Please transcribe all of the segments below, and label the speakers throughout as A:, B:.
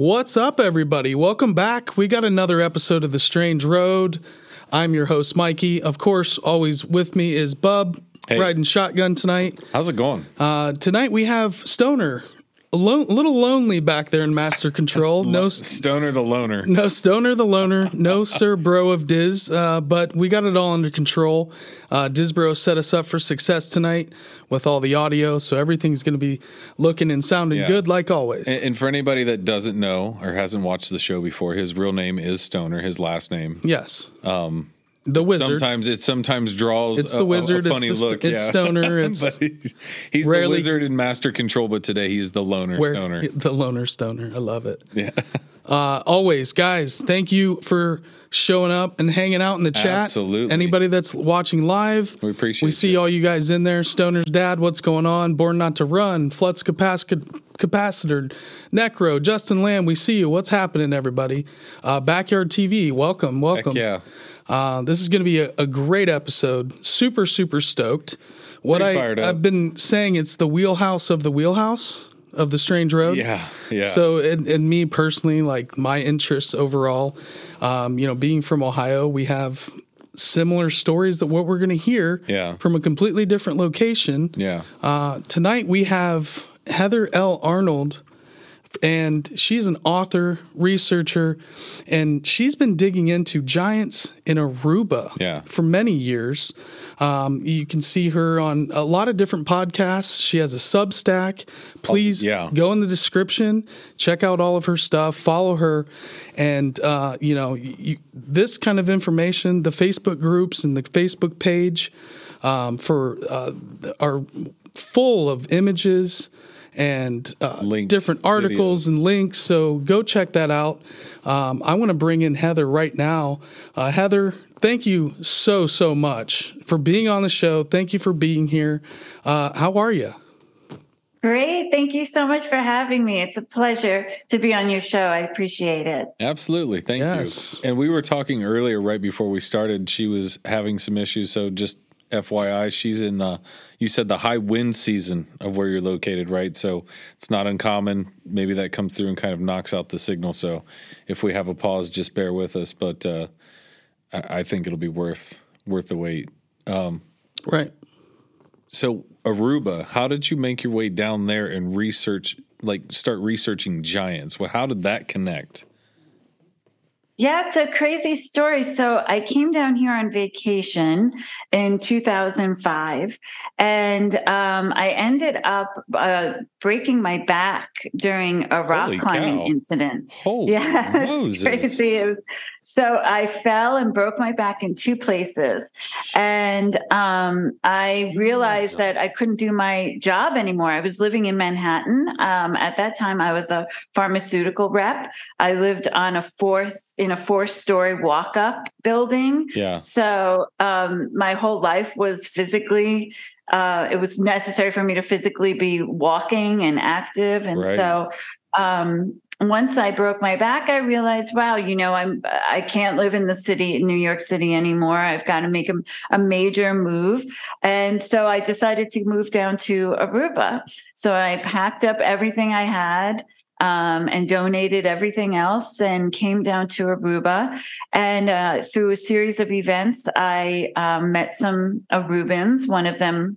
A: What's up, everybody? Welcome back. We got another episode of The Strange Road. I'm your host, Mikey. Of course, always with me is Bub,
B: Hey.
A: riding shotgun tonight.
B: How's it going?
A: Uh, tonight we have Stoner, lo- a little lonely back there in Master Control. No,
B: Stoner the loner.
A: no Stoner the loner, no Sir Bro of Diz, uh, but we got it all under control. Uh, Dizbro set us up for success tonight with all the audio, so everything's going to be looking and sounding
B: Yeah.
A: good like always.
B: And, and for anybody that doesn't know or hasn't watched the show before, his real name is Stoner. His last name.
A: yes. Um, the wizard.
B: Sometimes it sometimes draws.
A: It's
B: a-
A: the
B: a-
A: wizard,
B: A,
A: it's
B: funny
A: the st-
B: look.
A: it's
B: yeah.
A: Stoner, it's
B: he's, he's the wizard in master control. But today he's the loner
A: Where-
B: stoner.
A: The loner stoner. I love it.
B: Yeah.
A: Uh, always, guys, thank you for showing up and hanging out in the chat.
B: Absolutely.
A: Anybody that's watching live,
B: We appreciate
A: We see
B: you.
A: all you guys in there. Stoner's dad, what's going on? Born not to run. Flux capac- capacitor. Necro. Justin Lamb, we see you. What's happening, everybody? Uh, Backyard TV, welcome, welcome.
B: yeah.
A: Uh, this is going to be a, a great episode. Super, super stoked. What
B: Pretty
A: I. I've been saying, it's the wheelhouse of the wheelhouse of the Strange Road.
B: Yeah. Yeah.
A: So, and, and me personally, like my interests overall, um, you know, being from Ohio, we have similar stories that what we're going to hear
B: Yeah.
A: from a completely different location.
B: yeah.
A: Uh, tonight we have Heather L. Arnold, and she's an author, researcher, and she's been digging into giants in Aruba
B: Yeah.
A: for many years. Um, you can see her on a lot of different podcasts. She has a Substack. Please
B: yeah.
A: go in the description, check out all of her stuff, follow her, and uh, you know you, this kind of information. The Facebook groups and the Facebook page um, for uh, are full of images and uh,
B: Links,
A: different articles and links. So go check that out. Um, I want to bring in Heather right now. Uh, Heather, thank you so so much for being on the show. Thank you for being here. Uh, how are you?
C: Great. Thank you so much for having me. It's a pleasure to be on your show. I appreciate it.
B: Absolutely. Thank
A: Yes.
B: you. And we were talking earlier, right before we started, she was having some issues. So just FYI, she's in the, you said the high wind season of where you're located, right? So it's not uncommon. Maybe that comes through and kind of knocks out the signal. So if we have a pause, just bear with us. But uh, I, I think it'll be worth, worth the wait.
A: Right.
B: So Aruba, how did you make your way down there and research, like start researching giants? Well, how did that connect?
C: Yeah, it's a crazy story. So I came down here on vacation in 2005, and um, I ended up uh, breaking my back during a rock
B: Holy
C: climbing
B: cow.
C: incident.
B: Holy
C: Yeah,
B: Moses.
C: it's crazy. It was, so I fell and broke my back in two places, and um, I realized that I couldn't do my job anymore. I was living in Manhattan um, at that time. I was a pharmaceutical rep. I lived on a fourth in a four-story walk-up building.
B: Yeah.
C: So um, my whole life was physically. Uh, it was necessary for me to physically be walking and active, and
B: Right.
C: so um, once I broke my back, I realized, wow, you know, I'm I can't live in the city, New York City anymore. I've got to make a, a major move, and so I decided to move down to Aruba. So I packed up everything I had. Um, and donated everything else and came down to Aruba. And uh, through a series of events, I um, met some Arubans, one of them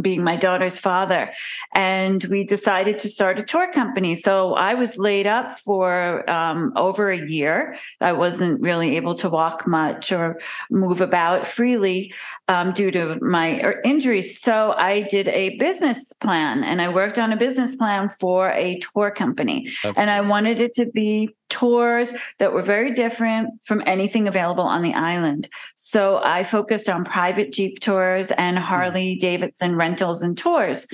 C: being my daughter's father. And we decided to start a tour company. So I was laid up for um, over a year. I wasn't really able to walk much or move about freely um, due to my er, injuries. So I did a business plan and I worked on a business plan for a tour company.
B: That's
C: and I wanted it to be tours that were very different from anything available on the island. So I focused on private Jeep tours and Harley Davidson rentals and tours.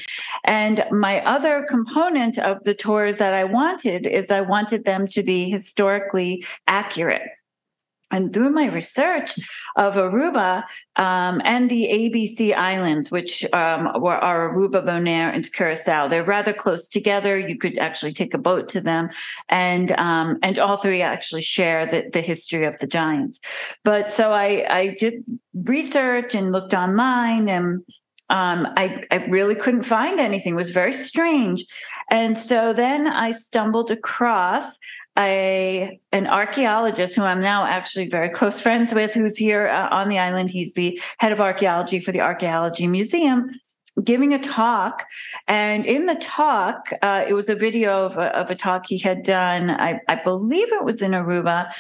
C: And my other component of the tours that I wanted is I wanted them to be historically accurate. And through my research of Aruba um, and the ABC Islands, which um, were are Aruba, Bonaire, and Curacao, they're rather close together. You could actually take a boat to them, and um, and all three actually share the, the history of the giants. But so I I did research and looked online and um, I, I really couldn't find anything. It was very strange. And so then I stumbled across a an archaeologist who I'm now actually very close friends with, who's here uh, on the island. He's the head of archaeology for the Archaeology Museum. Giving a talk, and in the talk, uh, it was a video of a, of a talk he had done. I, I believe it was in Aruba,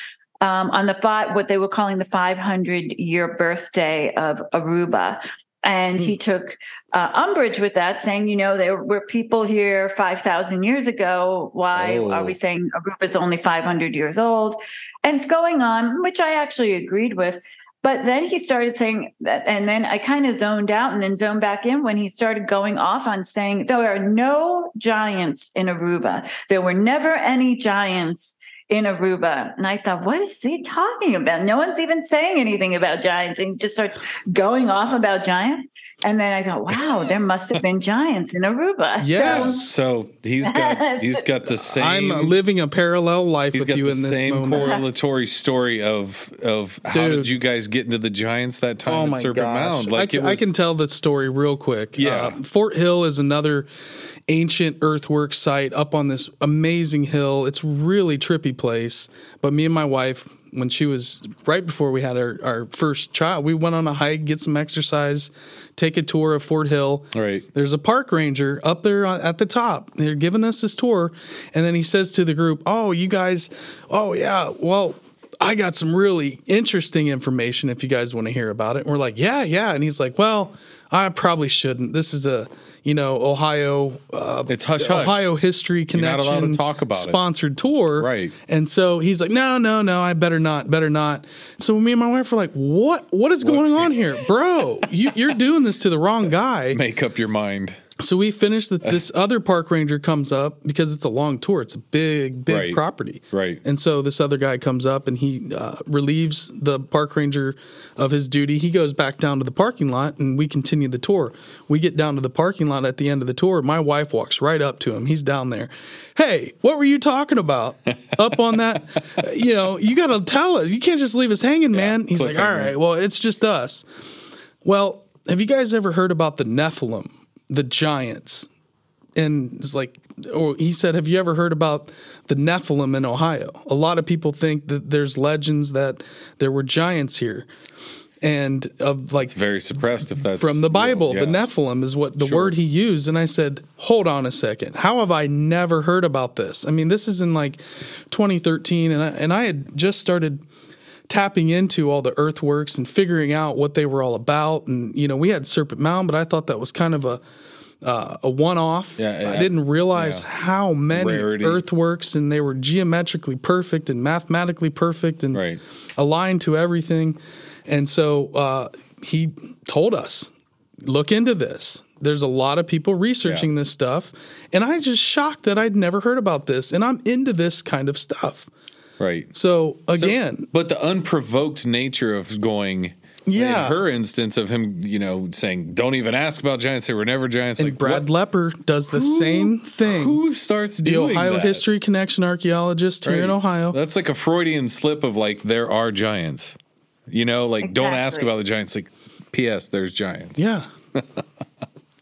C: um, on the five, what they were calling the 500 year birthday of Aruba. And he hmm. took uh, umbrage with that, saying, you know, there were people here 5,000 years ago. Why oh. are we saying Aruba is only 500 years old? And it's going on, which I actually agreed with. But then he started saying that, and then I kind of zoned out and then zoned back in when he started going off on saying there are no giants in Aruba. There were never any giants in Aruba. And I thought, what is he talking about? No one's even saying anything about giants. And he just starts going off about giants. And then I thought, wow, there must have been giants in Aruba.
A: Yeah.
B: So, so he's got he's got the same
A: I'm living a parallel life with you in this
B: same
A: moment.
B: correlatory story of of how did you guys get into the giants that time oh at Serpent gosh. Mound?
A: Like I, was, I, can tell the story real quick.
B: Yeah.
A: Uh, Fort Hill is another ancient earthwork site up on this amazing hill. It's really trippy place. But me and my wife, when she was right before we had our, our first child, we went on a hike, get some exercise, take a tour of Fort Hill.
B: Right.
A: There's a park ranger up there at the top. They're giving us this tour. And then he says to the group, Oh, you guys, oh, yeah, well, I got some really interesting information if you guys want to hear about it. And we're like, yeah, yeah. And he's like, well, I probably shouldn't. This is a, you know, Ohio, uh,
B: it's hush
A: Ohio history connection. You're not allowed to talk about sponsored it. tour,
B: right?
A: And so he's like, no, no, no, I better not, better not. So me and my wife were like, what, what is going What's on here, bro? you, you're doing this to the wrong guy.
B: Make up your mind.
A: So we finished the, this other park ranger comes up because it's a long tour. It's a big, big
B: right.
A: property.
B: Right.
A: And so this other guy comes up and he uh, relieves the park ranger of his duty. He goes back down to the parking lot and we continue the tour. We get down to the parking lot at the end of the tour. My wife walks right up to him. He's down there. Hey, what were you talking about up on that? you know, you got to tell us. You can't just leave us hanging, yeah, man. He's like, all right, well, it's just us. Well, have you guys ever heard about the Nephilim? The giants. And it's like, or he said, Have you ever heard about the Nephilim in Ohio? A lot of people think that there's legends that there were giants here. And of like,
B: it's very suppressed if that's
A: from the Bible. yeah. The Nephilim is what the sure. word he used. And I said, Hold on a second. How have I never heard about this? I mean, this is in like 2013, and I, and I had just started tapping into all the earthworks and figuring out what they were all about. And you know, we had Serpent Mound, but I thought that was kind of a uh, a one off.
B: Yeah,
A: I didn't realize yeah. how many Rarity. earthworks and they were geometrically perfect and mathematically perfect and
B: right.
A: aligned to everything. And so uh, he told us, look into this. There's a lot of people researching yeah. this stuff. And I just shocked that I'd never heard about this. And I'm into this kind of stuff.
B: Right.
A: So again, so,
B: but the unprovoked nature of going.
A: Yeah,
B: in her instance of him, you know, saying, "Don't even ask about giants; they were never giants."
A: And like, Brad what? Lepper does the who, same thing.
B: Who starts
A: the
B: doing
A: Ohio
B: that?
A: History Connection archaeologist right. here in Ohio?
B: That's like a Freudian slip of like there are giants. You know, like exactly. don't ask about the giants. Like, P.S. There's giants.
A: Yeah.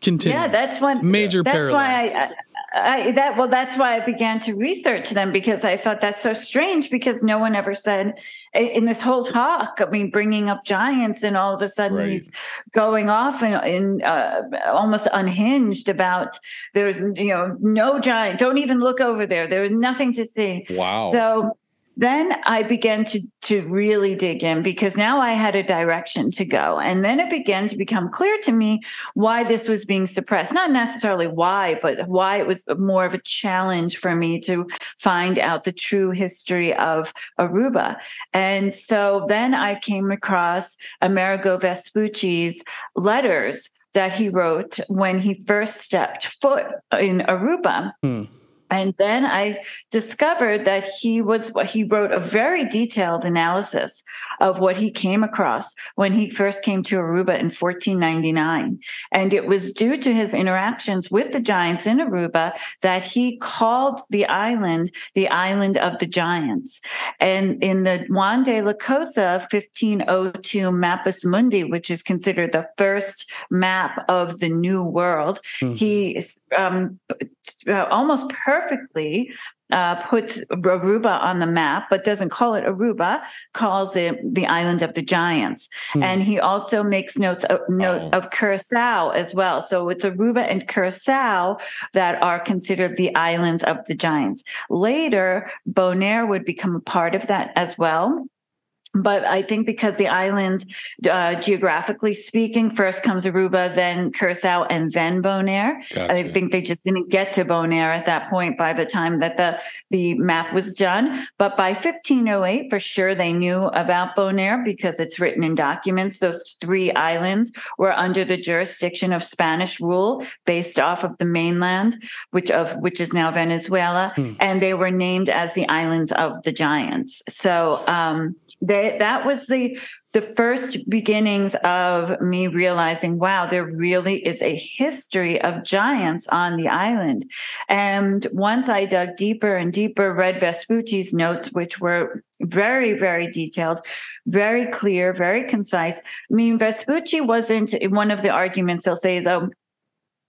A: Continue.
C: Yeah, that's one
A: major.
C: That's
A: parallel.
C: why I, I, that well, that's why I began to research them because I thought that's so strange because no one ever said in this whole talk. I mean, bringing up giants and all of a sudden right. he's going off and, and uh, almost unhinged about there's you know no giant. Don't even look over there. There is nothing to see.
B: Wow.
C: So then I began to to really dig in because now I had a direction to go. And then it began to become clear to me why this was being suppressed. Not necessarily why, but why it was more of a challenge for me to find out the true history of Aruba. And so then I came across Amerigo Vespucci's letters that he wrote when he first stepped foot in Aruba. Hmm And then I discovered that he was he wrote a very detailed analysis of what he came across when he first came to Aruba in 1499. And it was due to his interactions with the giants in Aruba that he called the island the island of the giants. And in the Juan de la Cosa 1502 Mappa Mundi, which is considered the first map of the New World, mm-hmm. he um, almost perfectly uh, puts Aruba on the map, but doesn't call it Aruba, calls it the island of the giants. Hmm. And he also makes notes of, note oh. of Curacao as well. So it's Aruba and Curacao that are considered the islands of the giants. Later, Bonaire would become a part of that as well but I think because the islands, uh, geographically speaking, first comes Aruba, then Curacao, and then Bonaire. Gotcha. I think they just didn't get to Bonaire at that point by the time that the the map was done. But by 1508, for sure, they knew about Bonaire because it's written in documents. Those three islands were under the jurisdiction of Spanish rule, based off of the mainland, which of which is now Venezuela, hmm. and they were named as the islands of the giants. So. Um, they, that was the the first beginnings of me realizing wow there really is a history of giants on the island. And once i dug deeper and deeper read vespucci's notes which were very very detailed very clear very concise. I mean vespucci wasn't one of the arguments they'll say though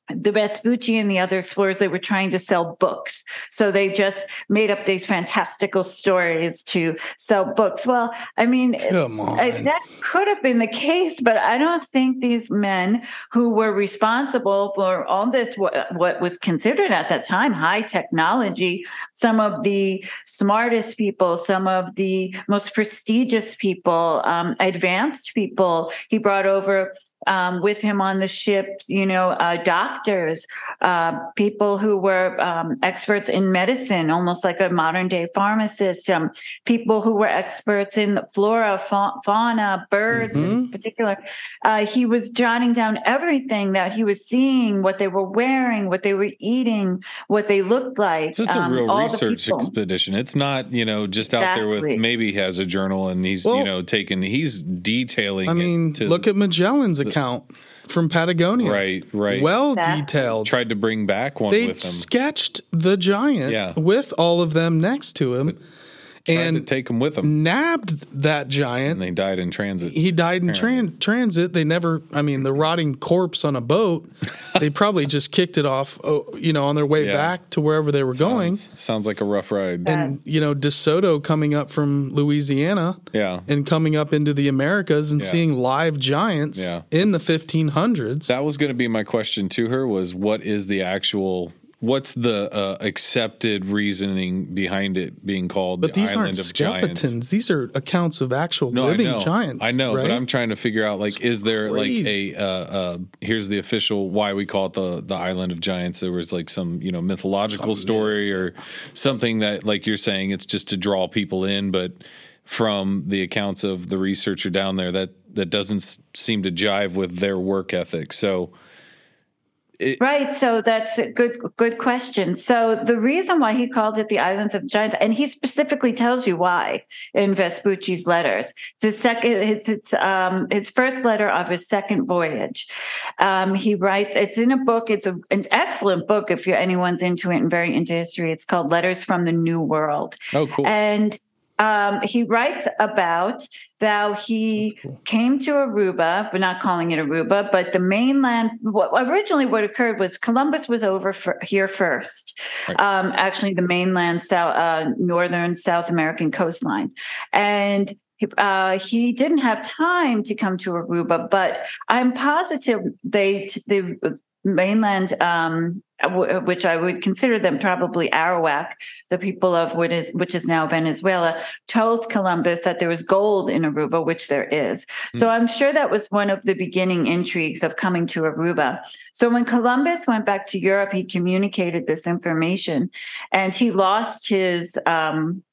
C: the Vespucci and the other explorers, they were trying to sell books. So they just made up these fantastical stories to sell books. Well, I mean, I, that could have been the case, but I don't think these men who were responsible for all this, what, what was considered at that time high technology, some of the smartest people, some of the most prestigious people, um, advanced people, he brought over um, with him on the ship, you know, uh, doctors, uh, people who were um, experts in medicine, almost like a modern day pharmacist, um, people who were experts in flora, fa- fauna, birds mm-hmm. in particular. Uh, he was jotting down everything that he was seeing, what they were wearing, what they were eating, what they looked like.
B: So it's a um, real research expedition. It's not, you know, just out exactly. there with maybe he has a journal and he's, well, you know, taking, he's detailing.
A: I mean,
B: to,
A: look at Magellan's account from Patagonia.
B: Right, right.
A: Well exactly. detailed.
B: Tried to bring back one
A: they
B: with them.
A: sketched the giant yeah. with all of them next to him.
B: Tried and to take him with them.
A: Nabbed that giant.
B: And they died in transit.
A: He died in tran- transit. They never, I mean, the rotting corpse on a boat, they probably just kicked it off, oh, you know, on their way yeah. back to wherever they were
B: sounds,
A: going.
B: Sounds like a rough ride.
A: And, you know, DeSoto coming up from Louisiana.
B: Yeah.
A: And coming up into the Americas and yeah. seeing live giants
B: yeah.
A: in the 1500s.
B: That was going to be my question to her was what is the actual what's the uh, accepted reasoning behind it being called
A: but
B: the
A: these
B: Island
A: aren't
B: of
A: skeletons.
B: Giants?
A: These are accounts of actual
B: no,
A: living
B: I
A: giants.
B: I know,
A: right?
B: but I'm trying to figure out like,
A: it's
B: is there
A: crazy.
B: like a uh, uh, here's the official why we call it the the Island of Giants? There was like some you know mythological something, story or something that like you're saying it's just to draw people in, but from the accounts of the researcher down there that that doesn't seem to jive with their work ethic. So
C: it, right. So that's a good, good question. So the reason why he called it the Islands of Giants, and he specifically tells you why in Vespucci's letters. It's his second, it's, it's um, his first letter of his second voyage. Um, he writes, it's in a book. It's a, an excellent book if you're anyone's into it and very into history. It's called Letters from the New World.
B: Oh, cool.
C: And um, he writes about how he cool. came to Aruba, but not calling it Aruba, but the mainland. What, originally, what occurred was Columbus was over for, here first. Right. Um, actually, the mainland, south, uh, northern South American coastline, and uh, he didn't have time to come to Aruba, but I'm positive they the mainland um, which I would consider them probably Arawak, the people of what is which is now Venezuela, told Columbus that there was gold in Aruba, which there is. Mm. So I'm sure that was one of the beginning intrigues of coming to Aruba. So when Columbus went back to Europe, he communicated this information, and he lost his um,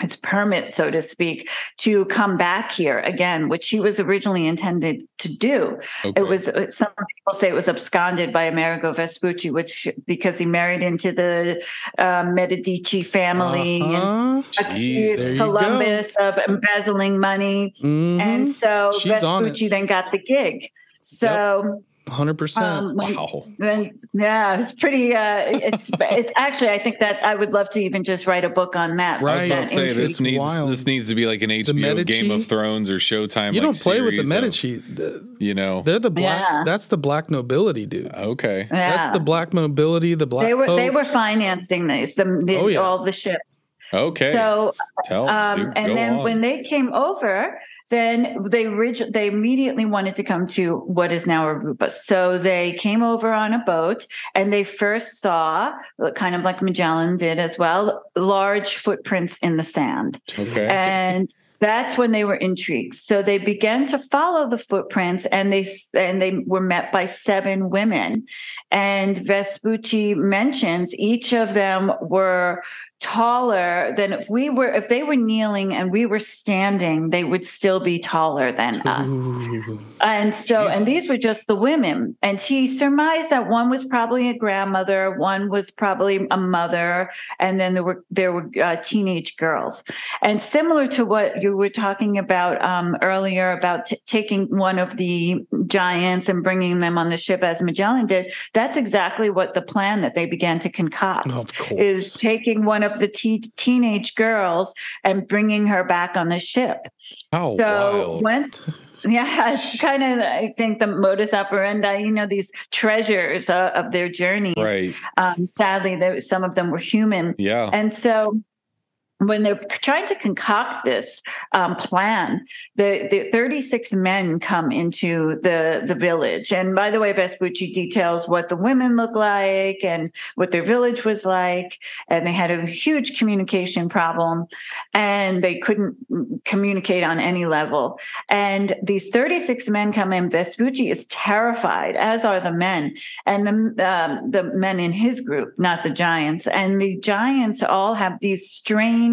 C: its permit, so to speak, to come back here again, which he was originally intended to do.
B: Okay.
C: It was uh, some people say it was absconded by Amerigo Vespucci, which because he married into the uh, Medici family and
A: Uh-huh.
C: accused
A: There you
C: Columbus of embezzling money,
A: Mhm.
C: and so
A: She's.
C: Vespucci then got the gig. So.
A: 100%.
C: Um, when-
B: Wow.
C: then yeah, it's pretty. Uh, it's it's actually. I think that I would love to even just write a book on that.
A: Right.
B: I was about to say
C: intrigue.
B: this needs
A: Wild.
B: this needs to be like an HBO Game of Thrones or Showtime.
A: you
B: like,
A: don't play with the
B: series of,
A: Medici. The-
B: you know.
A: They're the black.
C: Yeah.
A: That's the black nobility, dude.
B: Okay.
C: Yeah.
A: That's the black nobility. The black.
C: they were they were financing these the, the
A: Oh, yeah.
C: all the ships.
B: Okay.
C: So
B: Tell.
C: um,
B: dude,
C: and then
B: on.
C: when they came over, then they orig- they immediately wanted to come to what is now Aruba. So they came over on a boat, and they first saw, kind of like Magellan did as well, large footprints in the sand.
B: okay.
C: and that's when they were intrigued so they began to follow the footprints and they and they were met by seven women and vespucci mentions each of them were taller than if we were if they were kneeling and we were standing they would still be taller than us
A: Ooh.
C: and so, and these were just the women. And he surmised that one was probably a grandmother, one was probably a mother, and then there were there were uh, teenage girls. And similar to what you were talking about um, earlier about t- taking one of the giants and bringing them on the ship as Magellan did, that's exactly what the plan that they began to concoct is taking one of the te- teenage girls and bringing her back on the ship.
B: Oh,
C: So
B: wild.
C: once, yeah, it's kind of I think the modus operandi. You know, these treasures uh, of their journey
B: right.
C: Um, sadly, there, some of them were human,
B: Yeah.
C: and so when they're trying to concoct this um, plan, the, the 36 men come into the, the village. And by the way, Vespucci details what the women look like and what their village was like. And they had a huge communication problem and they couldn't communicate on any level. And these 36 men come in. Vespucci is terrified, as are the men, and the, um, the men in his group, not the giants. And the giants all have these strange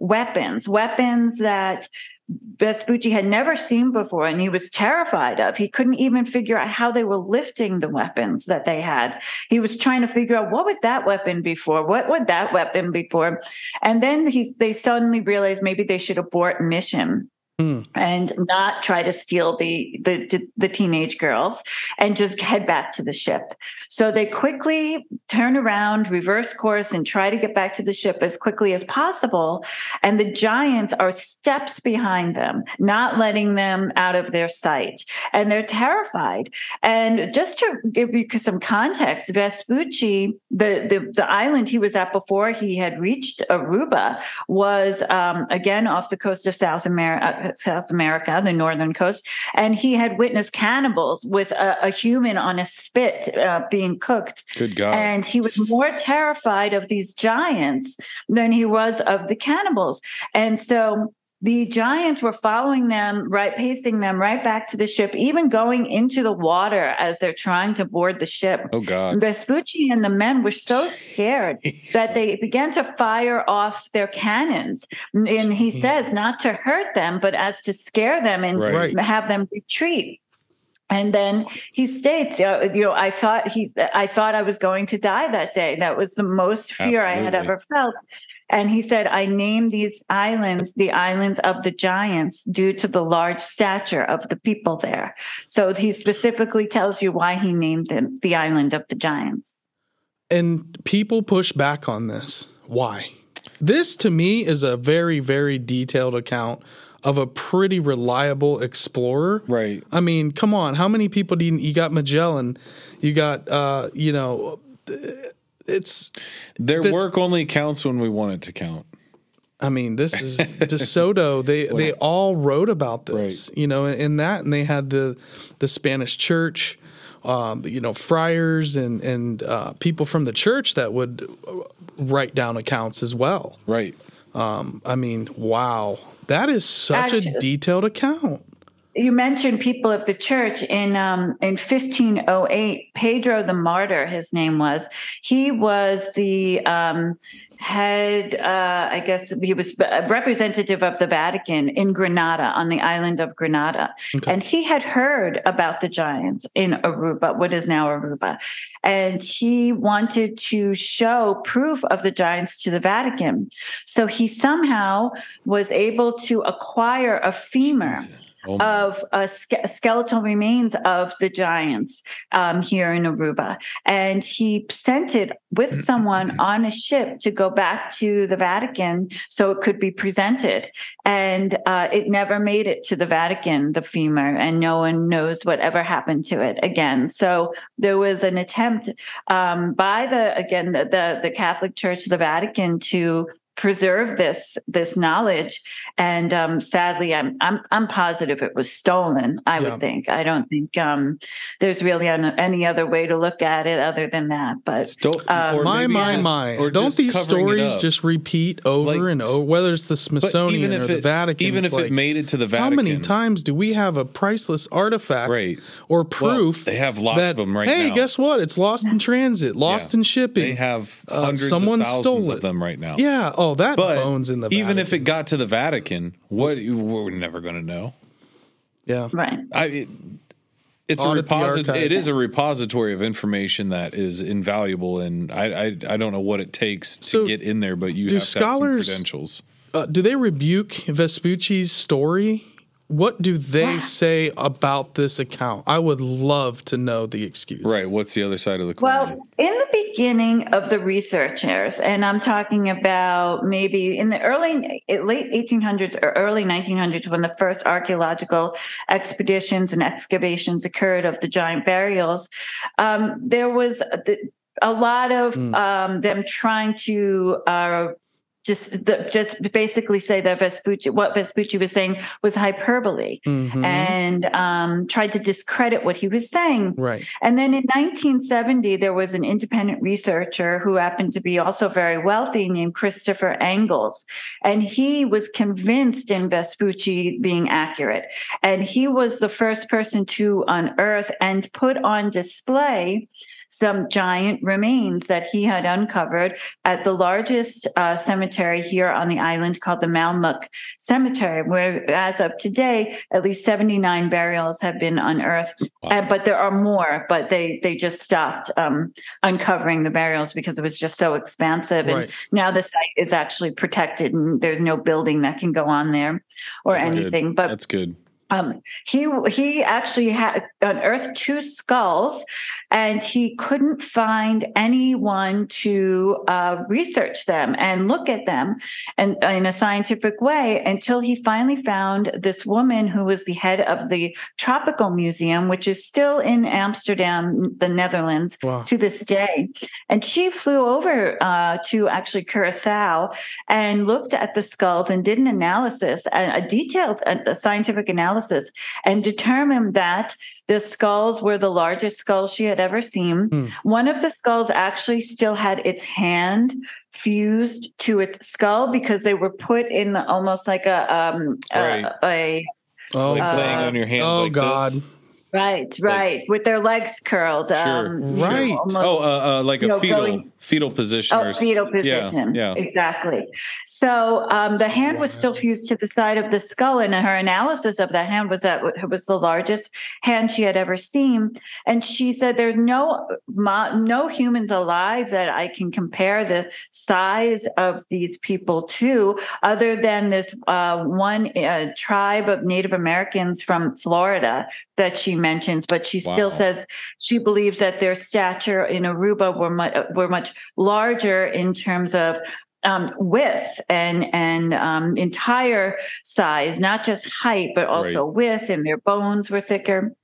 C: weapons, weapons that Vespucci had never seen before and he was terrified of. He couldn't even figure out how they were lifting the weapons that they had. He was trying to figure out what would that weapon be for? What would that weapon be for? And then he, they suddenly realized maybe they should abort mission
A: Hmm.
C: and not try to steal the, the the teenage girls and just head back to the ship. So they quickly turn around, reverse course, and try to get back to the ship as quickly as possible. And the giants are steps behind them, not letting them out of their sight, and they're terrified. And just to give you some context, Vespucci, the the, the island he was at before he had reached Aruba, was um, again off the coast of South America, South America, the northern coast, and he had witnessed cannibals with a, a human on a spit uh, being cooked.
B: Good God.
C: And he was more terrified of these giants than he was of the cannibals. And so the giants were following them, right, pacing them right back to the ship, even going into the water as they're trying to board the ship.
B: oh God.
C: Vespucci and the men were so scared that they began to fire off their cannons. And he says not to hurt them, but as to scare them and
B: Right.
A: Right.
C: have them retreat. And then he states, uh, you know, I thought he, I thought I was going to die that day. That was the most fear I had ever felt. And he said, I name these islands the islands of the giants due to the large stature of the people there. So he specifically tells you why he named them the island of the giants.
A: And people push back on this. Why? This to me is a very, very detailed account of a pretty reliable explorer.
B: Right.
A: I mean, come on. How many people do you, you got Magellan? You got, uh, you know, it's,
B: Their
A: This-
B: work only counts when we want it to count.
A: I mean, this is DeSoto. They they all wrote about this, you know, in that, and they had the the Spanish Church, um, you know, friars and and uh, people from the church that would uh, write down accounts as well.
B: Right.
A: I mean, wow, that is such a detailed account.
C: You mentioned people of the church in um, in 1508. Pedro the Martyr, his name was. He was the um, had, uh, I guess he was a representative of the Vatican in Grenada, on the island of Grenada. Okay. And he had heard about the giants in Aruba, what is now Aruba. And he wanted to show proof of the giants to the Vatican. So he somehow was able to acquire a femur. Jesus oh of uh, ske- skeletal remains of the giants um, here in Aruba. And he sent it with someone on a ship to go back to the Vatican so it could be presented. And uh, it never made it to the Vatican, the femur, and no one knows whatever happened to it again. So there was an attempt um, by the, again, the, the, the Catholic Church, the Vatican, to preserve this this knowledge and um, sadly I'm, I'm i'm positive it was stolen i yeah. would think i don't think um, there's really an, any other way to look at it other than that but Sto-
A: um, my my just, my or don't these stories just repeat over like, and over whether it's the smithsonian or the vatican
B: even if like, it made it to the vatican
A: how many times do we have a priceless artifact right. or proof
B: well, they have lots that, of them right now.
A: hey
B: now.
A: guess what it's lost in transit lost yeah. in shipping
B: they have uh, hundreds uh, someone of thousands stole it. of them right now
A: yeah oh, that but bones in the
B: even if it got to the Vatican, what we're never going to know.
A: Yeah,
C: right.
B: I, it, it's Audit a repository. It is a repository of information that is invaluable, and I I, I don't know what it takes to so get in there, but you do have scholars, credentials.
A: Uh, do they rebuke Vespucci's story what do they say about this account? I would love to know the excuse.
B: Right. What's the other side of the coin?
C: Well, in the beginning of the researchers, and I'm talking about maybe in the early, late 1800s or early 1900s, when the first archaeological expeditions and excavations occurred of the giant burials, um, there was a lot of mm. um, them trying to uh, just the, just basically say that Vespucci, what Vespucci was saying was hyperbole, mm-hmm. and um, tried to discredit what he was saying.
A: Right.
C: And then in 1970, there was an independent researcher who happened to be also very wealthy, named Christopher Engels, and he was convinced in Vespucci being accurate, and he was the first person to unearth and put on display some giant remains that he had uncovered at the largest uh, cemetery here on the island called the Malmok Cemetery, where as of today, at least 79 burials have been unearthed. Wow. Uh, but there are more, but they, they just stopped um, uncovering the burials because it was just so expansive. Right. And now the site is actually protected and there's no building that can go on there or That's anything.
B: Good.
C: But
B: That's good.
C: Um, he he actually had unearthed two skulls, and he couldn't find anyone to uh, research them and look at them and in a scientific way until he finally found this woman who was the head of the Tropical Museum, which is still in Amsterdam, the Netherlands, wow. to this day. And she flew over uh, to actually Curacao and looked at the skulls and did an analysis, a, a detailed a scientific analysis analysis and determined that the skulls were the largest skulls she had ever seen. Mm. One of the skulls actually still had its hand fused to its skull because they were put in the, almost like a um right. a, a
B: Oh, like laying on your hands.
A: Oh
B: like
A: God!
B: This.
C: Right, right, like, with their legs curled.
B: Sure, um, right. Almost, oh, uh, uh, like a know, fetal going, fetal position.
C: Oh, fetal position. Yeah, yeah. exactly. So um, the hand was still fused to the side of the skull, and her analysis of that hand was that it was the largest hand she had ever seen. And she said, "There's no no humans alive that I can compare the size of these people to, other than this uh, one uh, tribe of Native Americans from Florida that she." Mentions, but she wow. still says she believes that their stature in Aruba were much, were much larger in terms of um, width and and um, entire size, not just height, but also right. width, and their bones were thicker.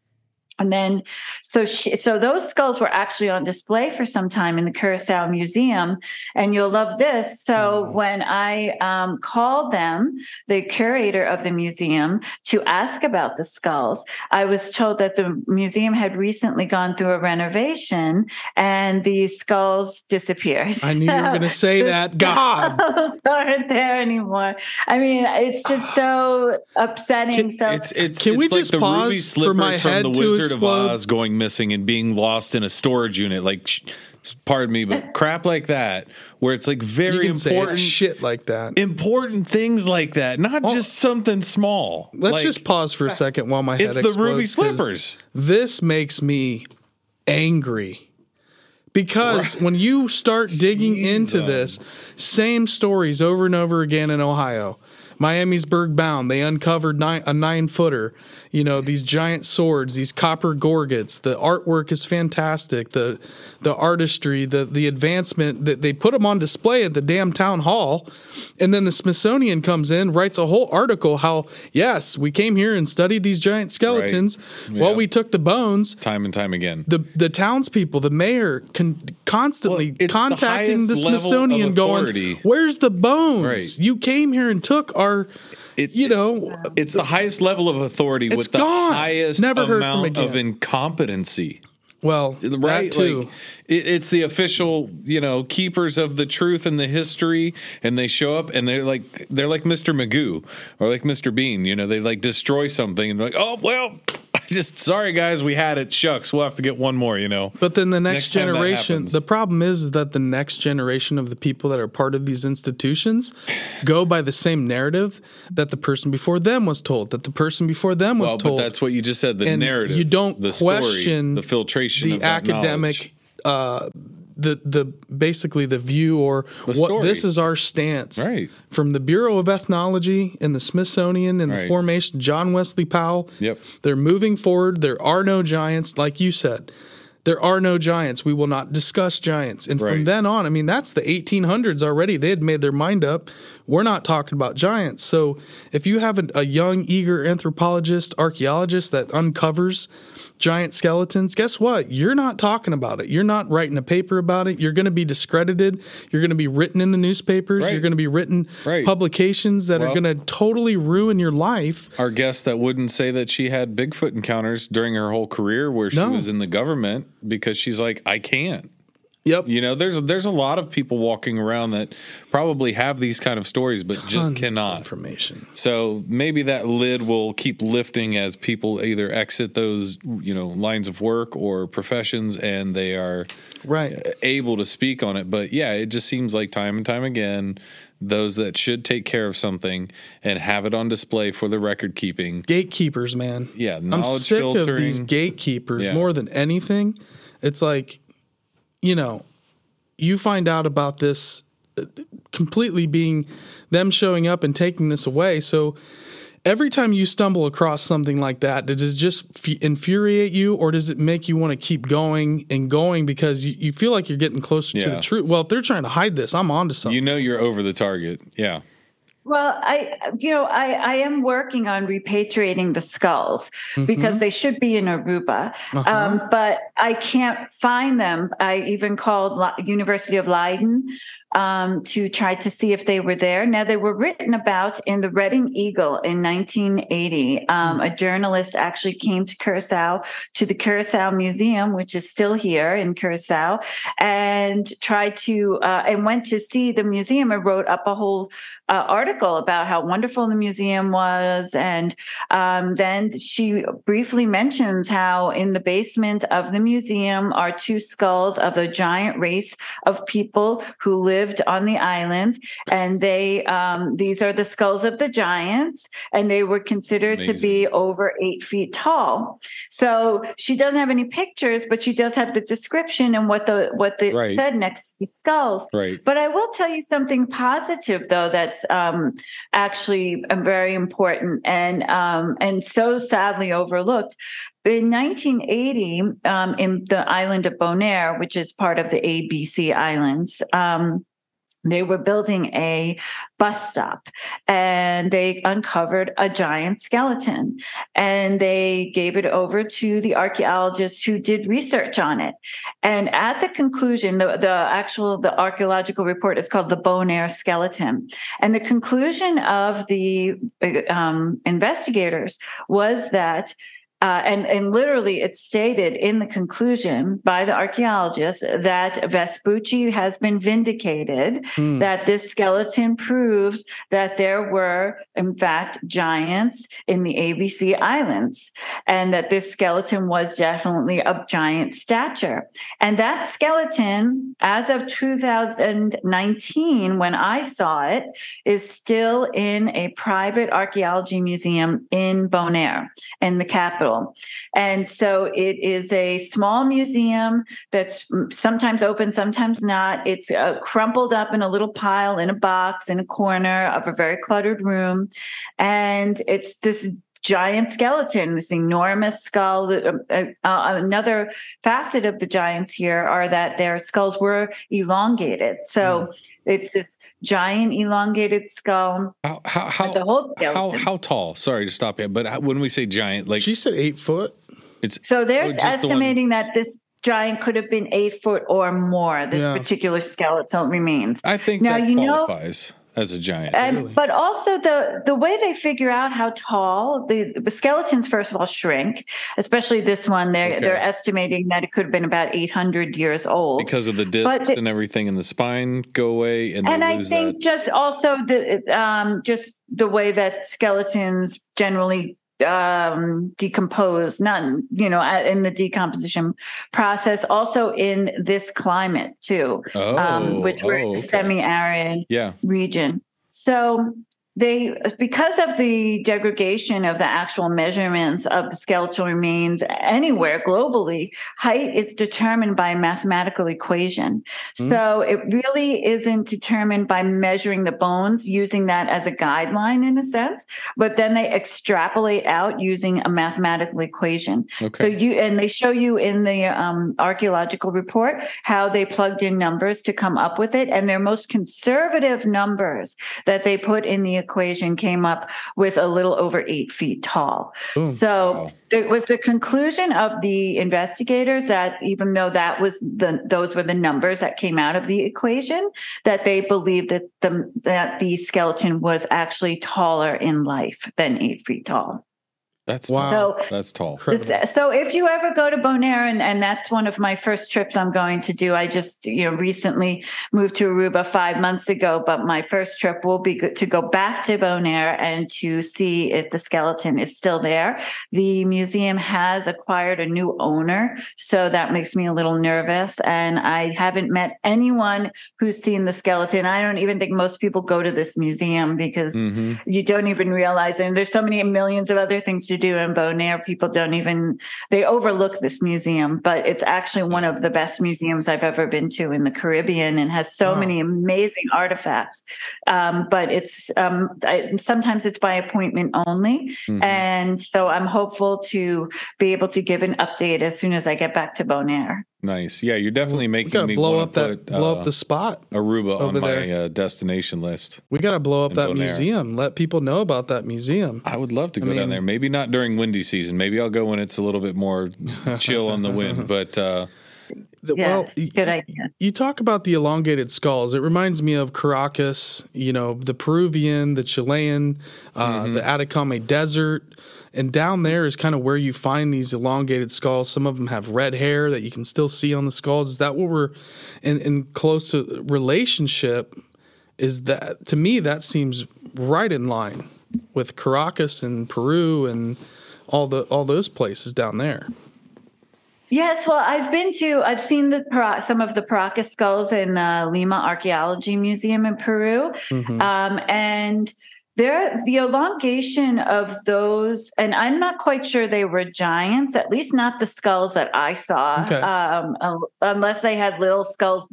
C: And then, so she, so those skulls were actually on display for some time in the Curacao Museum, and you'll love this. So mm. when I um, called them, the curator of the museum, to ask about the skulls, I was told that the museum had recently gone through a renovation, and the skulls disappeared.
A: I knew you were going to say that. God,
C: skulls aren't there anymore. I mean, it's just so upsetting. Can, so
B: it's, it's, can it's we like just pause for my head to Wizard
A: explode.
B: of Oz going missing and being lost in a storage unit. Like, sh- pardon me, but crap like that, where it's like very important
A: shit like that.
B: important things like that, not just something small.
A: Let's
B: Like,
A: just pause for a second while my head
B: It's the Ruby Slippers.
A: This makes me angry. Because when you start digging into this, same stories over and over again in Ohio. Miamisburg Mound, they uncovered nine, a nine footer. You know these giant swords, these copper gorgets. The artwork is fantastic. The the artistry, the the advancement that they put them on display at the damn town hall, and then the Smithsonian comes in, writes a whole article how yes, we came here and studied these giant skeletons. Well,
B: Yeah.
A: we took the bones
B: time and time again.
A: the the townspeople, the mayor, con- constantly
B: Well, it's the
A: contacting the, Smithsonian, going, "Where's the bones?
B: Right.
A: You came here and took our,
B: It-
A: you know."
B: It's the highest level of authority
A: It's
B: with the
A: gone.
B: highest
A: Never heard from
B: amount of incompetency.
A: Well,
B: Right,
A: that too.
B: like it, it's the official, you know, keepers of the truth and the history, and they show up and they're like they're like Mr. Magoo or like Mr. Bean, you know, they like destroy something and they're like, oh well, just sorry guys, we had it. Shucks, we'll have to get one more, you know.
A: But then the next,
B: Next
A: generation, the problem is that the next generation of the people that are part of these institutions go by the same narrative that the person before them was told, that the person before them was
B: well,
A: told.
B: but that's what you just said. The
A: and
B: narrative,
A: you don't
B: the story,
A: question
B: the filtration,
A: the academic uh the the basically the view or
B: The
A: what this is our stance.
B: Right.
A: from the Bureau of Ethnology and the Smithsonian and the formation John Wesley Powell.
B: Yep.
A: they're moving forward. There are no giants. Like you said there are no giants. We will not discuss giants. And from then on i mean that's the 1800s already. They had made their mind up. We're not talking about giants. So if you have a, a young eager anthropologist archaeologist that uncovers giant skeletons guess what you're not talking about it you're not writing a paper about it you're going to be discredited you're going to be written in the newspapers
B: Right.
A: you're going to be written
B: Right.
A: publications that are going to totally ruin your life
B: our guest that wouldn't say that she had Bigfoot encounters during her whole career where she
A: No.
B: was in the government because she's like, I can't.
A: Yep
B: You know, there's there's a lot of people walking around that probably have these kind of stories, but just
A: Tons of
B: cannot.
A: information
B: So maybe that lid will keep lifting as people either exit those you know lines of work or professions, and they are
A: right
B: able to speak on it. But yeah, it just seems like time and time again, those that should take care of something and have it on display for the record keeping.
A: gatekeepers, man.
B: Yeah,
A: I'm
B: knowledge
A: sick of these gatekeepers
B: Yeah.
A: more than anything. It's like, you know, you find out about this uh, completely being them showing up and taking this away. So every time you stumble across something like that, does it just infuriate you or does it make you want to keep going and going because you, you feel like you're getting closer to the truth? Well, if they're trying to hide this, I'm onto something.
B: You know, you're over the target. Yeah.
C: Well, I, you know, I, I am working on repatriating the skulls because they should be in Aruba, um, but I can't find them. I even called University of Leiden um, to try to see if they were there. Now they were written about in the Reading Eagle in 1980. Um, A journalist actually came to Curacao to the Curacao Museum, which is still here in Curacao, and tried to uh, and went to see the museum and wrote up a whole uh, article about how wonderful the museum was. And um, then she briefly mentions how in the basement of the museum are two skulls of a giant race of people who lived on the islands. And they, um, these are the skulls of the giants, and they were considered to be over eight feet tall. So she doesn't have any pictures, but she does have the description and what the what the
B: Right.
C: said next to the skulls.
B: Right.
C: But I will tell you something positive, though, that's um, actually very important and um, and so sadly overlooked. In 1980, um, in the island of Bonaire, which is part of the ABC Islands, um, they were building a bus stop and they uncovered a giant skeleton and they gave it over to the archaeologists who did research on it. And at the conclusion the, the actual the archaeological report is called the bonaire skeleton. And the conclusion of the um, investigators was that uh, and, and literally it's stated in the conclusion by the archaeologist that Vespucci has been vindicated, hmm. that this skeleton proves that there were, in fact, giants in the ABC Islands, and that this skeleton was definitely of giant stature. And that skeleton, as of 2019, when I saw it, is still in a private archaeology museum in Bonaire, in the capital capital. And so it is a small museum that's sometimes open, sometimes not. It's uh, crumpled up in a little pile in a box in a corner of a very cluttered room. And it's this giant skeleton, this enormous skull. Uh, uh, uh, another facet of the giants here are that their skulls were elongated. So mm. it's this giant elongated skull.
B: How how how, the whole skeleton. how how tall? Sorry to stop you, but when we say giant, like
A: she said, eight foot.
C: It's so they're oh, estimating the that this giant could have been eight foot or more. This yeah. particular skeleton remains.
B: I think now you qualifies. know as a giant.
C: And, really. But also the the way they figure out how tall the, the skeletons first of all shrink, especially this one. They're okay. they're estimating that it could have been about eight hundred years old
B: because of the discs the, and everything in the spine go away. And,
C: and I think
B: that.
C: just also the um, just the way that skeletons generally um, decompose, not you know in the decomposition process. Also in this climate too,
B: oh, um,
C: which we're
B: oh,
C: okay. semi-arid
B: yeah.
C: region. So they because of the degradation of the actual measurements of the skeletal remains anywhere globally height is determined by a mathematical equation mm. so it really isn't determined by measuring the bones using that as a guideline in a sense but then they extrapolate out using a mathematical equation okay. so you and they show you in the um, archaeological report how they plugged in numbers to come up with it and their most conservative numbers that they put in the equation came up with a little over eight feet tall. Ooh, so wow. it was the conclusion of the investigators that even though that was the those were the numbers that came out of the equation, that they believed that the that the skeleton was actually taller in life than eight feet tall.
B: That's wow. So that's tall.
C: So if you ever go to Bonaire, and, and that's one of my first trips I'm going to do. I just you know recently moved to Aruba five months ago, but my first trip will be to go back to Bonaire and to see if the skeleton is still there. The museum has acquired a new owner, so that makes me a little nervous. And I haven't met anyone who's seen the skeleton. I don't even think most people go to this museum because mm-hmm. you don't even realize. And there's so many millions of other things to do in Bonaire. People don't even they overlook this museum, but it's actually one of the best museums I've ever been to in the Caribbean, and has so wow. many amazing artifacts. Um, but it's um, I, sometimes it's by appointment only, mm-hmm. and so I'm hopeful to be able to give an update as soon as I get back to Bonaire.
B: Nice. Yeah, you're definitely making me
A: blow up
B: that
A: put, blow uh, up the spot.
B: Aruba on my uh, destination list.
A: We got to blow up that Bonaire. museum. Let people know about that museum.
B: I would love to go I mean, down there. Maybe not during windy season. Maybe I'll go when it's a little bit more chill on the wind. But uh,
C: the, yes, well, good idea.
A: You talk about the elongated skulls. It reminds me of Paracas. You know, the Peruvian, the Chilean, uh, mm-hmm. the Atacama Desert. And down there is kind of where you find these elongated skulls. Some of them have red hair that you can still see on the skulls. Is that what we're in, in close to relationship? Is that to me that seems right in line with Paracas and Peru and all the all those places down there.
C: Yes, well, I've been to, I've seen the some of the Paracas skulls in uh, Lima Archaeology Museum in Peru, mm-hmm. um, and there, the elongation of those, and I'm not quite sure they were giants, at least not the skulls that I saw, okay. um, unless they had little skulls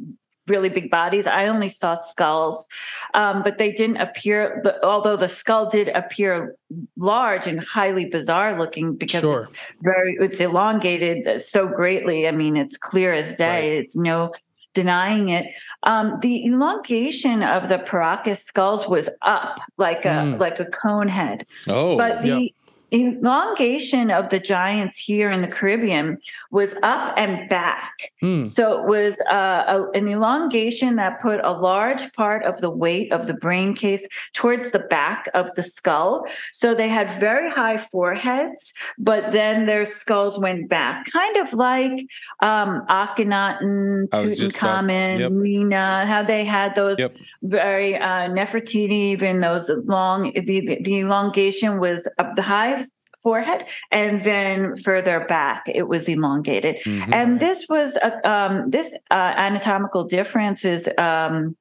C: really big bodies. I only saw skulls, um, but they didn't appear. The, although the skull did appear large and highly bizarre looking because sure. it's very it's elongated so greatly. I mean, it's clear as day. Right. It's no denying it. Um, the elongation of the Paracas skulls was up like a mm. like a cone head.
B: Oh,
C: but the elongation of the giants here in the Caribbean was up and back.
A: Hmm.
C: So it was uh, a, an elongation that put a large part of the weight of the brain case towards the back of the skull. So they had very high foreheads, but then their skulls went back, kind of like um, Akhenaten, Tutankhamun,
B: yep.
C: How they had those
B: Yep.
C: very uh, Nefertiti, even those long, the, the elongation was up the high forehead and then further back it was elongated
B: Mhm.
C: and this was a, um, this uh, anatomical difference is um,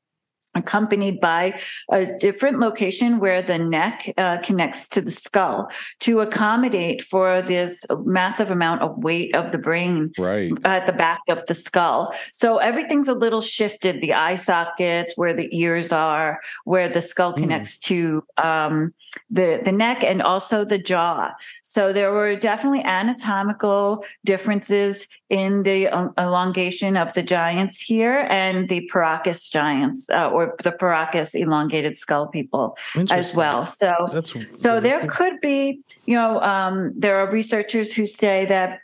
C: accompanied by a different location where the neck uh, connects to the skull to accommodate for this massive amount of weight of the brain
B: right.
C: at the back of the skull. So everything's a little shifted. The eye sockets, where the ears are, where the skull
A: Mm.
C: connects to um, the the neck, and also the jaw. So there were definitely anatomical differences in the uh, elongation of the giants here and the Paracas giants, uh, or the Paracas elongated skull people as well. So
A: That's
C: so
A: really
C: there
A: cool.
C: could be, you know, um, there are researchers who say that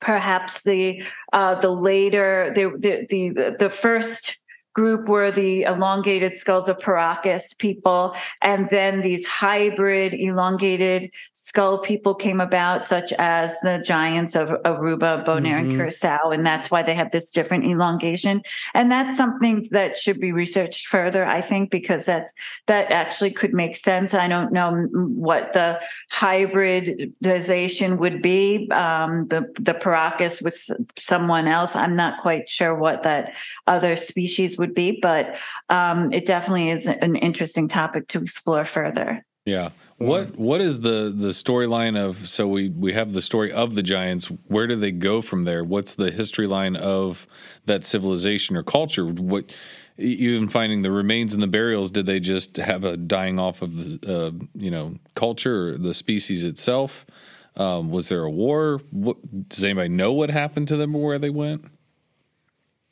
C: perhaps the uh, the later the, the the the first group were the elongated skulls of Paracas people, and then these hybrid elongated skull people came about, such as the giants of Aruba, Bonaire, and
A: Mhm.
C: Curacao, and that's why they have this different elongation. And that's something that should be researched further, I think, because that's that actually could make sense. I don't know what the hybridization would be. Um, the the Paracas with someone else, I'm not quite sure what that other species would be, but um, it definitely is an interesting topic to explore further.
B: Yeah. What what is the the storyline of so we we have the story of the giants. Where do they go from there? What's the history line of that civilization or culture? What even finding the remains and the burials, did they just have a dying off of the uh, you know culture or the species itself? Um, was there a war? What, does anybody know what happened to them or where they went?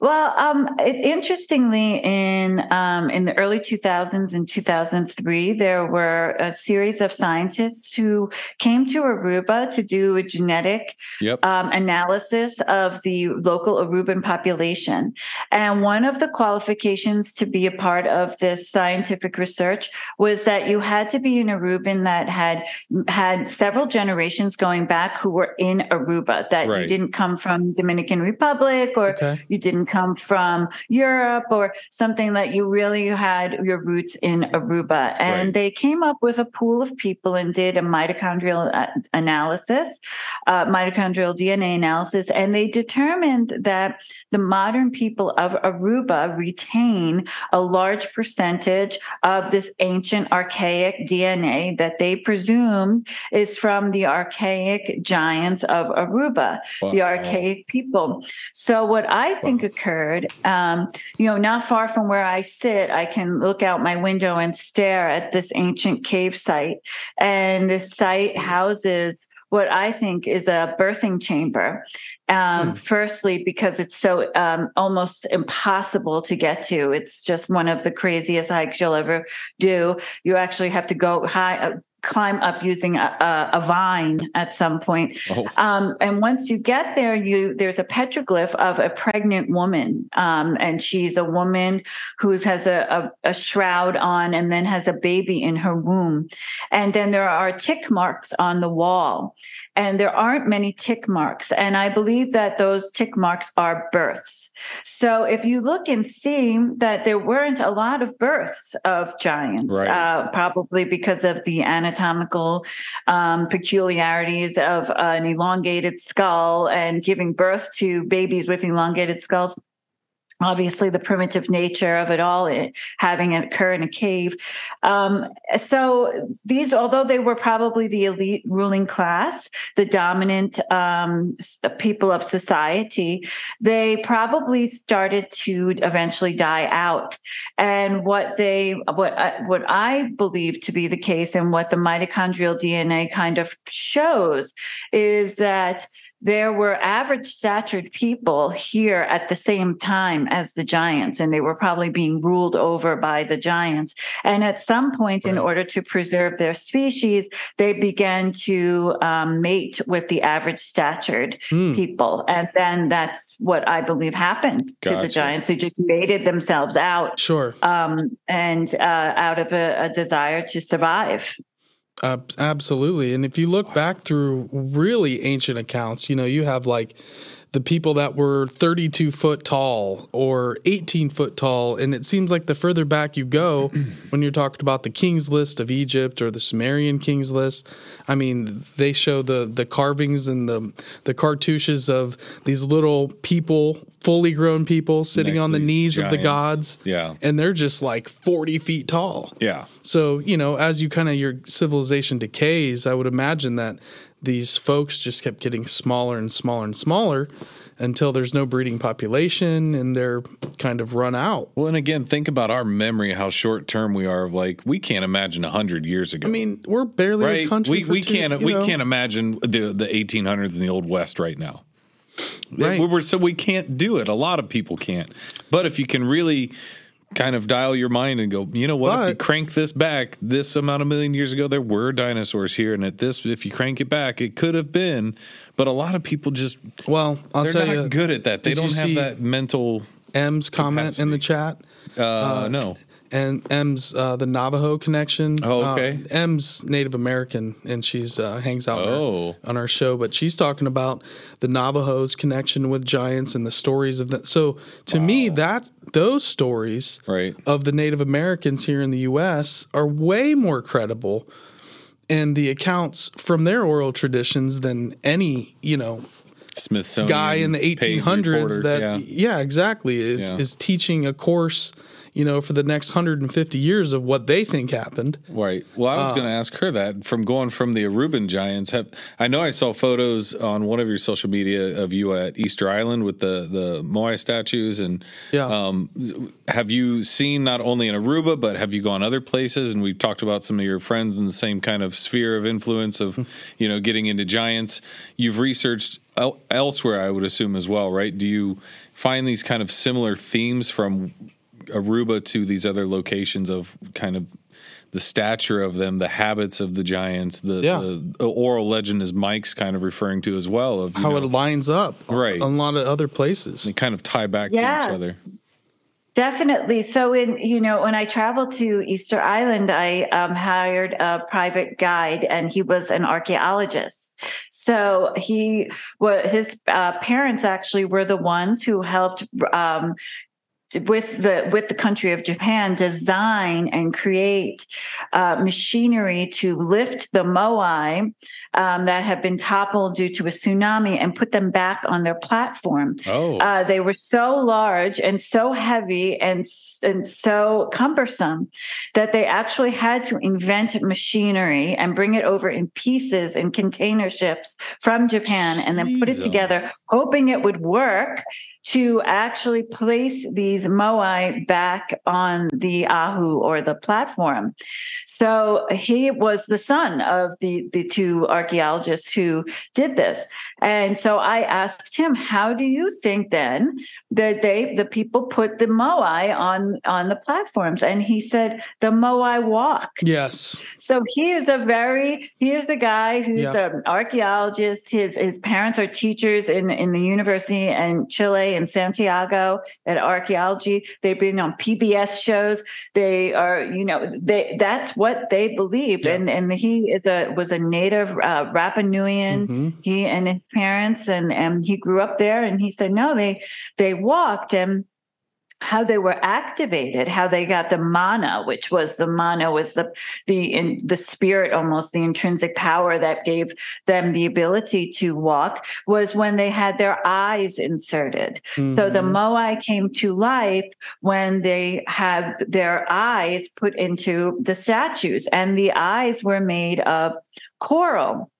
C: Well, um, it, interestingly, in um, in the early 2000s and 2003, there were a series of scientists who came to Aruba to do a genetic
B: Yep.
C: um, analysis of the local Aruban population. And one of the qualifications to be a part of this scientific research was that you had to be an Aruban that had had several generations going back who were in Aruba, that you didn't come from Dominican Republic or
A: Okay.
C: you didn't come from Europe or something that you really had your roots in Aruba. And
B: Right.
C: they came up with a pool of people and did a mitochondrial uh, analysis, uh, mitochondrial DNA analysis, and they determined that the modern people of Aruba retain a large percentage of this ancient archaic DNA that they presumed is from the archaic giants of Aruba, the archaic people. So what I think occurred, um, you know, not far from where I sit, I can look out my window and stare at this ancient cave site, and this site houses what I think is a birthing chamber. Um,
A: Hmm.
C: Firstly, because it's so um, almost impossible to get to. It's just one of the craziest hikes you'll ever do. You actually have to go high, climb up using a, a, a vine at some point.
B: Oh,
C: Um, and once you get there, you there's a petroglyph of a pregnant woman, um, and she's a woman who has a, a, a shroud on and then has a baby in her womb. And then there are tick marks on the wall, and there aren't many tick marks. And I believe that those tick marks are births. So if you look and see that there weren't a lot of births of giants,
B: Right.
C: uh, probably because of the anatomical um, peculiarities of an elongated skull and giving birth to babies with elongated skulls. Obviously, the primitive nature of it all, it, having it occur in a cave. Um, so, these, although they were probably the elite ruling class, the dominant um, people of society, they probably started to eventually die out. And what they, what I, what I believe to be the case, and what the mitochondrial DNA kind of shows, is that there were average statured people here at the same time as the giants, and they were probably being ruled over by the giants. And at some point, right. in order to preserve their species, they began to um, mate with the average statured mm. people. And then that's what I believe happened gotcha. to the giants. They just mated themselves out.
A: Sure.
C: Um, and uh, out of a, a desire to survive.
A: Uh, absolutely. And if you look back through really ancient accounts, you know, you have like the people that were 32 foot tall or 18 foot tall. And it seems like the further back you go, when you're talking about the king's list of Egypt or the Sumerian king's list, I mean, they show the, the carvings and the, the cartouches of these little people, fully grown people sitting Next on the knees giants. of the gods.
B: Yeah.
A: And they're just like 40 feet tall.
B: Yeah.
A: So, you know, as you kind of your civilization decays, I would imagine that these folks just kept getting smaller and smaller and smaller until there's no breeding population and they're kind of run out.
B: Well, and again, think about our memory, how short term we are. Of like, we can't imagine a hundred years ago.
A: I mean, we're barely right? a country.
B: We, we
A: two,
B: can't we know? can't imagine the the 1800s in the old west right now.
A: Right.
B: We, so we can't do it. A lot of people can't. But if you can really kind of dial your mind and go, you know what? But, if you crank this back this amount of million years ago, there were dinosaurs here, and at this, if you crank it back, it could have been. But a lot of people just
A: well, I'll
B: they're
A: tell
B: not
A: you,
B: good at that. They don't have that mental.
A: M's comment capacity. in the chat.
B: Uh, uh, no
A: and M's uh, the Navajo connection.
B: Oh, okay.
A: Uh, M's Native American, and she's uh, hangs out
B: oh.
A: on, our, show. But she's talking about the Navajos' connection with giants and the stories of that. So to wow. me, that those stories
B: right.
A: of the Native Americans here in the U.S. are way more credible, and the accounts from their oral traditions than any you know
B: Smithsonian
A: guy in the 1800s that yeah. yeah, exactly is yeah. is teaching a course you know, for the next 150 years of what they think happened.
B: Right. Well, I was uh, going to ask her that from going from the Aruban giants. Have, I know I saw photos on one of your social media of you at Easter Island with the the Moai statues, and
A: yeah.
B: Um, have you seen not only in Aruba, but have you gone other places? And we've talked about some of your friends in the same kind of sphere of influence of, you know, getting into giants. You've researched elsewhere, I would assume as well, right? Do you find these kind of similar themes from Aruba to these other locations of kind of the stature of them, the habits of the giants, the, yeah. the oral legend is Mike's kind of referring to as well of
A: how
B: know,
A: it lines up
B: right
A: a lot of other places.
B: They kind of tie back yes. to each other.
C: Definitely. So, in you know, when I traveled to Easter Island, I um, hired a private guide, and he was an archaeologist. So he, well, his uh, parents actually were the ones who helped um, with the with the country of Japan design and create uh, machinery to lift the moai um, that have been toppled due to a tsunami and put them back on their platform.
B: Oh,
C: uh, they were so large and so heavy and and so cumbersome that they actually had to invent machinery and bring it over in pieces in container ships from Japan and then put it together, hoping it would work to actually place these moai back on the ahu or the platform. So he was the son of the, the two archaeologists who did this. And so I asked him, how do you think then that they the people put the moai on on the platforms? And he said, the moai walk.
A: Yes.
C: So he is a very he is a guy who's yep. an archaeologist. His his parents are teachers in, in the university in Chile in Santiago at archaeology. They've been on PBS shows. They are, you know, they that's what they believe. Yeah. And and he is a was a native uh, Rapa Nuian. Mm-hmm. He and his parents and and he grew up there. And he said no, they they walked and how they were activated, how they got the mana, which was the mana was the the in, the spirit, almost the intrinsic power that gave them the ability to walk, was when they had their eyes inserted. Mm-hmm. So the mm-hmm. moai came to life when they had their eyes put into the statues, and the eyes were made of coral.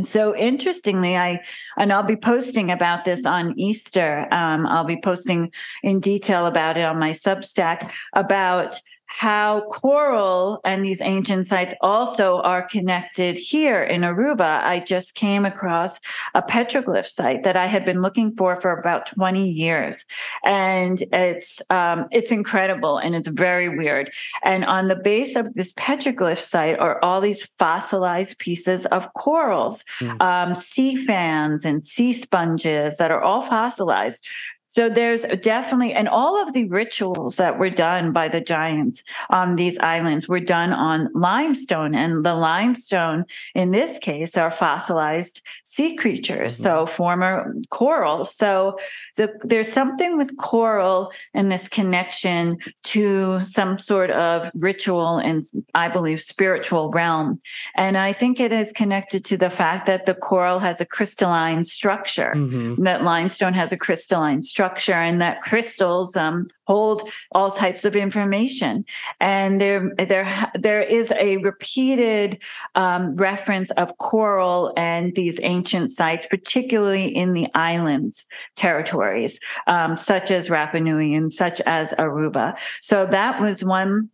C: So interestingly, I and I'll be posting about this on Easter. Um, I'll be posting in detail about it on my Substack about how coral and these ancient sites also are connected here in Aruba. I just came across a petroglyph site that I had been looking for for about 20 years. And it's, um, it's incredible and it's very weird. And on the base of this petroglyph site are all these fossilized pieces of corals, mm. um, sea fans and sea sponges that are all fossilized so there's definitely, and all of the rituals that were done by the giants on these islands were done on limestone. And the limestone, in this case, are fossilized sea creatures. Mm-hmm. So former coral. So the, there's something with coral and this connection to some sort of ritual and I believe spiritual realm. And I think it is connected to the fact that the coral has a crystalline structure, mm-hmm. that limestone has a crystalline structure structure and that crystals um, hold all types of information. And there, there, there is a repeated um, reference of coral and these ancient sites, particularly in the islands territories, um, such as Rapa Nui and such as Aruba. So that was one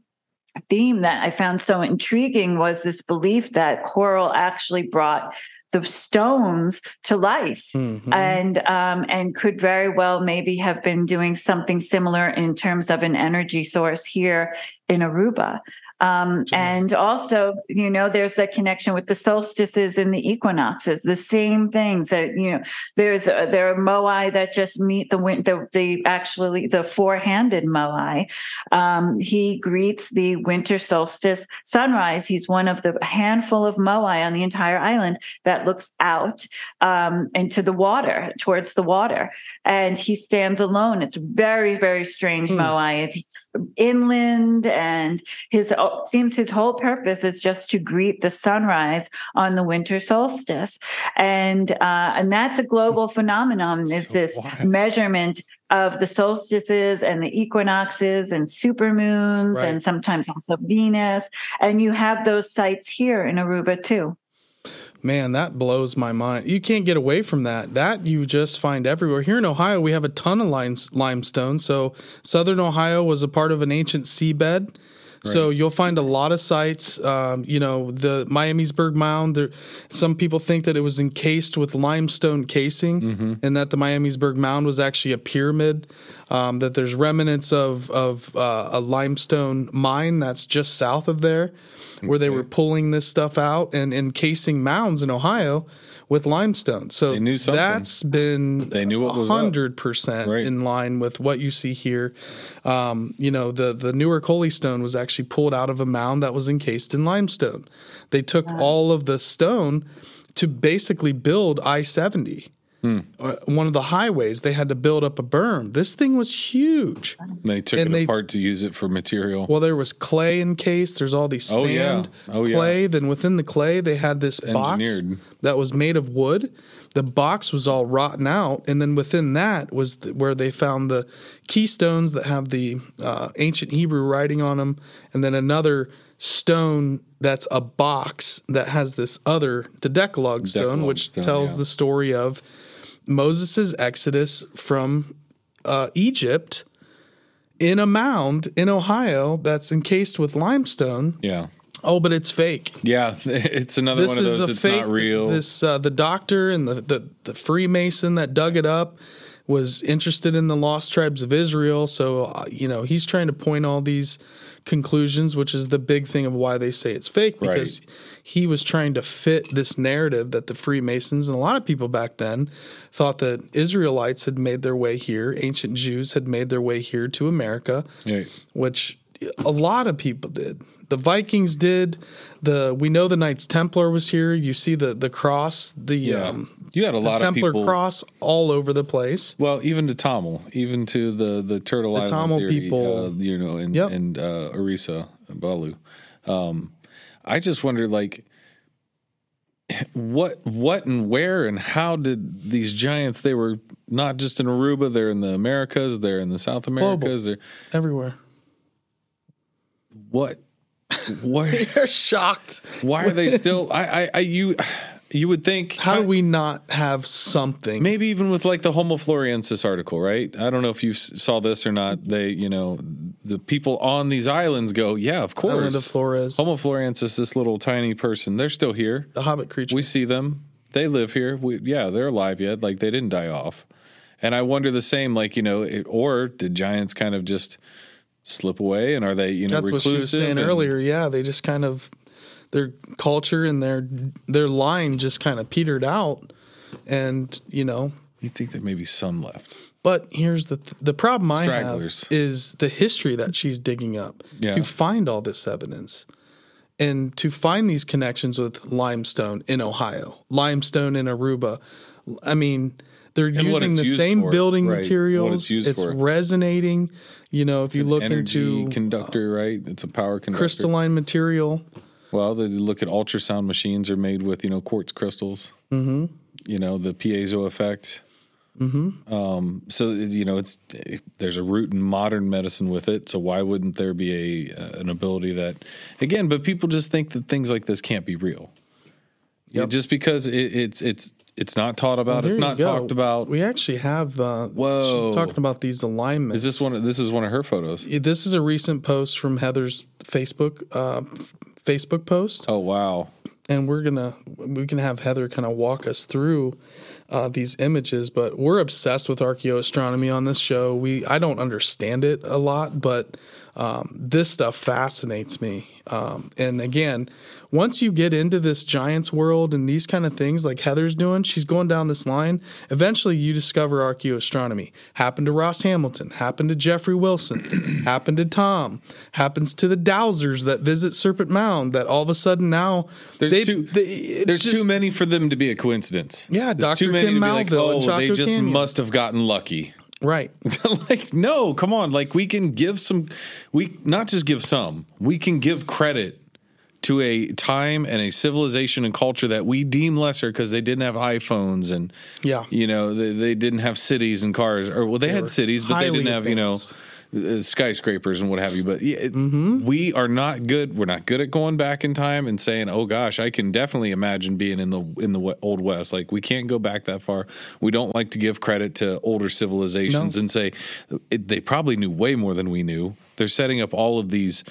C: theme that I found so intriguing was this belief that coral actually brought the stones to life mm-hmm. and um, and could very well maybe have been doing something similar in terms of an energy source here in Aruba. Um, and also, you know, there's that connection with the solstices and the equinoxes, the same things that, you know, there's, uh, there are moai that just meet the, the, the actually the four-handed moai. Um, he greets the winter solstice sunrise. He's one of the handful of moai on the entire island that looks out, um, into the water, towards the water. And he stands alone. It's very, very strange mm. moai. It's inland and his seems his whole purpose is just to greet the sunrise on the winter solstice, and uh, and that's a global phenomenon. Is this wild. measurement of the solstices and the equinoxes and supermoons right. and sometimes also Venus, and you have those sites here in Aruba too.
A: Man, that blows my mind. You can't get away from that. That you just find everywhere. Here in Ohio, we have a ton of limestone. So, southern Ohio was a part of an ancient seabed so you'll find a lot of sites. Um, you know, the Miamisburg Mound. There, some people think that it was encased with limestone casing, mm-hmm. and that the Miamisburg Mound was actually a pyramid. Um, that there's remnants of of uh, a limestone mine that's just south of there, where okay. they were pulling this stuff out and encasing mounds in Ohio with limestone. So they knew something. that's been
B: they knew what was
A: hundred percent in line with what you see here. Um, you know, the the Newark Holy Stone was actually actually pulled out of a mound that was encased in limestone. They took all of the stone to basically build I 70. Hmm. Uh, one of the highways, they had to build up a berm. This thing was huge.
B: And they took and it they, apart to use it for material.
A: Well, there was clay encased. There's all these oh, sand, oh, yeah. Oh, clay. Yeah. Then within the clay, they had this Engineered. box that was made of wood. The box was all rotten out, and then within that was where they found the keystones that have the uh, ancient Hebrew writing on them, and then another stone that's a box that has this other the Decalogue stone, Decalogue which stone, tells yeah. the story of Moses' exodus from uh, Egypt in a mound in Ohio that's encased with limestone.
B: Yeah.
A: Oh, but it's fake.
B: Yeah, it's another this one of those. Is a it's fake, not real.
A: This uh, the doctor and the, the the Freemason that dug it up was interested in the lost tribes of Israel. So uh, you know he's trying to point all these conclusions, which is the big thing of why they say it's fake because right. he was trying to fit this narrative that the Freemasons and a lot of people back then thought that Israelites had made their way here, ancient Jews had made their way here to America, right. which a lot of people did. The Vikings did. The we know the Knights Templar was here. You see the the cross, the yeah. um,
B: you had a lot
A: Templar
B: of people
A: cross all over the place.
B: Well, even to Tamil, even to the the Turtle the Island
A: Tamil theory, people,
B: uh, you know, and yep. and uh, and Balu. Um, I just wonder, like, what what and where and how did these giants? They were not just in Aruba; they're in the Americas, they're in the South Americas, Global. they're
A: everywhere.
B: What? Why?
A: You're shocked.
B: Why are they still? I, I, I you you would think
A: how do we not have something
B: maybe even with like the homo floresiensis article right i don't know if you saw this or not they you know the people on these islands go, yeah, of course.
A: Flores,
B: Homo florensis, this little tiny person, they're still here.
A: the Hobbit creature.
B: We see them. They live here. We, yeah, they're alive yet. Like they didn't die off. And I wonder the same, like, you know, it, or did giants kind of just slip away and are they, you know,
A: That's what she was saying earlier. Yeah, they just kind of their culture and their their line just kind of petered out, and you know.
B: You think there may be some left.
A: But here's the th- the problem I have is the history that she's digging up
B: Yeah.
A: to find all this evidence. And to find these connections with limestone in Ohio, limestone in Aruba. I mean, they're
B: what
A: using the same
B: for,
A: building
B: right,
A: materials.
B: it's for.
A: resonating. You know, if you look into
B: conductor, right? It's a power conductor.
A: crystalline material,
B: Well, they look at ultrasound machines are made with you know quartz crystals. Mm-hmm. You know the piezo effect. Mm-hmm. Um, so you know it's there's a root in modern medicine with it. So why wouldn't there be a uh, an ability that again? But people just think that things like this can't be real.
A: Yep.
B: Just because it, it's it's it's not taught about.
A: Here
B: it's not talked about.
A: We actually have. Uh,
B: Whoa.
A: She's talking about these alignments.
B: Is this one? Of, this is one of her photos.
A: This is a recent post from Heather's Facebook uh, Facebook post,
B: Oh wow!
A: and we're gonna we can have Heather kind of walk us through uh, these images. But we're obsessed with archaeoastronomy on this show. We I don't understand it a lot, but um, this stuff fascinates me. Um, and again, once you get into this giants world and these kind of things like Heather's doing, she's going down this line. Eventually, you discover archaeoastronomy. Happened to Ross Hamilton. Happened to Jeffrey Wilson. happened to Tom. Happens to the Dowsers that visit Serpent Mound. That all of a sudden now
B: There's
A: they-
B: too
A: they-
B: there's
A: just-
B: too many for them to be a coincidence.
A: Yeah, Dr.
B: too many to be like,
A: Malville
B: oh, they
A: Chaco
B: just
A: Canyon.
B: must have gotten lucky.
A: Right.
B: like no, come on. Like we can give some we not just give some. We can give credit to a time and a civilization and culture that we deem lesser because they didn't have iPhones and
A: Yeah.
B: you know they, they didn't have cities and cars or well they, had cities but they
A: highly
B: didn't have you know
A: advanced.
B: Uh, skyscrapers and what have you but yeah, it-
A: Mm-hmm.
B: we are not good we're not good at going back in time and saying oh gosh i can definitely imagine being in the in the old west like we can't go back that far we don't like to give credit to older civilizations
A: No.
B: and say it, they probably knew way more than we knew they're setting up all of these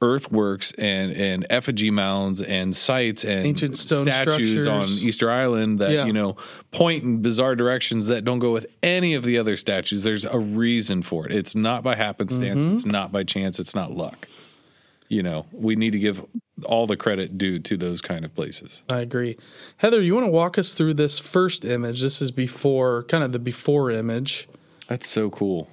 B: earthworks and and effigy mounds and sites and
A: Ancient stone
B: statues on. Easter Island that
A: Yeah.
B: you know point in bizarre directions that don't go with any of the other statues. There's a reason for it. It's not by happenstance.
A: Mm-hmm.
B: It's not by chance. It's not luck. You know, we need to give all the credit due to those kind of places.
A: I agree. Heather, you want to walk us through this first image? This is before, kind of the before image.
B: That's so cool.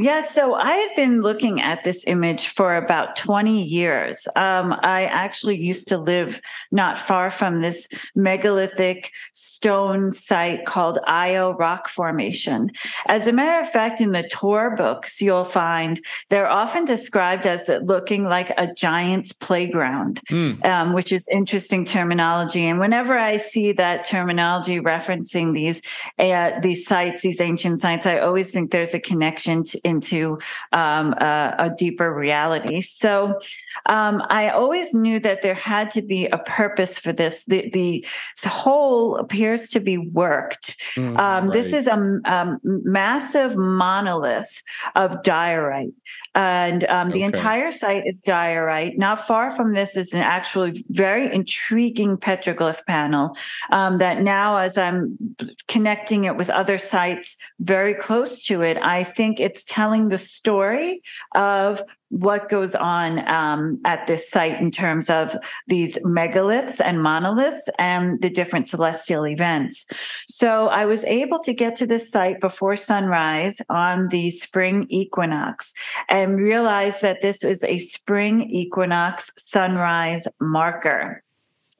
C: Yeah, so I had been looking at this image for about 20 years. Um, I actually used to live not far from this megalithic stone site called Ayo Rock Formation. As a matter of fact, in the tour books, you'll find they're often described as looking like a giant's playground, um, which is interesting terminology. And whenever I see that terminology referencing these uh, these sites, these ancient sites, I always think there's a connection to, into um, a, a deeper reality. So um, I always knew that there had to be a purpose for this. The, the whole to be worked. um, This is a um, massive monolith of diorite, and um, the
B: Okay.
C: entire site is diorite. Not far from this is an actually very intriguing petroglyph panel um, that now, as I'm connecting it with other sites very close to it, I think it's telling the story of what goes on um, at this site in terms of these megaliths and monoliths and the different celestial events. So I was able to get to this site before sunrise on the spring equinox and realize that this was a spring equinox sunrise marker.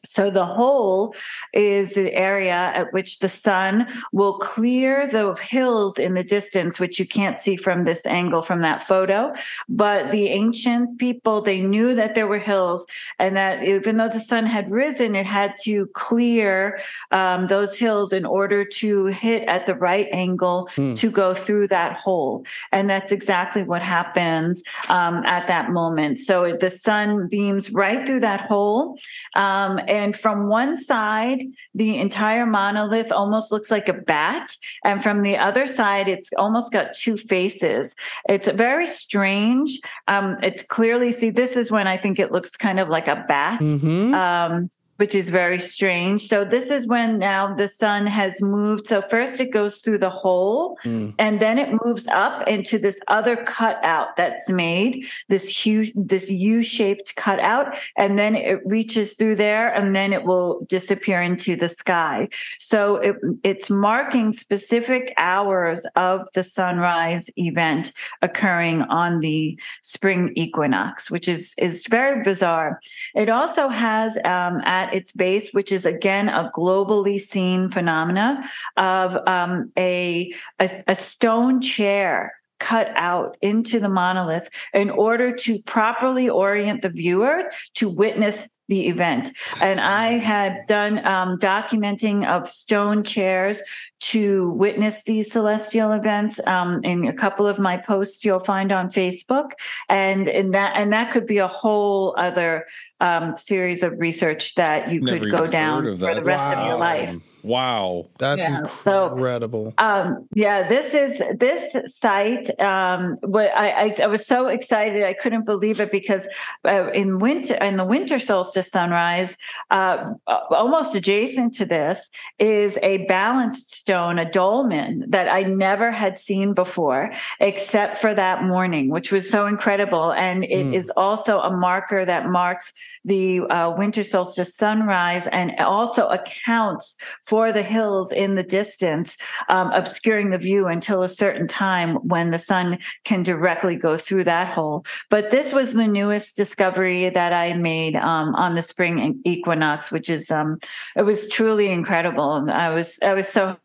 C: So the hole is the area at which the sun will clear the hills in the distance, which you can't see from this angle from that photo. But the ancient people, they knew that there were hills and that even though the sun had risen, it had to clear um, those hills in order to hit at the right angle to go through that hole. And that's exactly what happens um, at that moment. So the sun beams right through that hole. Um, and from one side, the entire monolith almost looks like a bat, and from the other side, it's almost got two faces. It's very strange. Um, it's clearly see. This is when I think it looks kind of like a bat.
A: Mm-hmm.
C: Um, which is very strange. So this is when now the sun has moved. So first it goes through the hole
A: Mm.
C: and then it moves up into this other cutout that's made, this huge, this U-shaped cutout, and then it reaches through there and then it will disappear into the sky. So it, it's marking specific hours of the sunrise event occurring on the spring equinox, which is, is very bizarre. It also has um, at its base, which is again a globally seen phenomena of um, a, a a stone chair cut out into the monolith in order to properly orient the viewer to witness the event. And I had done um, documenting of stone chairs to witness these celestial events um, in a couple of my posts you'll find on Facebook, and in that and that could be a whole other um, series of research that you
B: Never
C: could go down for the rest of your
A: Wow.
C: life.
B: Wow.
A: That's
C: Yeah, so-
A: incredible.
C: Um, yeah, this is this site. Um, what I, I I was so excited, I couldn't believe it because uh, in winter, in the winter solstice sunrise, uh, almost adjacent to this is a balanced stone, a dolmen that I never had seen before, except for that morning, which was so incredible, and it is
A: Mm.
C: also a marker that marks the uh, winter solstice sunrise and also accounts for the hills in the distance, um, obscuring the view until a certain time when the sun can directly go through that hole. But this was the newest discovery that I made um, on the spring equinox, which is um, it was truly incredible. I was I was so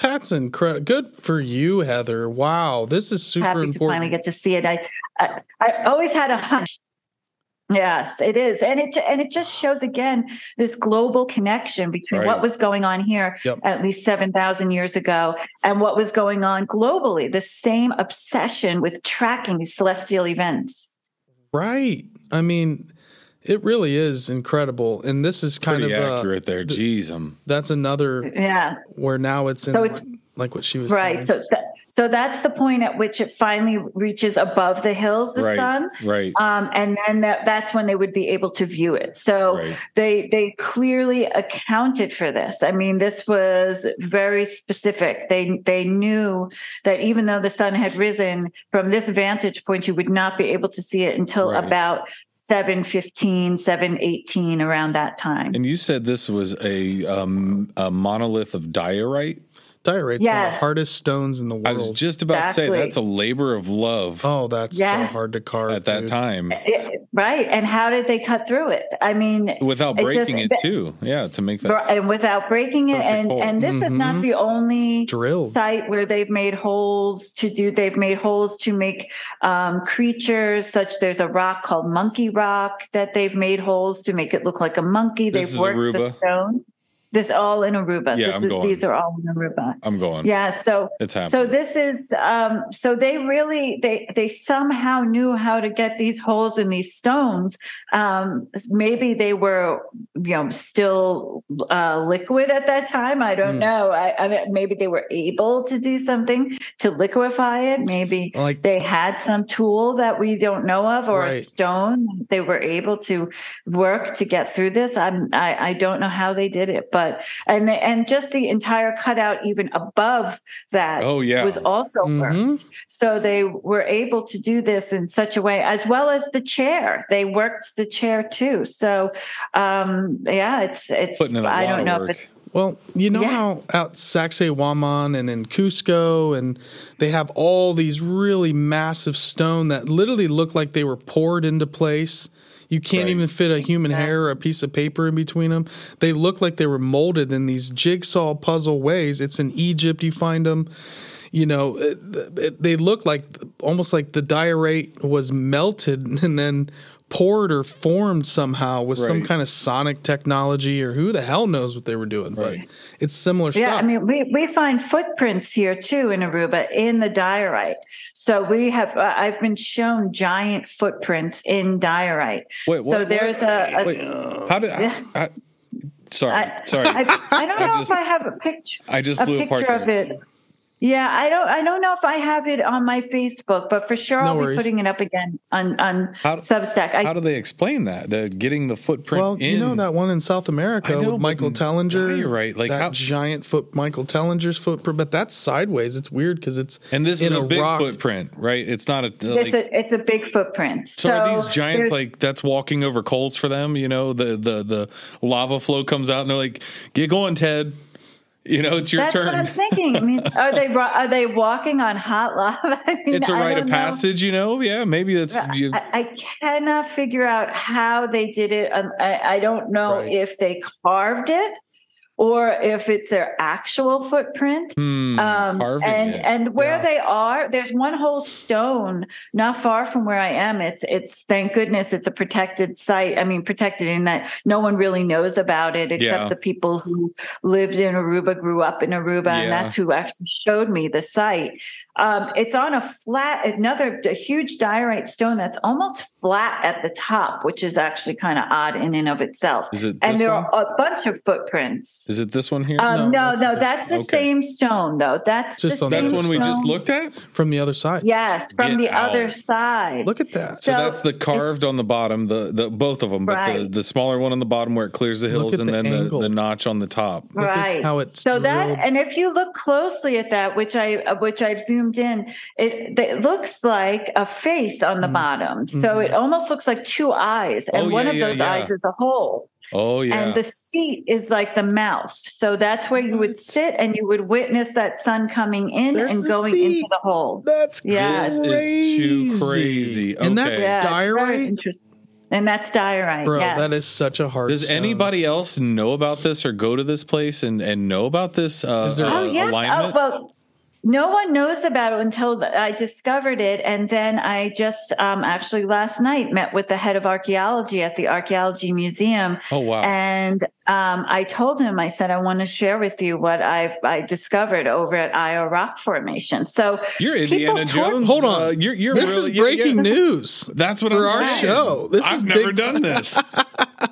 A: That's incredible. Good for you, Heather. Wow, this is super
C: happy to
A: important.
C: finally get to see it. I, I I always had a hunch. Yes, it is, and it and it just shows again this global connection between
B: Right.
C: what was going on here
A: Yep.
C: at least seven thousand years ago and what was going on globally. The same obsession with tracking these celestial events.
A: Right. I mean, it really is incredible. And this is kind
B: Pretty
A: of uh,
B: accurate there. Jeez, um,
A: that's another
C: Yeah,
A: where now it's in
C: So it's-
A: like what she was
C: right.
A: saying.
C: So that, so that's the point at which it finally reaches above the hills, the
B: right,
C: sun.
B: right,
C: Um, and then that, that's when they would be able to view it. So
B: right.
C: they they clearly accounted for this. I mean, this was very specific. They they knew that even though the sun had risen from this vantage point, you would not be able to see it until
B: Right.
C: about 715, 718 around that time.
B: And you said this was a um, a monolith of diorite.
A: Diorite's one of the hardest stones in the world.
B: I was just about to say that's a labor of love
A: oh, that's
C: Yes.
A: so hard to carve
B: at that
A: dude.
B: time
C: It- right. And how did they cut through it? I mean,
B: without
C: it
B: breaking
C: just-
B: it too. Yeah, to make that.
C: and without breaking it. And
B: hole.
C: and this is
A: Mhm.
C: not the only
A: drill
C: site where they've made holes to do they've made holes to make um, creatures such there's a rock called monkey rock that they've made holes to make it look like a monkey
B: This
C: they've
B: is
C: worked the stone this all in aruba.
B: Yeah,
C: this
B: I'm
C: is,
B: going.
C: these are all in aruba.
B: I'm going.
C: yeah so
B: it's happening.
C: so this is um so they really they they somehow knew how to get these holes in these stones. Um maybe they were you know still uh liquid at that time. I don't
A: Hmm.
C: know. I, I mean, maybe they were able to do something to liquefy it. Maybe
A: Like
C: they had some tool that we don't know of or a stone. They were able to work to get through this. I'm i, I don't know how they did it but and the, and just the entire cutout even above that
B: Oh, yeah.
C: was also worked
A: Mhm.
C: so they were able to do this in such a way as well as the chair they worked the chair too so um yeah it's it's
B: Putting in a
C: i
B: lot
C: don't
B: of
C: know
B: work.
C: if it's
A: Well, you know
C: Yeah.
A: how out Sacsayhuaman and in Cusco, and they have all these really massive stone that literally look like they were poured into place. You can't
B: Right.
A: even fit a human hair or a piece of paper in between them. They look like they were molded in these jigsaw puzzle ways. It's in Egypt. You find them. You know, uh, it, it, they look like almost like the diorite was melted and then poured or formed somehow with some kind of sonic technology or who the hell knows what they were doing.
B: Right.
A: But it's similar
C: Yeah,
A: stuff.
C: I mean, we, we find footprints here too in Aruba in the diorite. So we have, uh, I've been shown giant footprints in diorite.
B: Wait,
C: so
B: what?
C: there's
B: what?
C: a, a
B: Wait, how did?
C: Yeah.
B: I, Sorry,
C: I,
B: sorry.
C: I, I don't
B: I
C: know
B: just-
C: if I have a picture.
B: I just
C: a
B: blew apart
C: picture of
B: there.
C: it. Yeah, I don't. I don't know if I have it on my Facebook, but for sure
A: No
C: I'll
A: worries.
C: be putting it up again on on
B: How-
C: Substack. I,
B: How do they explain that? The getting the footprint
A: Well,
B: in.
A: you know that one in South America
B: know,
A: with Michael Tellinger.
B: Yeah, you're right. Like,
A: that
B: how-
A: giant foot, Michael Tellinger's footprint, but that's sideways. It's weird because it's
B: and this
A: in
B: is a, big
A: rock.
B: footprint, right? It's not a.
C: Uh, it's
B: Like,
C: a it's a big footprint.
B: so are these giants like that's walking over coals for them? You know, the the the lava flow comes out and they're like, "Get going, Ted." You know, it's your
C: That's
B: turn.
C: That's what I'm thinking. I mean, are they are they walking on hot lava? I mean,
B: it's a rite of
C: know.
B: passage, you know. Yeah, maybe that's. You,
C: I, I cannot figure out how they did it. Um, I, I don't know
A: Right.
C: if they carved it or if it's their actual footprint.
B: hmm,
C: Um, and
B: it.
C: and where
A: Yeah.
C: they are, there's one whole stone not far from where I am. It's it's thank goodness it's a protected site. I mean, protected in that no one really knows about it except
B: Yeah.
C: the people who lived in Aruba, grew up in Aruba,
B: Yeah.
C: and that's who actually showed me the site. Um, it's on a flat, another a huge diorite stone that's almost flat at the top, which is actually kind of odd in and of itself.
B: Is it
C: and there
B: one?
C: are a bunch of footprints.
B: Is it this one here?
C: Um,
A: No,
C: no,
A: that's
C: no,
A: the-
C: that's the
B: okay.
C: same stone though. That's
A: Just
C: the
A: on the
C: same
B: that's one we just looked at.
A: from the other side.
C: Yes, from
B: Get
C: the
B: out.
C: other side.
A: Look at that.
B: So
C: So-
B: that's the carved on the bottom, the the both of them, but the,
C: Right.
B: the smaller one on the bottom where it clears the hills, and
A: the
B: then the, the notch on the top.
A: Look at
C: right
A: how it's
C: so that and if you look closely at that which i uh, which i've zoomed in it, it looks like a face on the
A: Mm.
C: bottom so
A: Mhm.
C: it almost looks like two eyes and
B: Oh,
C: one
B: yeah,
C: of
B: yeah,
C: those
B: yeah.
C: eyes is a hole
B: Oh yeah,
C: and the seat is like the mouth so that's where you would sit and you would witness that sun coming in
A: There's
C: and going
A: seat.
C: into the hole
A: That's
C: Yeah.
B: This
A: crazy.
B: is too crazy.
A: And that's
B: Okay.
C: yeah it's
A: diorite?
C: interesting and that's diorite
A: Bro,
C: yes.
A: that is such a hard
B: Does
A: stone.
B: anybody else know about this or go to this place and, and know about this uh,
A: Is there-
B: uh,
C: Oh yeah.
B: alignment?
C: Oh, well, no one knows about it until I discovered it, and then I just um, actually last night met with the head of archaeology at the Archaeology Museum,
B: oh wow!
C: and um, I told him I said I want to share with you what I've I discovered over at Ayo Rock Formation. So
B: you're
C: people
B: Indiana
C: talk-
B: Jones.
A: Hold on.
B: uh, you're, you're
A: this
B: really,
A: is
B: yeah,
A: breaking
B: yeah.
A: news.
B: That's what
A: for
B: I'm
A: our
B: saying.
A: show. This
B: I've
A: is
B: never
A: big
B: done
A: time.
B: this.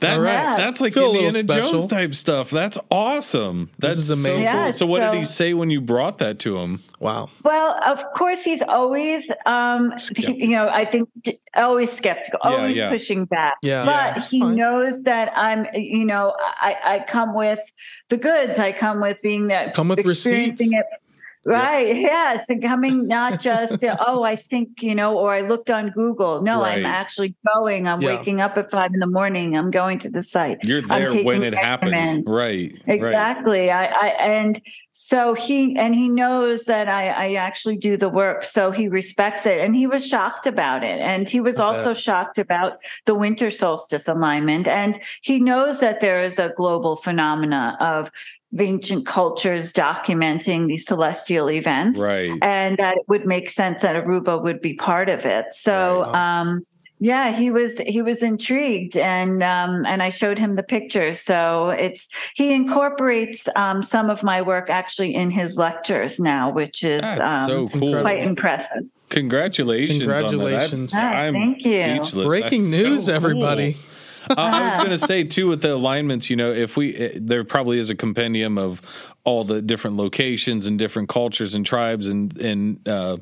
B: That's
A: All
C: right.
B: that's like
A: Feel
B: Indiana. Jones type stuff. That's awesome. That's
A: is
B: so
A: amazing.
B: cool.
C: Yeah,
B: so, what did he say when you brought that to him?
A: Wow.
C: Well, of course, he's always, um, he- you know, I think always skeptical,
B: Yeah,
C: always
B: yeah.
C: pushing back.
A: Yeah.
C: but
A: Yeah,
C: he
A: fine.
C: knows that I'm, you know, I, I come with the goods. I come with being that
A: Come with
C: experiencing
A: receipts.
C: it. Right. Yes. And coming not just, oh, I think, you know, or I looked on Google. No, I'm actually going. I'm
A: Yeah.
C: waking up at five in the morning. I'm going to the site.
B: You're there when it happened, right? Right.
C: Exactly. I, I and so he and he knows that I, I actually do the work, so he respects it, and he was shocked about it, and he was also shocked about the winter solstice alignment, and he knows that there is a global phenomena of ancient cultures documenting these celestial events,
B: Right.
C: and that it would make sense that Aruba would be part of it. So.
A: Right.
C: um yeah, he was he was intrigued, and um, and I showed him the pictures. So it's he incorporates um, some of my work actually in his lectures now, which is um,
B: so cool.
C: quite impressive.
B: Congratulations!
A: Congratulations.
B: On that. That's,
C: Ah,
B: I'm
C: thank you.
B: Speechless.
A: Breaking
B: That's so
A: news,
B: cool. Uh, I was going to say too with the alignments, you know, if we eh, there probably is a compendium of all the different locations and different cultures and tribes and and uh,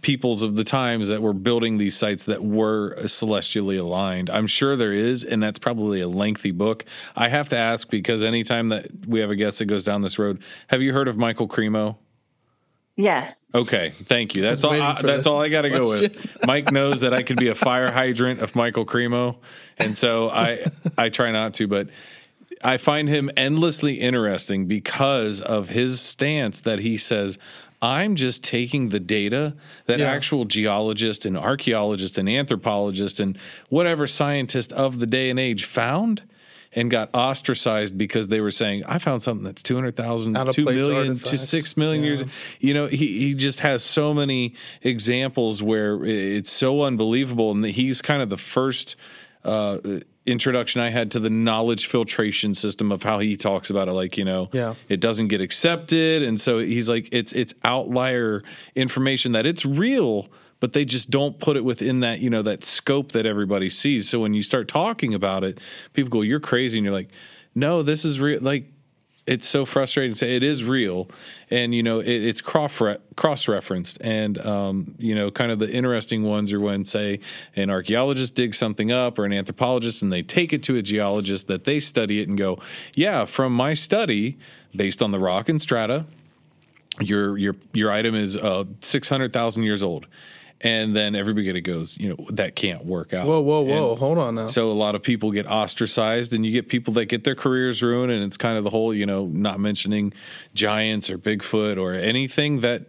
B: peoples of the times that were building these sites that were celestially aligned. I'm sure there is, and that's probably a lengthy book. I have to ask because anytime that we have a guest that goes down this road, have you heard of Michael Cremo?
C: Yes.
B: Okay, thank you. That's all. I, that's
A: this
B: all I got to go with. Mike knows that I could be a fire hydrant of Michael Cremo, and so I I try not to, but I find him endlessly interesting because of his stance that he says. I'm just taking the data that
A: Yeah.
B: actual geologists and archaeologists and anthropologists and whatever scientist of the day and age found and got ostracized because they were saying, I found something that's 200,000,
A: Out of
B: 2 to
A: artifacts.
B: 6 million years you know he, he just has so many examples where it's so unbelievable and he's kind of the first uh, introduction i had to the knowledge filtration system of how he talks about it like you know
A: Yeah.
B: it doesn't get accepted and so he's like it's it's outlier information that it's real but they just don't put it within that you know that scope that everybody sees. So when you start talking about it, people go, "You're crazy," and you're like, "No, this is real." Like it's so frustrating to say it is real and you know it, it's cross referenced and um, you know kind of the interesting ones are when say an archaeologist digs something up or an anthropologist and they take it to a geologist that they study it and go yeah from my study based on the rock and strata your your your item is uh, 600,000 years old and then everybody goes, you know, that can't work out.
A: Whoa, whoa, whoa!
B: And
A: Hold on now.
B: So a lot of people get ostracized, and you get people that get their careers ruined, and it's kind of the whole, you know, not mentioning giants or Bigfoot or anything that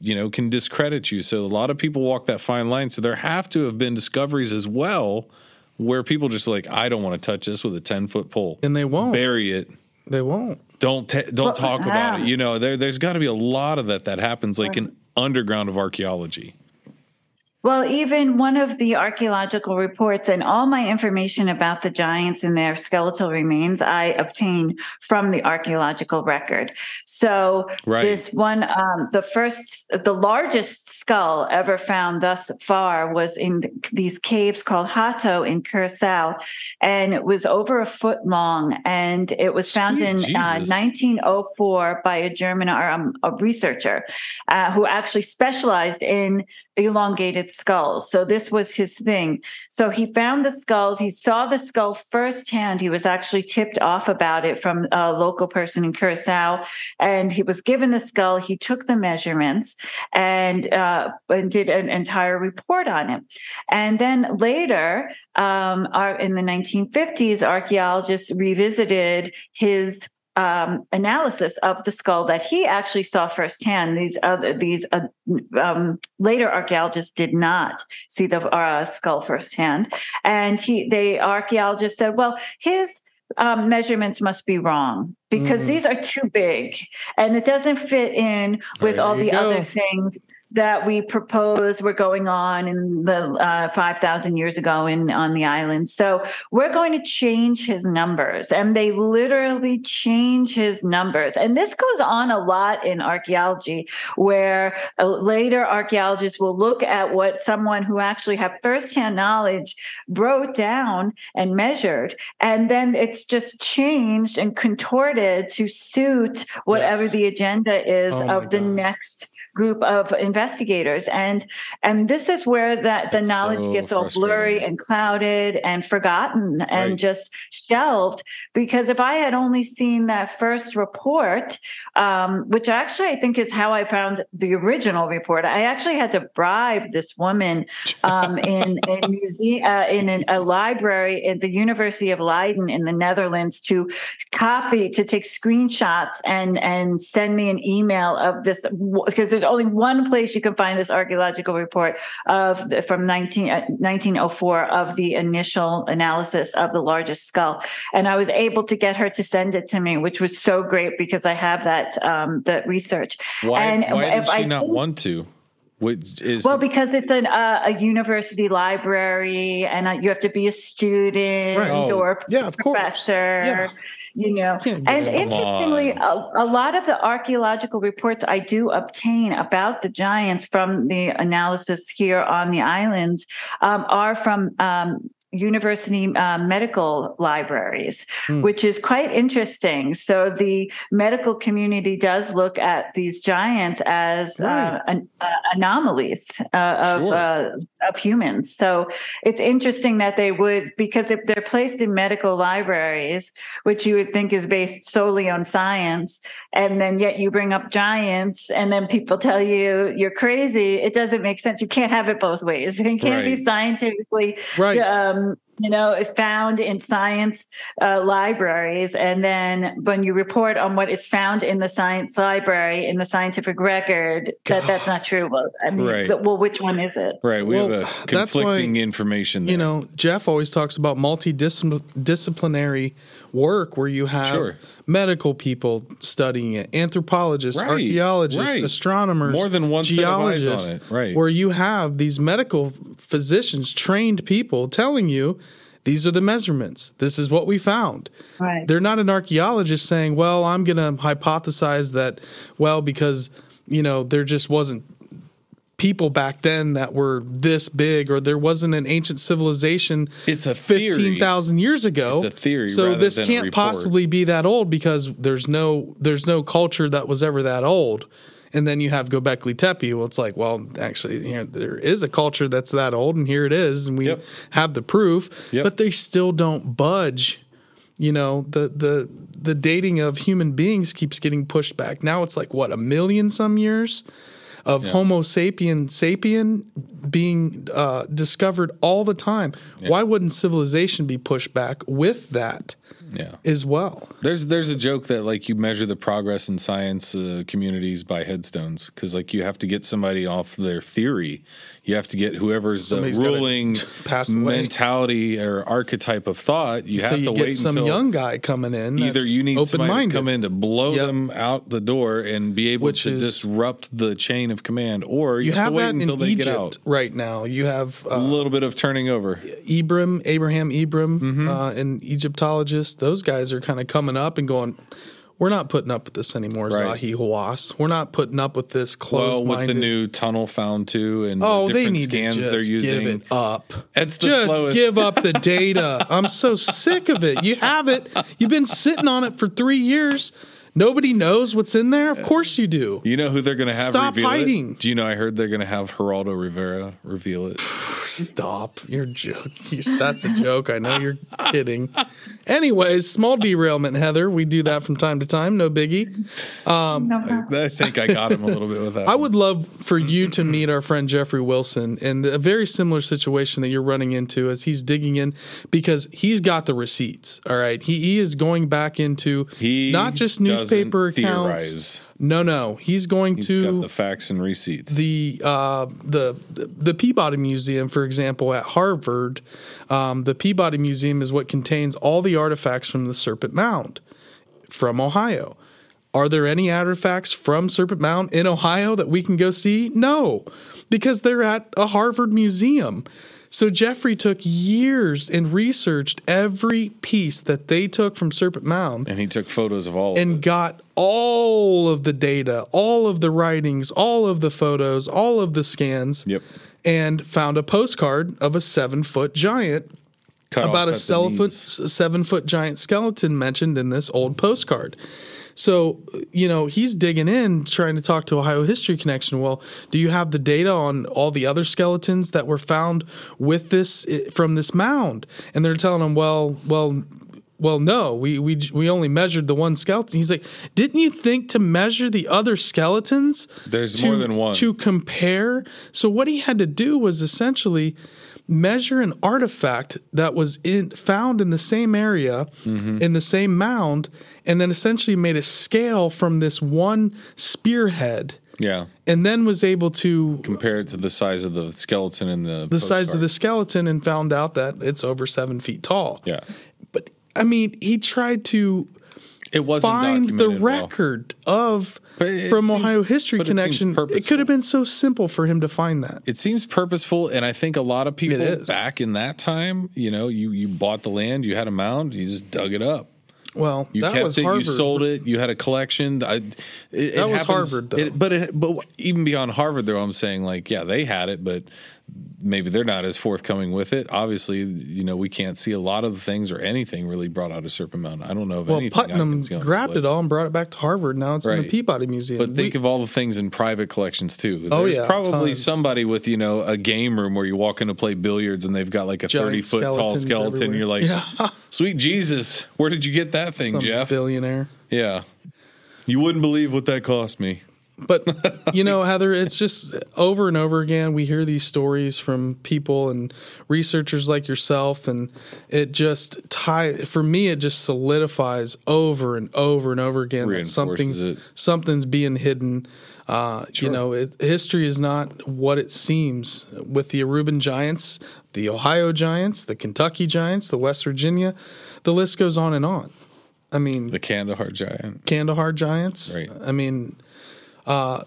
B: you know can discredit you. So a lot of people walk that fine line. So there have to have been discoveries as well where people just like, I don't want to touch this with a ten foot pole,
A: and they won't
B: bury it.
A: They won't.
B: Don't don't well, talk about it. You know, there there's got to be a lot of that that happens, like in underground of archaeology.
C: Well, even one of the archaeological reports and all my information about the giants and their skeletal remains I obtained from the archaeological record. So right. this one, um, the first, the largest skull ever found thus far was in these caves called Hato in Curacao, and it was over a foot long, and it was found Sweet in uh, 1904 by a German um, a researcher uh, who actually specialized in elongated skulls. So this was his thing. So he found the skulls. He saw the skull firsthand. He was actually tipped off about it from a local person in Curacao, and he was given the skull. He took the measurements and uh, and did an entire report on it. And then later, um, our, in the 1950s, archaeologists revisited his um, analysis of the skull that he actually saw firsthand. These other these uh, um, later archaeologists did not see the uh, skull firsthand, and he they archaeologists said, well, his um, measurements must be wrong because mm. these are too big and it doesn't fit in with there all the go. other things that we propose were going on in the uh, 5,000 years ago in on the island. So we're going to change his numbers, and they literally change his numbers. And this goes on a lot in archaeology, where uh, later archaeologists will look at what someone who actually have firsthand knowledge wrote down and measured, and then it's just changed and contorted to suit whatever yes. the agenda is oh of the God. next group of investigators. And and this is where that the knowledge so gets all blurry and clouded and forgotten and right. just shelved. Because if i had only seen that first report um, which actually i think is how i found the original report i actually had to bribe this woman um, in a museum uh, in an, a library at the university of leiden in the netherlands to copy to take screenshots and and send me an email of this because there's only one place you can find this archaeological report of the, from 19, uh, 1904 of the initial analysis of the largest skull. And I was able to get her to send it to me, which was so great because I have that, um, the research.
B: Why,
C: and
B: why did she I not want to? Is
C: well, because it's an, uh, a university library, and uh, you have to be a student right. oh, or yeah, professor. You know, and interestingly, a, a, lot of the archaeological reports I do obtain about the giants from the analysis here on the islands um, are from um, university uh, medical libraries, mm. which is quite interesting. So the medical community does look at these giants as uh, right. uh, an, uh, anomalies of sure. Uh, of humans. So it's interesting that they would because if they're placed in medical libraries, which you would think is based solely on science, and then yet you bring up giants, and then people tell you you're crazy. It doesn't make sense. You can't have it both ways. It can't right. be scientifically right. Um, you know, it found in science uh, libraries. And then when you report on what is found in the science library, in the scientific record, God. that that's not true. Well, I mean, right. well, which one is it?
B: Right. We well, have a conflicting why, information there.
A: You know, Jeff always talks about multidisciplinary work where you have sure. medical people studying it, anthropologists, right. archaeologists, right. astronomers,
B: more than one geologists,
A: right? Where you have these medical physicians, trained people telling you these are the measurements. This is what we found. Right. They're not an archaeologist saying, "Well, I'm going to hypothesize that well because, you know, there just wasn't people back then that were this big, or there wasn't an ancient civilization.
B: It's a
A: fifteen thousand years ago.
B: It's a theory
A: So
B: rather
A: this
B: than
A: can't
B: report.
A: possibly be that old because there's no there's no culture that was ever that old. And then you have Gobekli Tepe. Well, it's like, well, actually, you know, there is a culture that's that old, and here it is, and we
B: Yep.
A: have the proof.
B: Yep.
A: But they still don't budge. You know, the the the dating of human beings keeps getting pushed back. Now it's like what a million some years of Homo sapien sapien being uh, discovered all the time. Why wouldn't civilization be pushed back with that
B: Yeah.
A: as well?
B: There's there's a joke that like you measure the progress in science uh, communities by headstones because like you have to get somebody off their theory, you have to get whoever's the ruling mentality or archetype of thought. You
A: Until
B: have
A: you
B: to
A: get
B: wait
A: some young guy coming in.
B: either you need somebody to come in to blow
A: Yep.
B: them out the door and be able
A: Which
B: to
A: is-
B: disrupt the chain of command, or you,
A: You
B: have,
A: have
B: to wait
A: that
B: until they
A: Egypt
B: get out.
A: right now. You have
B: A
A: uh,
B: little bit of turning over.
A: Ibram, Abraham Ibram,
B: Mm-hmm.
A: uh, and Egyptologists. Those guys are kind of coming up and going. We're not putting up with this anymore,
B: Right.
A: Zahi Hawass. We're not putting up with this
B: close.
A: Well,
B: with the new tunnel found too, and
A: Oh,
B: the
A: they need
B: scans
A: to just
B: they're using.
A: give it up.
B: It's the
A: just
B: slowest.
A: give up the data. I'm so sick of it. You have it. You've been sitting on it for three years. Nobody knows what's in there. Of course you do.
B: You know who they're going to have
A: Stop
B: reveal
A: hiding.
B: it? Do you know? I heard they're going to have Geraldo Rivera reveal it.
A: Stop. You're joking. That's a joke. I know you're kidding. Anyways, small derailment, Heather. We do that from time to time. No biggie.
C: Um, no problem.
B: I think I got him a little bit with that.
A: I would love for you to meet our friend Jeffrey Wilson in a very similar situation that you're running into as he's digging in because he's got the receipts. All right. He, he is going back into
B: He
A: not just newspaper accounts.
B: theorize.
A: No, no. He's going
B: He's
A: to
B: got the facts and receipts.
A: the uh, the the Peabody Museum, for example, at Harvard, um, the Peabody Museum is what contains all the artifacts from the Serpent Mound from Ohio. Are there any artifacts from Serpent Mound in Ohio that we can go see? No, because they're at a Harvard museum. So Jeffrey took years and researched every piece that they took from Serpent Mound
B: and he took photos of all of
A: and got all of the data, all of the writings, all of the photos, all of the scans.
B: Yep.
A: And found a postcard of a seven foot giant
B: Cut
A: about a
B: at the knees.
A: seven foot, seven foot giant skeleton mentioned in this old postcard. So, you know, he's digging in trying to talk to Ohio History Connection. Well, do you have the data on all the other skeletons that were found with this eh, from this mound? And they're telling him, well, well, well, no, we we we only measured the one skeleton. He's like, didn't you think to measure the other skeletons?
B: There's
A: to-
B: more than one.
A: to compare. So what he had to do was essentially measure an artifact that was in found in the same area
B: Mm-hmm.
A: in the same mound and then essentially made a scale from this one spearhead
B: Yeah.
A: and then was able to
B: Compare it to the size of the skeleton in the
A: the size of the skeleton and found out that it's over seven feet tall
B: Yeah.
A: I mean he tried to
B: It wasn't
A: find the
B: documented well.
A: record of
B: it
A: from
B: seems-
A: ohio history
B: but it
A: connection it, could have been so simple for him to find that
B: It seems purposeful, and I think a lot of people back in that time, you know, you you bought the land, you had a mound, you just dug it up.
A: well
B: You
A: that
B: kept
A: was
B: it,
A: harvard
B: you sold it, you had a collection. I, it, it
A: That was
B: happens-
A: Harvard, though.
B: it- but it, but even beyond Harvard, though, I'm saying like, yeah, they had it, but maybe they're not as forthcoming with it. Obviously, you know, we can't see a lot of the things or anything really brought out of Serpent Mound. I don't know of
A: Well, Putnam
B: can see on
A: grabbed it all and brought it back to Harvard. Now it's in the Peabody Museum.
B: But think
A: We-
B: of all the things in private collections too.
A: Oh,
B: There's
A: yeah,
B: probably
A: tons.
B: somebody with you know a game room where you walk in to play billiards and they've got like a
A: Giant
B: thirty foot tall skeleton.
A: everywhere.
B: You're like,
A: Yeah.
B: sweet Jesus, where did you get that thing,
A: some
B: Jeff?
A: billionaire.
B: yeah, you wouldn't believe what that cost me.
A: But you know, Heather, it's just over and over again. We hear these stories from people and researchers like yourself, and it just tie for me. It just solidifies over and over and over again that something's
B: it.
A: something's being hidden. Uh, You know, it, history is not what it seems. With the Aruban Giants, the Ohio Giants, the Kentucky Giants, the West Virginia, the list goes on and on. I mean,
B: The Kandahar giant.
A: Kandahar Giants.
B: Right.
A: I mean, uh,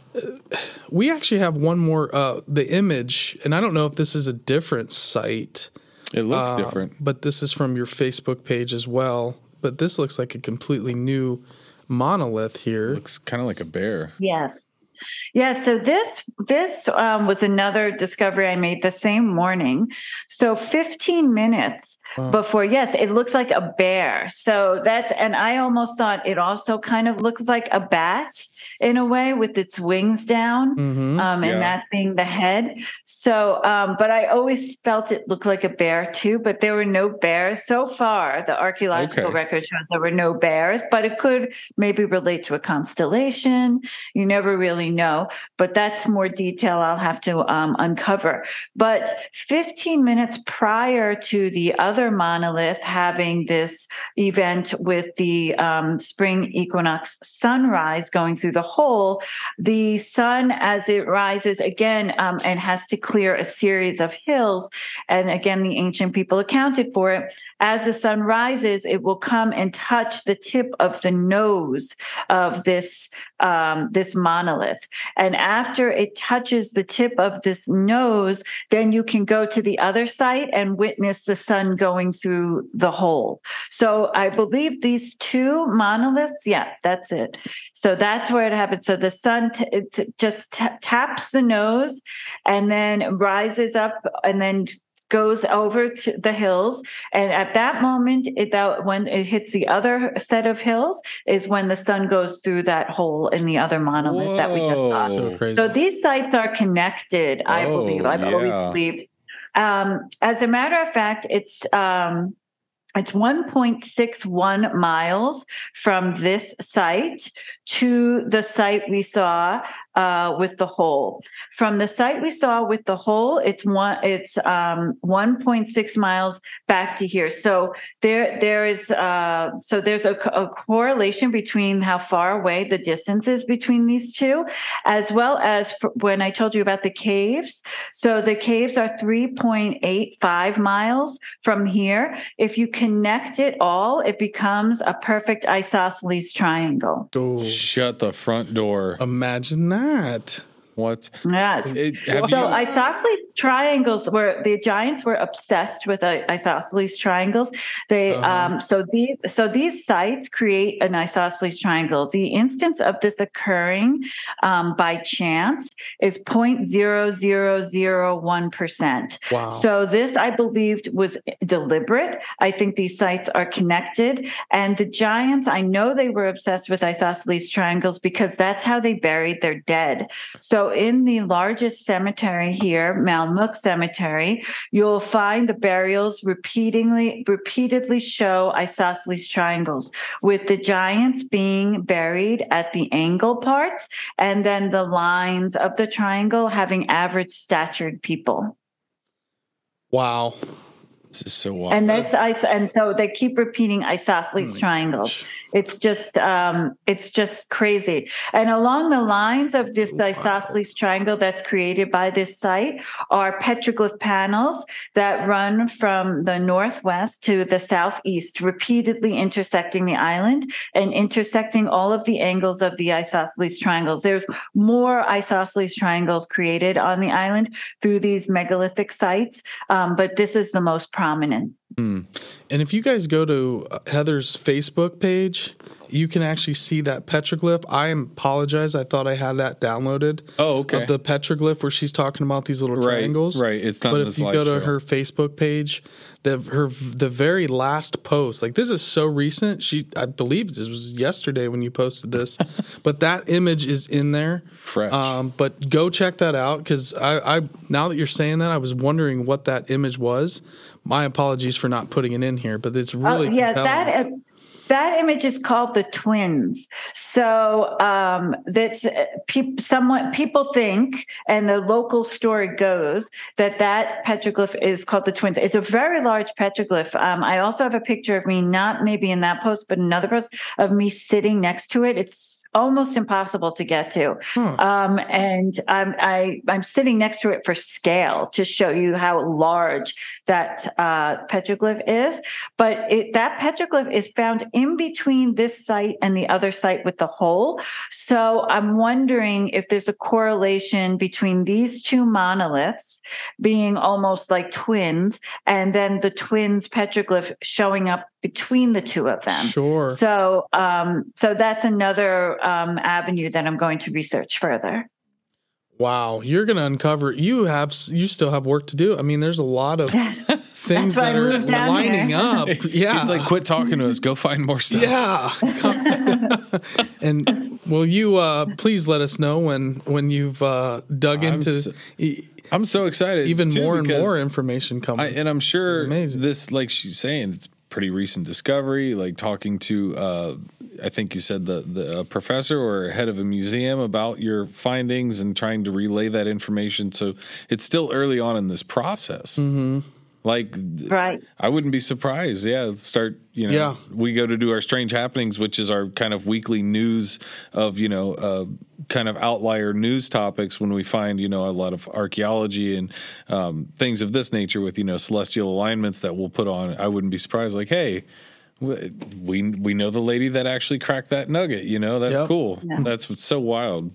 A: we actually have one more. Uh, the image, and I don't know if this is a different site,
B: It looks
A: uh,
B: different.
A: but this is from your Facebook page as well. But this looks like a completely new monolith here.
B: Looks kind of like a bear.
C: Yes. Yeah, so this this um, was another discovery I made the same morning. So 15 minutes wow. before, yes, it looks like a bear. So that's and I almost thought it also kind of looks like a bat in a way with its wings down mm-hmm. um, and yeah. that being the head. So, um, but I always felt it looked like a bear too, but there were no bears so far. The archaeological okay. record shows there were no bears, but it could maybe relate to a constellation. You never really know, but that's more detail I'll have to um, uncover. But 15 minutes prior to the other monolith having this event with the um, spring equinox sunrise going through the hole, the sun, as it rises again um, and has to clear a series of hills, and again, the ancient people accounted for it. As the sun rises, it will come and touch the tip of the nose of this um, this monolith, and after it touches the tip of this nose, then you can go to the other site and witness the sun going through the hole. So I believe these two monoliths, yeah, that's it. So that's where it happens. So the sun t- t- just t- taps the nose and then rises up and then goes over to the hills. And at that moment it, that when it hits the other set of hills is when the sun goes through that hole in the other monolith Whoa, that we just saw. So, so, these sites are connected i oh, believe. I've yeah. always believed. Um, as a matter of fact it's um, it's 1.61 miles from this site to the site we saw uh, with the hole. From the site we saw with the hole, it's one it's um, 1.6 miles back to here. So there there is uh, so there's a, a, correlation between how far away the distance is between these two, as well as when I told you about the caves. So the caves are 3.85 miles from here. If you connect it all, it becomes a perfect isosceles triangle.
B: Oh. Shut the front door.
A: Imagine that.
B: What?
C: Yes. It, so you... isosceles triangles were the giants were obsessed with uh, isosceles triangles. They uh-huh. um, so these so these sites create an isosceles triangle. The instance of this occurring um, by chance is 0.0001 percent. Wow. So this I believed was deliberate. I think these sites are connected, and the giants I know they were obsessed with isosceles triangles because that's how they buried their dead. So in the largest cemetery here, Malmok Cemetery, you'll find the burials repeatedly repeatedly show isosceles triangles, with the giants being buried at the angle parts, and then the lines of the triangle having average statured people.
A: Wow.
B: Is so wild.
C: And this ice, and so they keep repeating isosceles oh triangles. Gosh. It's just, um, it's just crazy. And along the lines of this oh, isosceles wow. triangle that's created by this site are petroglyph panels that run from the northwest to the southeast, repeatedly intersecting the island and intersecting all of the angles of the isosceles triangles. There's more isosceles triangles created on the island through these megalithic sites, um, but this is the most prominent prominent.
A: Mm. And if you guys go to uh, Heather's Facebook page, you can actually see that petroglyph. I apologize. I thought I had that downloaded.
B: Oh, okay.
A: Of the petroglyph where she's talking about these little
B: right,
A: triangles.
B: Right. It's not.
A: But if you go to show. her Facebook page, the her the very last post, like this is so recent. She, I believe this was yesterday when you posted this, but that image is in there.
B: Fresh.
A: Um, but go check that out because I, I now that you're saying that, I was wondering what that image was my apologies for not putting it in here, but it's really
C: oh, yeah compelling. that. Uh, that image is called the twins. So um, that's uh, pe- somewhat people think, and the local story goes that that petroglyph is called the twins. It's a very large petroglyph. Um, I also have a picture of me, not maybe in that post, but another post of me sitting next to it. It's almost impossible to get to. Hmm. Um, and I'm, I, am sitting next to it for scale to show you how large that uh, petroglyph is. But it, that petroglyph is found in between this site and the other site with the hole. So I'm wondering if there's a correlation between these two monoliths being almost like twins and then the twins petroglyph showing up between the two of them.
A: Sure.
C: So, um, so that's another um, avenue that I'm going to research further.
A: Wow, you're going to uncover. You have you still have work to do. I mean, there's a lot of things that are lining here. up. Yeah,
B: he's like, quit talking to us. Go find more stuff.
A: Yeah, and will you uh, please let us know when when you've uh, dug
B: I'm
A: into.
B: So, I'm so excited.
A: Even
B: too,
A: more and more information coming,
B: I, and I'm sure this, this, like she's saying, it's pretty recent discovery. Like talking to, uh, I think you said the the professor or head of a museum about your findings and trying to relay that information. So it's still early on in this process.
A: Mm-hmm.
C: Like, right.
B: I wouldn't be surprised. Yeah. Start, you know,
A: yeah.
B: we go to do our strange happenings, which is our kind of weekly news of, you know, uh, kind of outlier news topics when we find, you know, a lot of archaeology and um, things of this nature with, you know, celestial alignments that we'll put on. I wouldn't be surprised. Like, hey, we we know the lady that actually cracked that nugget. You know, that's yep. cool. Yeah. That's so wild.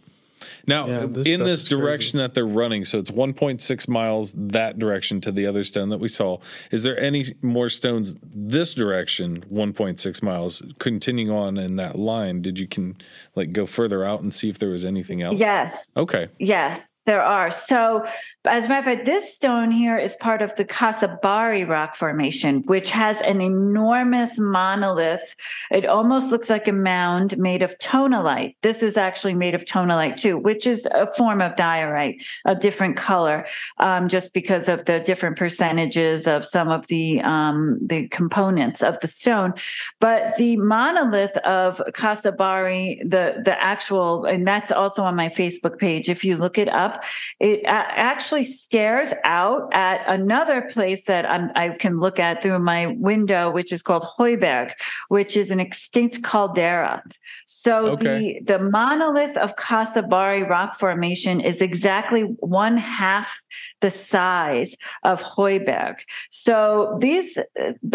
B: Now, yeah, this in this direction crazy. that they're running, so it's 1.6 miles that direction to the other stone that we saw. Is there any more stones this direction, 1.6 miles, continuing on in that line? Did you can like go further out and see if there was anything else?
C: Yes.
B: Okay.
C: Yes there are. So, as a matter of fact, this stone here is part of the Casibari rock formation, which has an enormous monolith. It almost looks like a mound made of tonalite. This is actually made of tonalite too, which is a form of diorite, a different color, um, just because of the different percentages of some of the um, the components of the stone. But the monolith of Casibari, the the actual, and that's also on my Facebook page. If you look it up, it actually stares out at another place that I'm, i can look at through my window, which is called Hooiberg, which is an extinct caldera. So okay. the, the monolith of Casibari rock formation is exactly one half the size of Hooiberg. So these,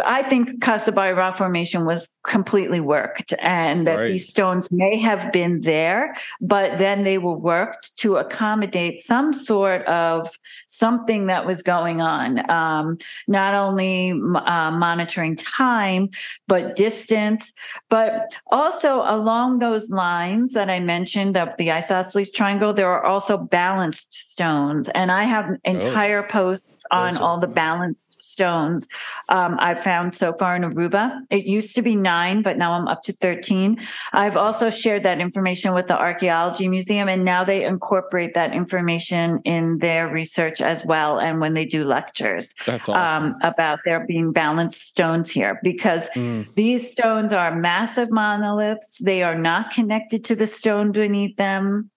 C: I think Casibari rock formation was completely worked and that right. these stones may have been there, but then they were worked to accommodate some sort of something that was going on, um, not only uh, monitoring time, but distance, but also along those lines that I mentioned of the isosceles triangle, there are also balanced stones. And I have oh. entire oh. posts on awesome. all the balanced stones um, I've found so far in Aruba. It used to be nine, but now I'm up to 13. I've also shared that information with the Archaeology Museum, and now they incorporate that information in their research as well. And when they do lectures
B: That's awesome.
C: um, about there being balanced stones here, because mm. these stones are massive monoliths, they are not connected to the stone beneath them.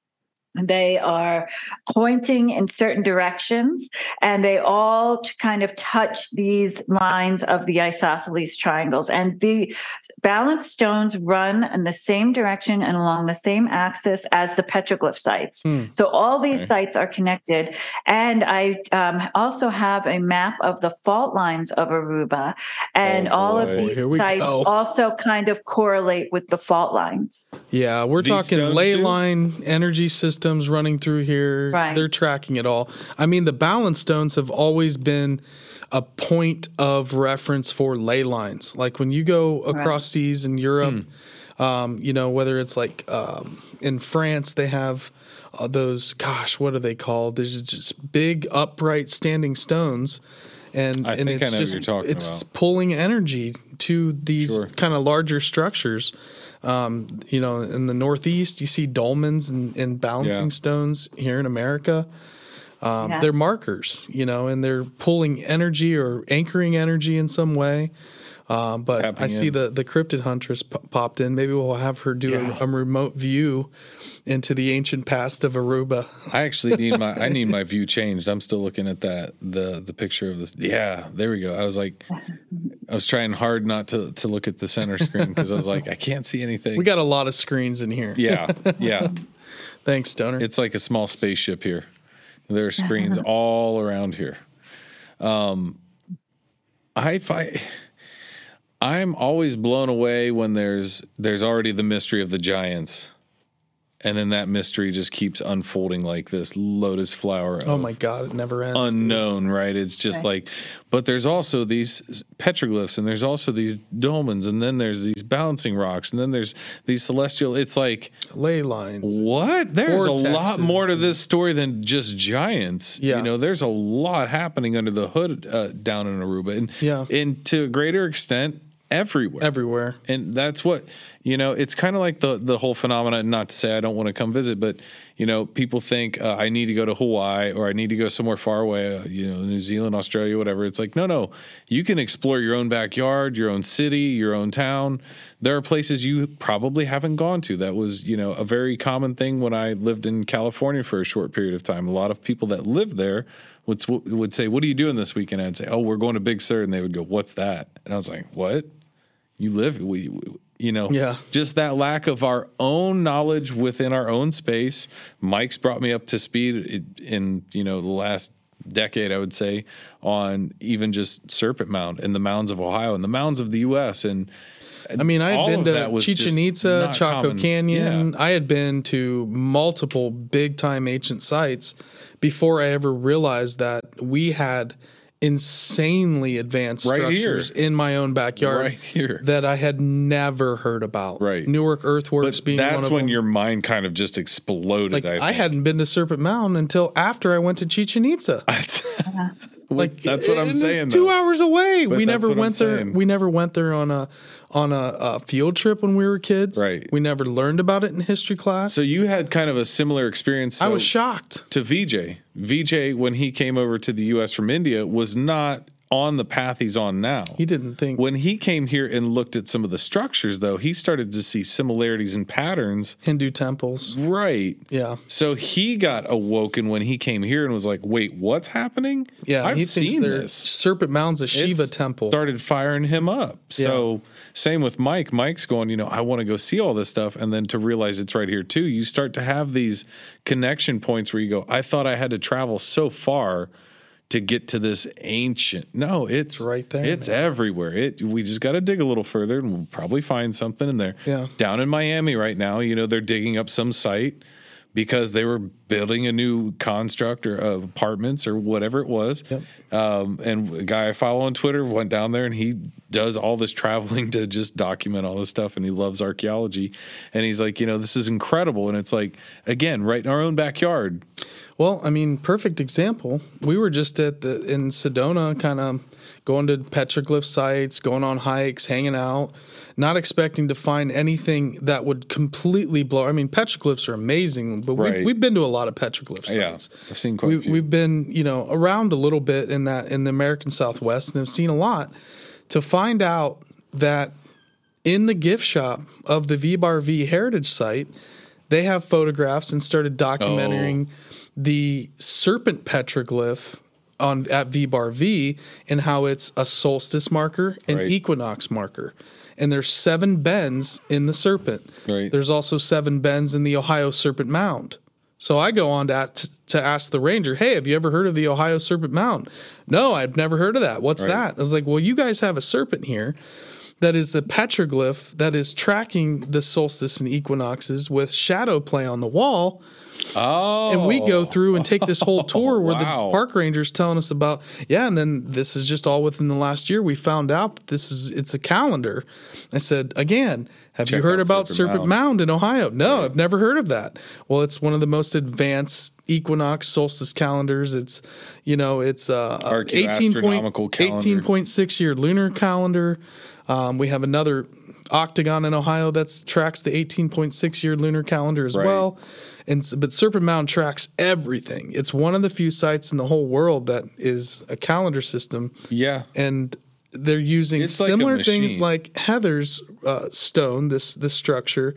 C: They are pointing in certain directions and they all kind of touch these lines of the isosceles triangles. And the balanced stones run in the same direction and along the same axis as the petroglyph sites. Hmm. So all these okay. sites are connected. And I um, also have a map of the fault lines of Aruba. And oh all of these sites go. also kind of correlate with the fault lines.
A: Yeah, we're these talking ley line energy system systems running through here.
C: Right.
A: They're tracking it all. I mean, the balance stones have always been a point of reference for ley lines. Like when you go across right. seas in Europe, hmm. um, you know, whether it's like um, in France, they have uh, those, gosh, what are they called? There's just big upright standing stones and
B: I
A: and
B: it's just
A: it's
B: about.
A: pulling energy to these sure. kind of larger structures. Um, you know, in the Northeast, you see dolmens and, and balancing yeah. stones here in America. Um, yeah. They're markers, you know, and they're pulling energy or anchoring energy in some way. Uh, but Tapping I see in. the the cryptid huntress p- popped in. Maybe we'll have her do yeah. a, a, remote view into the ancient past of Aruba.
B: I actually need my I need my view changed. I'm still looking at that the the picture of this. Yeah, there we go. I was like, I was trying hard not to to look at the center screen because I was like, I can't see anything.
A: We got a lot of screens in here.
B: Yeah, yeah.
A: Thanks, Stoner.
B: It's like a small spaceship here. There are screens all around here. Um, I find I'm always blown away when there's there's already the mystery of the giants. and then that mystery just keeps unfolding like this lotus flower.
A: Oh my God, it never ends. dude.
B: unknown, right? It's just like, but there's also these petroglyphs, and there's also these dolmens, and then there's these balancing rocks, and then there's these celestial. It's like
A: Ley lines.
B: what? There's a lot more to this story than just giants.
A: Yeah.
B: you know, there's a lot happening under the hood uh, down in Aruba, and
A: Yeah.
B: and to a greater extent, everywhere.
A: Everywhere.
B: and that's what you know it's kind of like the the whole phenomenon not to say i don't want to come visit but you know people think uh, i need to go to hawaii or i need to go somewhere far away uh, you know new zealand australia whatever. It's like no no you can explore your own backyard your own city your own town. There are places you probably haven't gone to. That was you know a very common thing when i lived in california for a short period of time. A lot of people that lived there would, would say what are you doing this weekend? I'd say oh we're going to big sur. And they would go what's that? And i was like what you live we, we you know
A: Yeah.
B: just that lack of our own knowledge within our own space mike's brought me up to speed in you know the last decade i would say on even just serpent mound and the mounds of ohio and the mounds of the us and
A: I mean, I had been to
B: that was just
A: Chichen Itza, Chaco
B: common.
A: Canyon.
B: Yeah.
A: I had been to multiple big time ancient sites before I ever realized that we had insanely advanced
B: Right
A: structures
B: here.
A: in my own backyard
B: Right here.
A: that I had never heard about.
B: Right.
A: Newark Earthworks
B: but
A: being one
B: that's when
A: them.
B: your mind kind of just exploded
A: like
B: I,
A: I, hadn't been to Serpent Mountain until after I went to Chichen Itza. like
B: that's what i'm saying
A: It's two
B: though.
A: hours away. we never went there. We never went there on a on a, a field trip when we were kids.
B: Right.
A: We never learned about it in history class.
B: so you had kind of a similar experience
A: I was shocked.
B: to VJ. VJ, when he came over to the U.S. from India, was not on the path he's on now.
A: He didn't think
B: When he came here and looked at some of the structures, though, he started to see similarities and patterns.
A: Hindu temples.
B: Right.
A: Yeah.
B: So he got awoken when he came here and was like, "Wait, what's happening?
A: Yeah.
B: I've
A: he
B: seen
A: their
B: this."
A: Serpent Mound's a Shiva
B: It's
A: temple.
B: Started firing him up. So same with Mike. Mike's going, you know, I want to go see all this stuff, and then to realize it's right here too. You start to have these connection points where you go, I thought I had to travel so far to get to this ancient. No, it's
A: right there,
B: It's everywhere. It we just got to dig a little further, and we'll probably find something in there.
A: Yeah.
B: Down in Miami right now, you know, they're digging up some site because they were building a new construct or of apartments or whatever it was.
A: Yep.
B: Um, and a guy I follow on Twitter went down there and he does all this traveling to just document all this stuff and he loves archaeology. And he's like, you know, this is incredible. And it's like, again, right in our own backyard.
A: Well, I mean, perfect example. We were just at the in Sedona, kind of going to petroglyph sites, going on hikes, hanging out, not expecting to find anything that would completely blow. I mean, petroglyphs are amazing, but
B: Right.
A: we, we've been to a lot of petroglyph sites. Yeah.
B: I've seen quite a
A: We've,
B: few.
A: we've been, you know, around a little bit in that in the American Southwest, and have seen a lot. To find out that in the gift shop of the V Bar V Heritage site, they have photographs and started oh. documenting
B: Oh.
A: the serpent petroglyph on at V Bar V and how it's a solstice marker and
B: Right.
A: equinox marker. And there's seven bends in the serpent.
B: Right.
A: There's also seven bends in the Ohio Serpent Mound. So I go on to, to, to ask the ranger, hey, have you ever heard of the Ohio Serpent Mound? No, I've never heard of that. What's
B: Right.
A: that? I was like, well, you guys have a serpent here that is the petroglyph that is tracking the solstice and equinoxes with shadow play on the wall.
B: Oh.
A: And we go through and take this whole tour where
B: Wow.
A: the park ranger's telling us about, yeah, and then this is just all within the last year. We found out that this is it's a calendar. I said, again, have
B: Check
A: you heard about
B: Serpent
A: Serpent
B: Mound.
A: Mound in Ohio? No, I've never heard of that. Well, it's one of the most advanced equinox solstice calendars. It's you know, it's uh, a
B: Archaeoastronomical calendar.
A: 18.6 year lunar calendar. Um, we have another octagon in Ohio that tracks the 18.6 year lunar calendar as
B: Right.
A: well. And but Serpent Mound tracks everything. It's one of the few sites in the whole world that is a calendar system
B: Yeah.
A: and they're using
B: It's like
A: similar things like Heather's uh, stone, this this structure,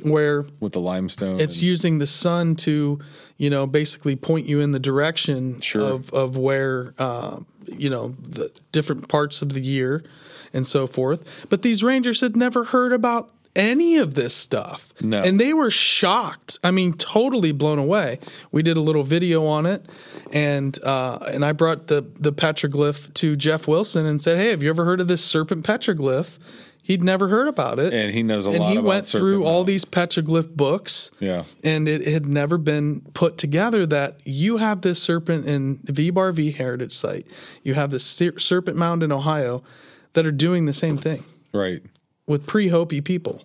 A: where
B: With the limestone.
A: it's
B: and-
A: using the sun to, you know, basically point you in the direction
B: Sure.
A: of of where, uh, you know, the different parts of the year and so forth. But these rangers had never heard about any of this stuff,
B: No.
A: and they were shocked. I mean, totally blown away. We did a little video on it, and uh, and I brought the the petroglyph to Jeff Wilson and said, "Hey, have you ever heard of this serpent petroglyph?" He'd never heard about it.
B: And he knows a
A: and
B: lot
A: And
B: he
A: went through all these petroglyph books.
B: Yeah.
A: And it had never been put together that you have this serpent in V Bar V Heritage Site. You have this Ser- Serpent Mound in Ohio that are doing the same thing
B: Right.
A: with pre Hopi people.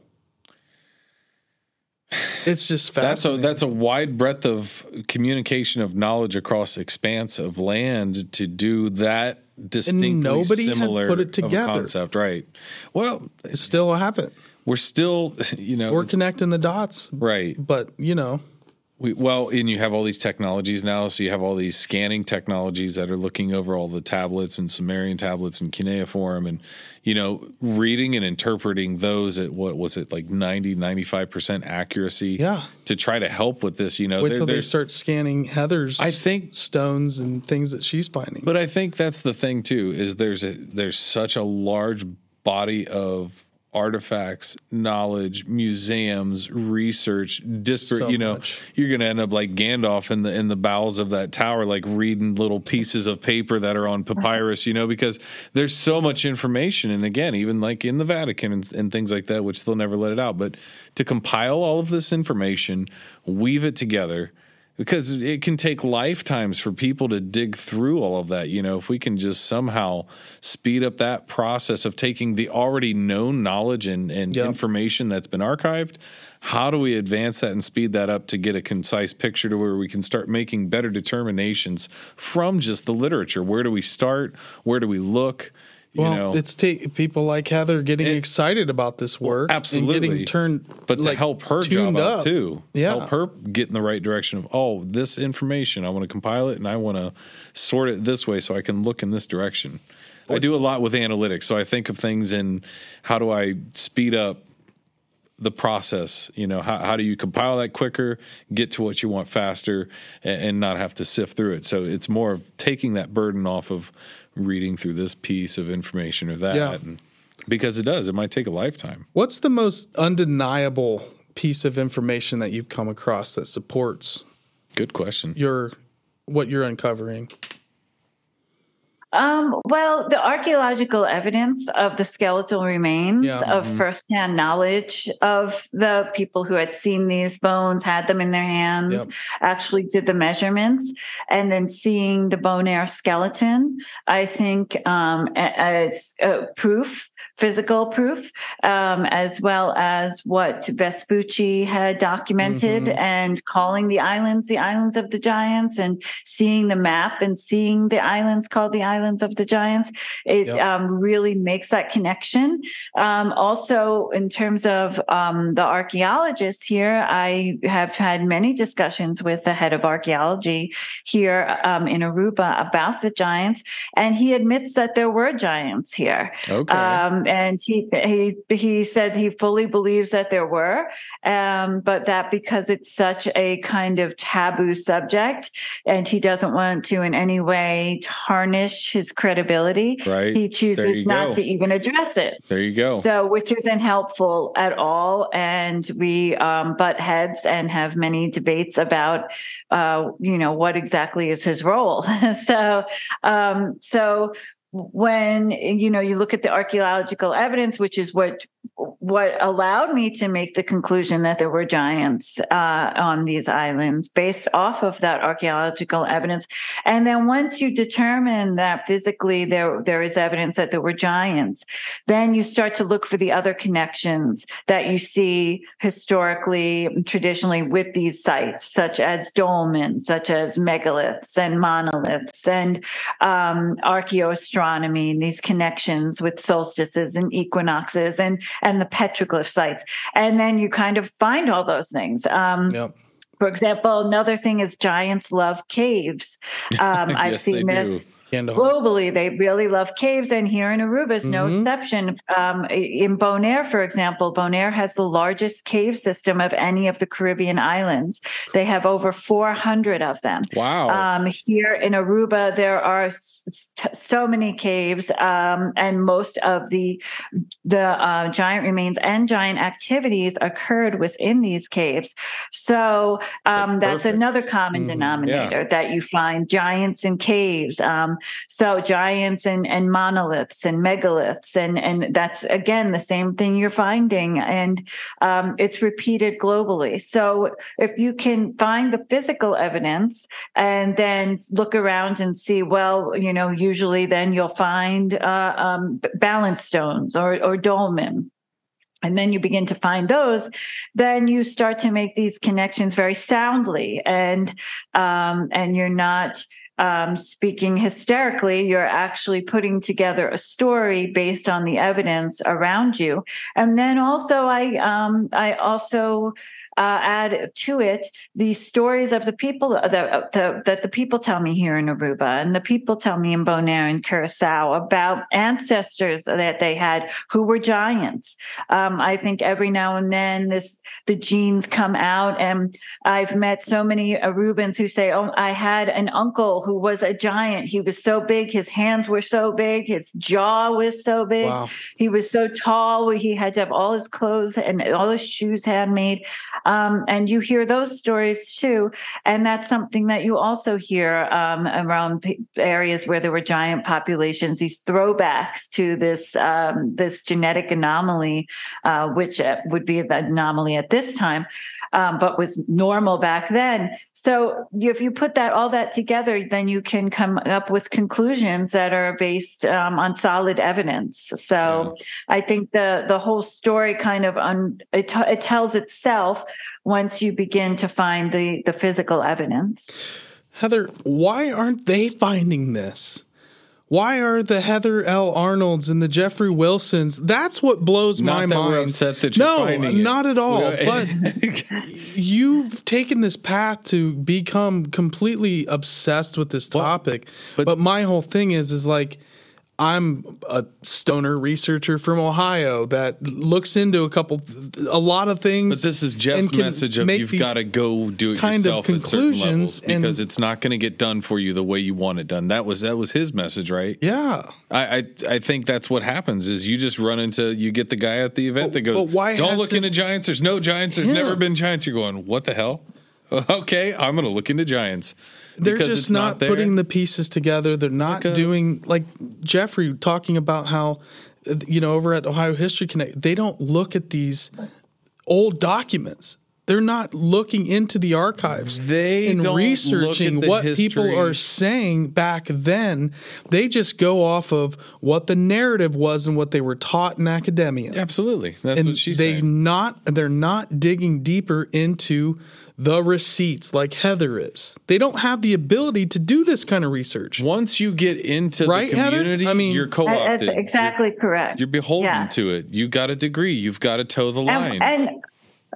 A: It's just
B: That's a
A: fascinating.
B: that's a wide breadth of communication of knowledge across expanse of land to do that distinctly
A: nobody had
B: similar
A: put it together.
B: concept, right? Well,
A: it still haven't.
B: we're still, you know,
A: We're connecting the dots,
B: right.
A: but you know,
B: We, well, and you have all these technologies now. So you have all these scanning technologies that are looking over all the tablets and Sumerian tablets and cuneiform and, you know, reading and interpreting those at what was it, like 90, 95% accuracy
A: Yeah.
B: to try to help with this, you know.
A: wait till they start scanning Heather's
B: I think
A: stones and things that she's finding.
B: But I think that's the thing too is there's a there's such a large body of artifacts, knowledge, museums, research, disparate.
A: So
B: you know,
A: much.
B: you're going to end up like Gandalf in the in the bowels of that tower, like reading little pieces of paper that are on papyrus. You know, because there's so much information, and again, even like in the Vatican and, and things like that, which they'll never let it out. But to compile all of this information, weave it together because it can take lifetimes for people to dig through all of that. You know, if we can just somehow speed up that process of taking the already known knowledge and, and
A: Yeah.
B: information that's been archived, how do we advance that and speed that up to get a concise picture to where we can start making better determinations from just the literature? Where do we start? Where do we look? You
A: well,
B: know,
A: it's take people like Heather getting
B: It-
A: excited about this work,
B: absolutely.
A: and getting turned,
B: but to
A: like,
B: help her job
A: tuned
B: out
A: up.
B: too.
A: Yeah.
B: help her get in the right direction of oh this information i want to compile it and i want to sort it this way so i can look in this direction. I do a lot with analytics so i think of things in how do i speed up the process? You know how, how do you compile that quicker get to what you want faster and, and not have to sift through it? So it's more of taking that burden off of reading through this piece of information or that
A: Yeah.
B: and, because it does it might take a lifetime
A: What's the most undeniable piece of information that you've come across that supports
B: good question
A: your what you're uncovering?
C: Um, well, the archaeological evidence of the skeletal remains
A: Yeah.
C: of firsthand knowledge of the people who had seen these bones, had them in their hands,
A: Yep.
C: actually did the measurements, and then seeing the Bonaire skeleton, I think um, as uh, proof, physical proof, um, as well as what Vespucci had documented
A: Mhm.
C: and calling the islands the islands of the giants and seeing the map and seeing the islands called the islands of the giants it
A: Yep.
C: um, really makes that connection um, also in terms of um, the archaeologists here i have had many discussions with the head of archaeology here um, in aruba about the giants and he admits that there were giants here
B: okay
C: um, and he he he said he fully believes that there were, um, but that because it's such a kind of taboo subject, and he doesn't want to in any way tarnish his credibility,
B: Right.
C: he chooses not
B: go.
C: to even address it.
B: There you go.
C: So, which isn't helpful at all. And we um, butt heads and have many debates about, uh, you know, what exactly is his role. so, um, so when you know you look at the archaeological evidence, which is what what allowed me to make the conclusion that there were giants uh, on these islands based off of that archaeological evidence. And then once you determine that physically there there is evidence that there were giants, then you start to look for the other connections that you see historically, traditionally with these sites, such as dolmens, such as megaliths and monoliths, and um, archaeoastronomy, and these connections with solstices and equinoxes, and and the petroglyph sites. And then you kind of find all those things. Um,
A: Yep.
C: For example, another thing is giants love caves. Um, I've
B: Yes,
C: seen this
B: do.
C: Globally they really love caves and here in aruba is no
A: Mhm.
C: exception um, in bonaire for example bonaire has the largest cave system of any of the caribbean islands they have over 400 of them
B: Wow.
C: um, here in Aruba, there are so many caves, um, and most of the the uh, giant remains and giant activities occurred within these caves. So um, that's another common
A: Mhm.
C: denominator that you find giants in caves. Um, So giants and, and monoliths and megaliths. And, and that's again the same thing you're finding. And um, it's repeated globally. So if you can find the physical evidence and then look around and see, well, you know, usually then you'll find uh, um, balance stones or, or dolmen and then you begin to find those, then you start to make these connections very soundly, and um, and you're not um, speaking hysterically. You're actually putting together a story based on the evidence around you. And then also, I um, I also uh, add to it the stories of the people that, the, that the people tell me here in Aruba and the people tell me in Bonaire and Curacao about ancestors that they had who were giants. Um, I think every now and then this the genes come out, and I've met so many Arubans who say, "Oh, I had an uncle who was a giant. He was so big, his hands were so big, his jaw was so big, wow. he was so tall. He had to have all his clothes and all his shoes handmade." Um, and you hear those stories too. And that's something that you also hear um, around areas where there were giant populations, these throwbacks to this, um, this genetic anomaly, uh, which uh, would be the anomaly at this time, um, but was normal back then. So if you put that all that together, then you can come up with conclusions that are based um, on solid evidence. So yeah. I think the the whole story kind of un, it, t- it tells itself once you begin to find the the physical evidence.
A: Heather, why aren't they finding this? Why are the Heather L. Arnolds and the Jeffrey Wilsons? That's what blows
B: not
A: my
B: that
A: mind.
B: We're upset that you're
A: no,
B: finding
A: not
B: it.
A: at all. but you've taken this path to become completely obsessed with this topic. But, but my whole thing is, is like I'm a stoner researcher from Ohio that looks into a couple, a lot of things.
B: But this is Jeff's message of you've got to go do it kind yourself of conclusions because it's not going to get done for you the way you want it done. That was that was his message, right?
A: Yeah.
B: I, I, I think that's what happens is you just run into you get the guy at the event that goes, "Why "Don't look into giants. There's no giants. There's never been giants." You're going, "What the hell?" Okay, I'm going to look into giants
A: they're just not, not putting the pieces together. They're not like a, doing like Jeffrey talking about how uh, you know over at Ohio History Connect they don't look at these old documents. They're not looking into the archives
B: they
A: and researching what history. people are saying back then. They just go off of what the narrative was and what they were taught in academia.
B: Absolutely, that's
A: and
B: what she's
A: they
B: saying.
A: Not they're not digging deeper into the receipts like Heather is. They don't have the ability to do this kind of research.
B: Once you get into right, the community, Heather? I mean, you're co-opted.
C: That's exactly
B: you're,
C: correct.
B: You're beholden yeah. to it. You got a degree. You've got to toe the line.
C: And, and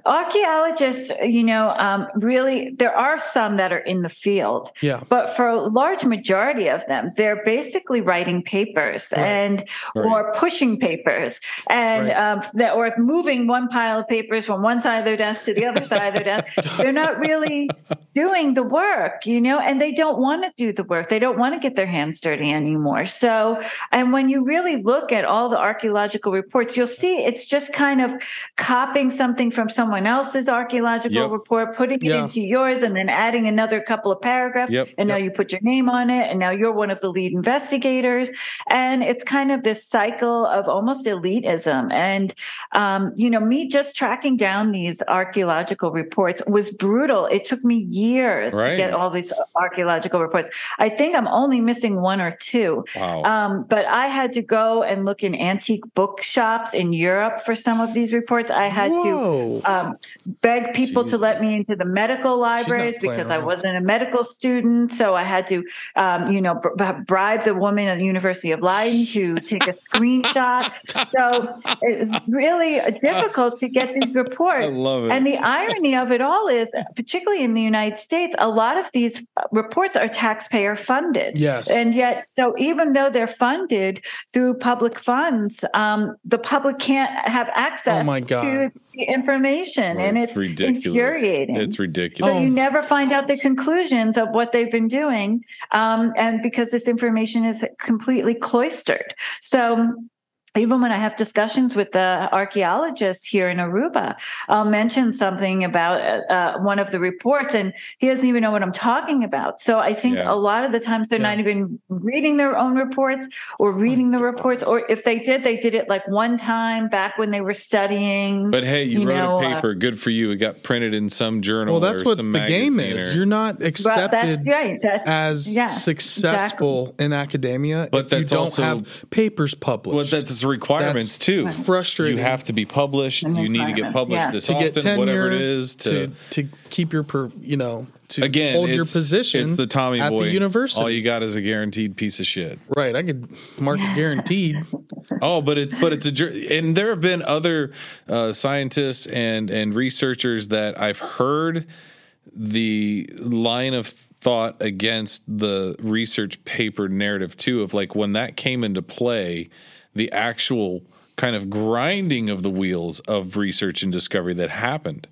C: archaeologists you know um, really there are some that are in the field
A: yeah
C: but for a large majority of them they're basically writing papers right. and right. or pushing papers and right. um, that, or moving one pile of papers from one side of their desk to the other side of their desk they're not really doing the work you know and they don't want to do the work they don't want to get their hands dirty anymore so and when you really look at all the archaeological reports you'll see it's just kind of copying something from some someone else's archaeological yep. report, putting it yeah. into yours, and then adding another couple of paragraphs.
B: Yep.
C: And
B: yep.
C: now you put your name on it, and now you're one of the lead investigators. And it's kind of this cycle of almost elitism. And, um, you know, me just tracking down these archaeological reports was brutal. It took me years right. to get all these archaeological reports. I think I'm only missing one or two.
B: Wow.
C: Um, but I had to go and look in antique bookshops in Europe for some of these reports. I had Whoa. to um, beg people Jeez. to let me into the medical libraries because I wasn't a medical student. So I had to, um, you know, br- bribe the woman at the University of Leiden to take a screenshot. So it's really difficult to get these reports. I
B: love it.
C: And the irony of it all is, particularly in the United States, a lot of these reports are taxpayer funded.
A: Yes.
C: And yet, so even though they're funded through public funds, um, the public can't have access
A: oh my God.
C: to information. Well, and it's, it's ridiculous. infuriating.
B: It's ridiculous.
C: So you never find out the conclusions of what they've been doing. Um, and because this information is completely cloistered. So even when I have discussions with the archaeologists here in Aruba, I'll mention something about uh, uh, one of the reports, and he doesn't even know what I'm talking about. So I think
B: Yeah.
C: a lot of the times they're
A: Yeah.
C: not even reading their own reports or reading the reports, or if they did, they did it like one time back when they were studying.
B: But hey, you,
C: You
B: wrote
C: know,
B: a
C: uh,
B: paper. Good for you. It got printed in some journal.
A: Well, that's what the game is.
B: or-
A: You're not accepted
C: that's right. That's,
A: as
C: yeah,
A: successful in academia
B: But
A: if you don't
B: also-
A: have papers
B: Well,
A: published.
B: that's the requirements
A: That's
B: too.
A: frustrating.
B: You have to be published.
C: And
B: You need to get
C: requirements,
B: published
C: yeah.
B: this
A: to get
B: often,
A: tenure,
B: whatever it is. To,
A: to to keep your per, you know to
B: again,
A: hold your
B: it's-
A: position.
B: It's the Tommy
A: at
B: boy.
A: the university.
B: All you got is a guaranteed piece of shit.
A: right, I could mark it guaranteed.
B: Oh, but it's but it's a jour- and there have been other uh, scientists and and researchers that I've heard the line of thought against the research paper narrative too of like when that came into play, the actual kind of grinding of the wheels of research and discovery that happened.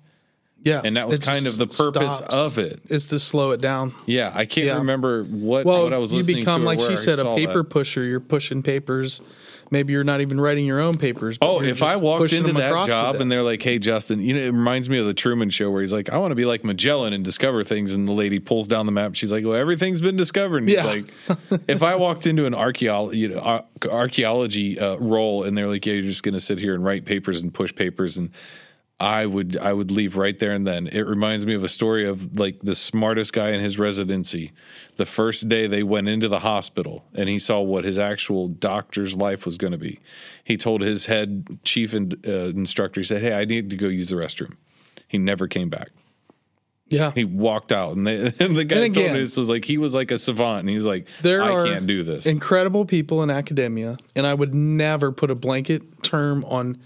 A: Yeah,
B: And that was kind of the purpose
A: stops.
B: of it.
A: is to slow it down.
B: Yeah, I can't
A: Yeah.
B: remember what
A: Well,
B: what I was
A: you become
B: to.
A: like she said, a paper
B: that.
A: pusher. You're pushing papers. Maybe you're not even writing your own papers.
B: Oh, if I walked into that job and they're like, "Hey, Justin," you know, it reminds me of the Truman Show where he's like, "I want to be like Magellan and discover things," and the lady pulls down the map. She's like, "Well, everything's been discovered." And
A: Yeah.
B: he's like, "If I walked into an archaeology you know, ar- archaeology uh, role and they're like, yeah, you're just going to sit here and write papers and push papers," and I would I would leave right there and then. It reminds me of a story of like the smartest guy in his residency. The first day they went into the hospital and he saw what his actual doctor's life was going to be. He told his head chief and uh, instructor, he said, "Hey, I need to go use the restroom." He never came back.
A: yeah,
B: He walked out, and, they, and the guy
A: And
B: told
A: again-
B: me this was like he was like a savant, and he was like,
A: there
B: "I can't do this."
A: Incredible people in academia, and I would never put a blanket term on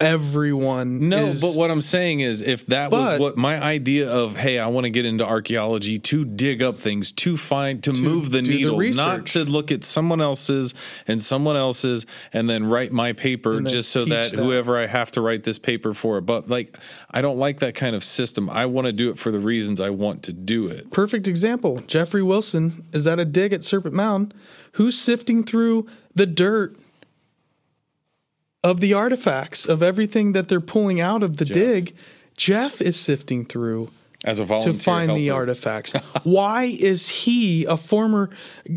A: everyone.
B: No,
A: is-
B: but what I'm saying is, if that was what my idea of, hey, I want to get into archaeology to dig up things, to find, to, move the
A: do the
B: needle, not to look at someone else's and someone else's, and then write my paper just so that,
A: that.
B: whoever I have to write this paper for, but like, I don't like that kind of system. I want to do it for the reasons I want to do it.
A: perfect example. Jeffrey Wilson is at a dig at Serpent Mound. Who's sifting through the dirt of the artifacts of everything that they're pulling out of the dig? Jeff is sifting through
B: As a volunteer to
A: find the artifacts. Why is he a former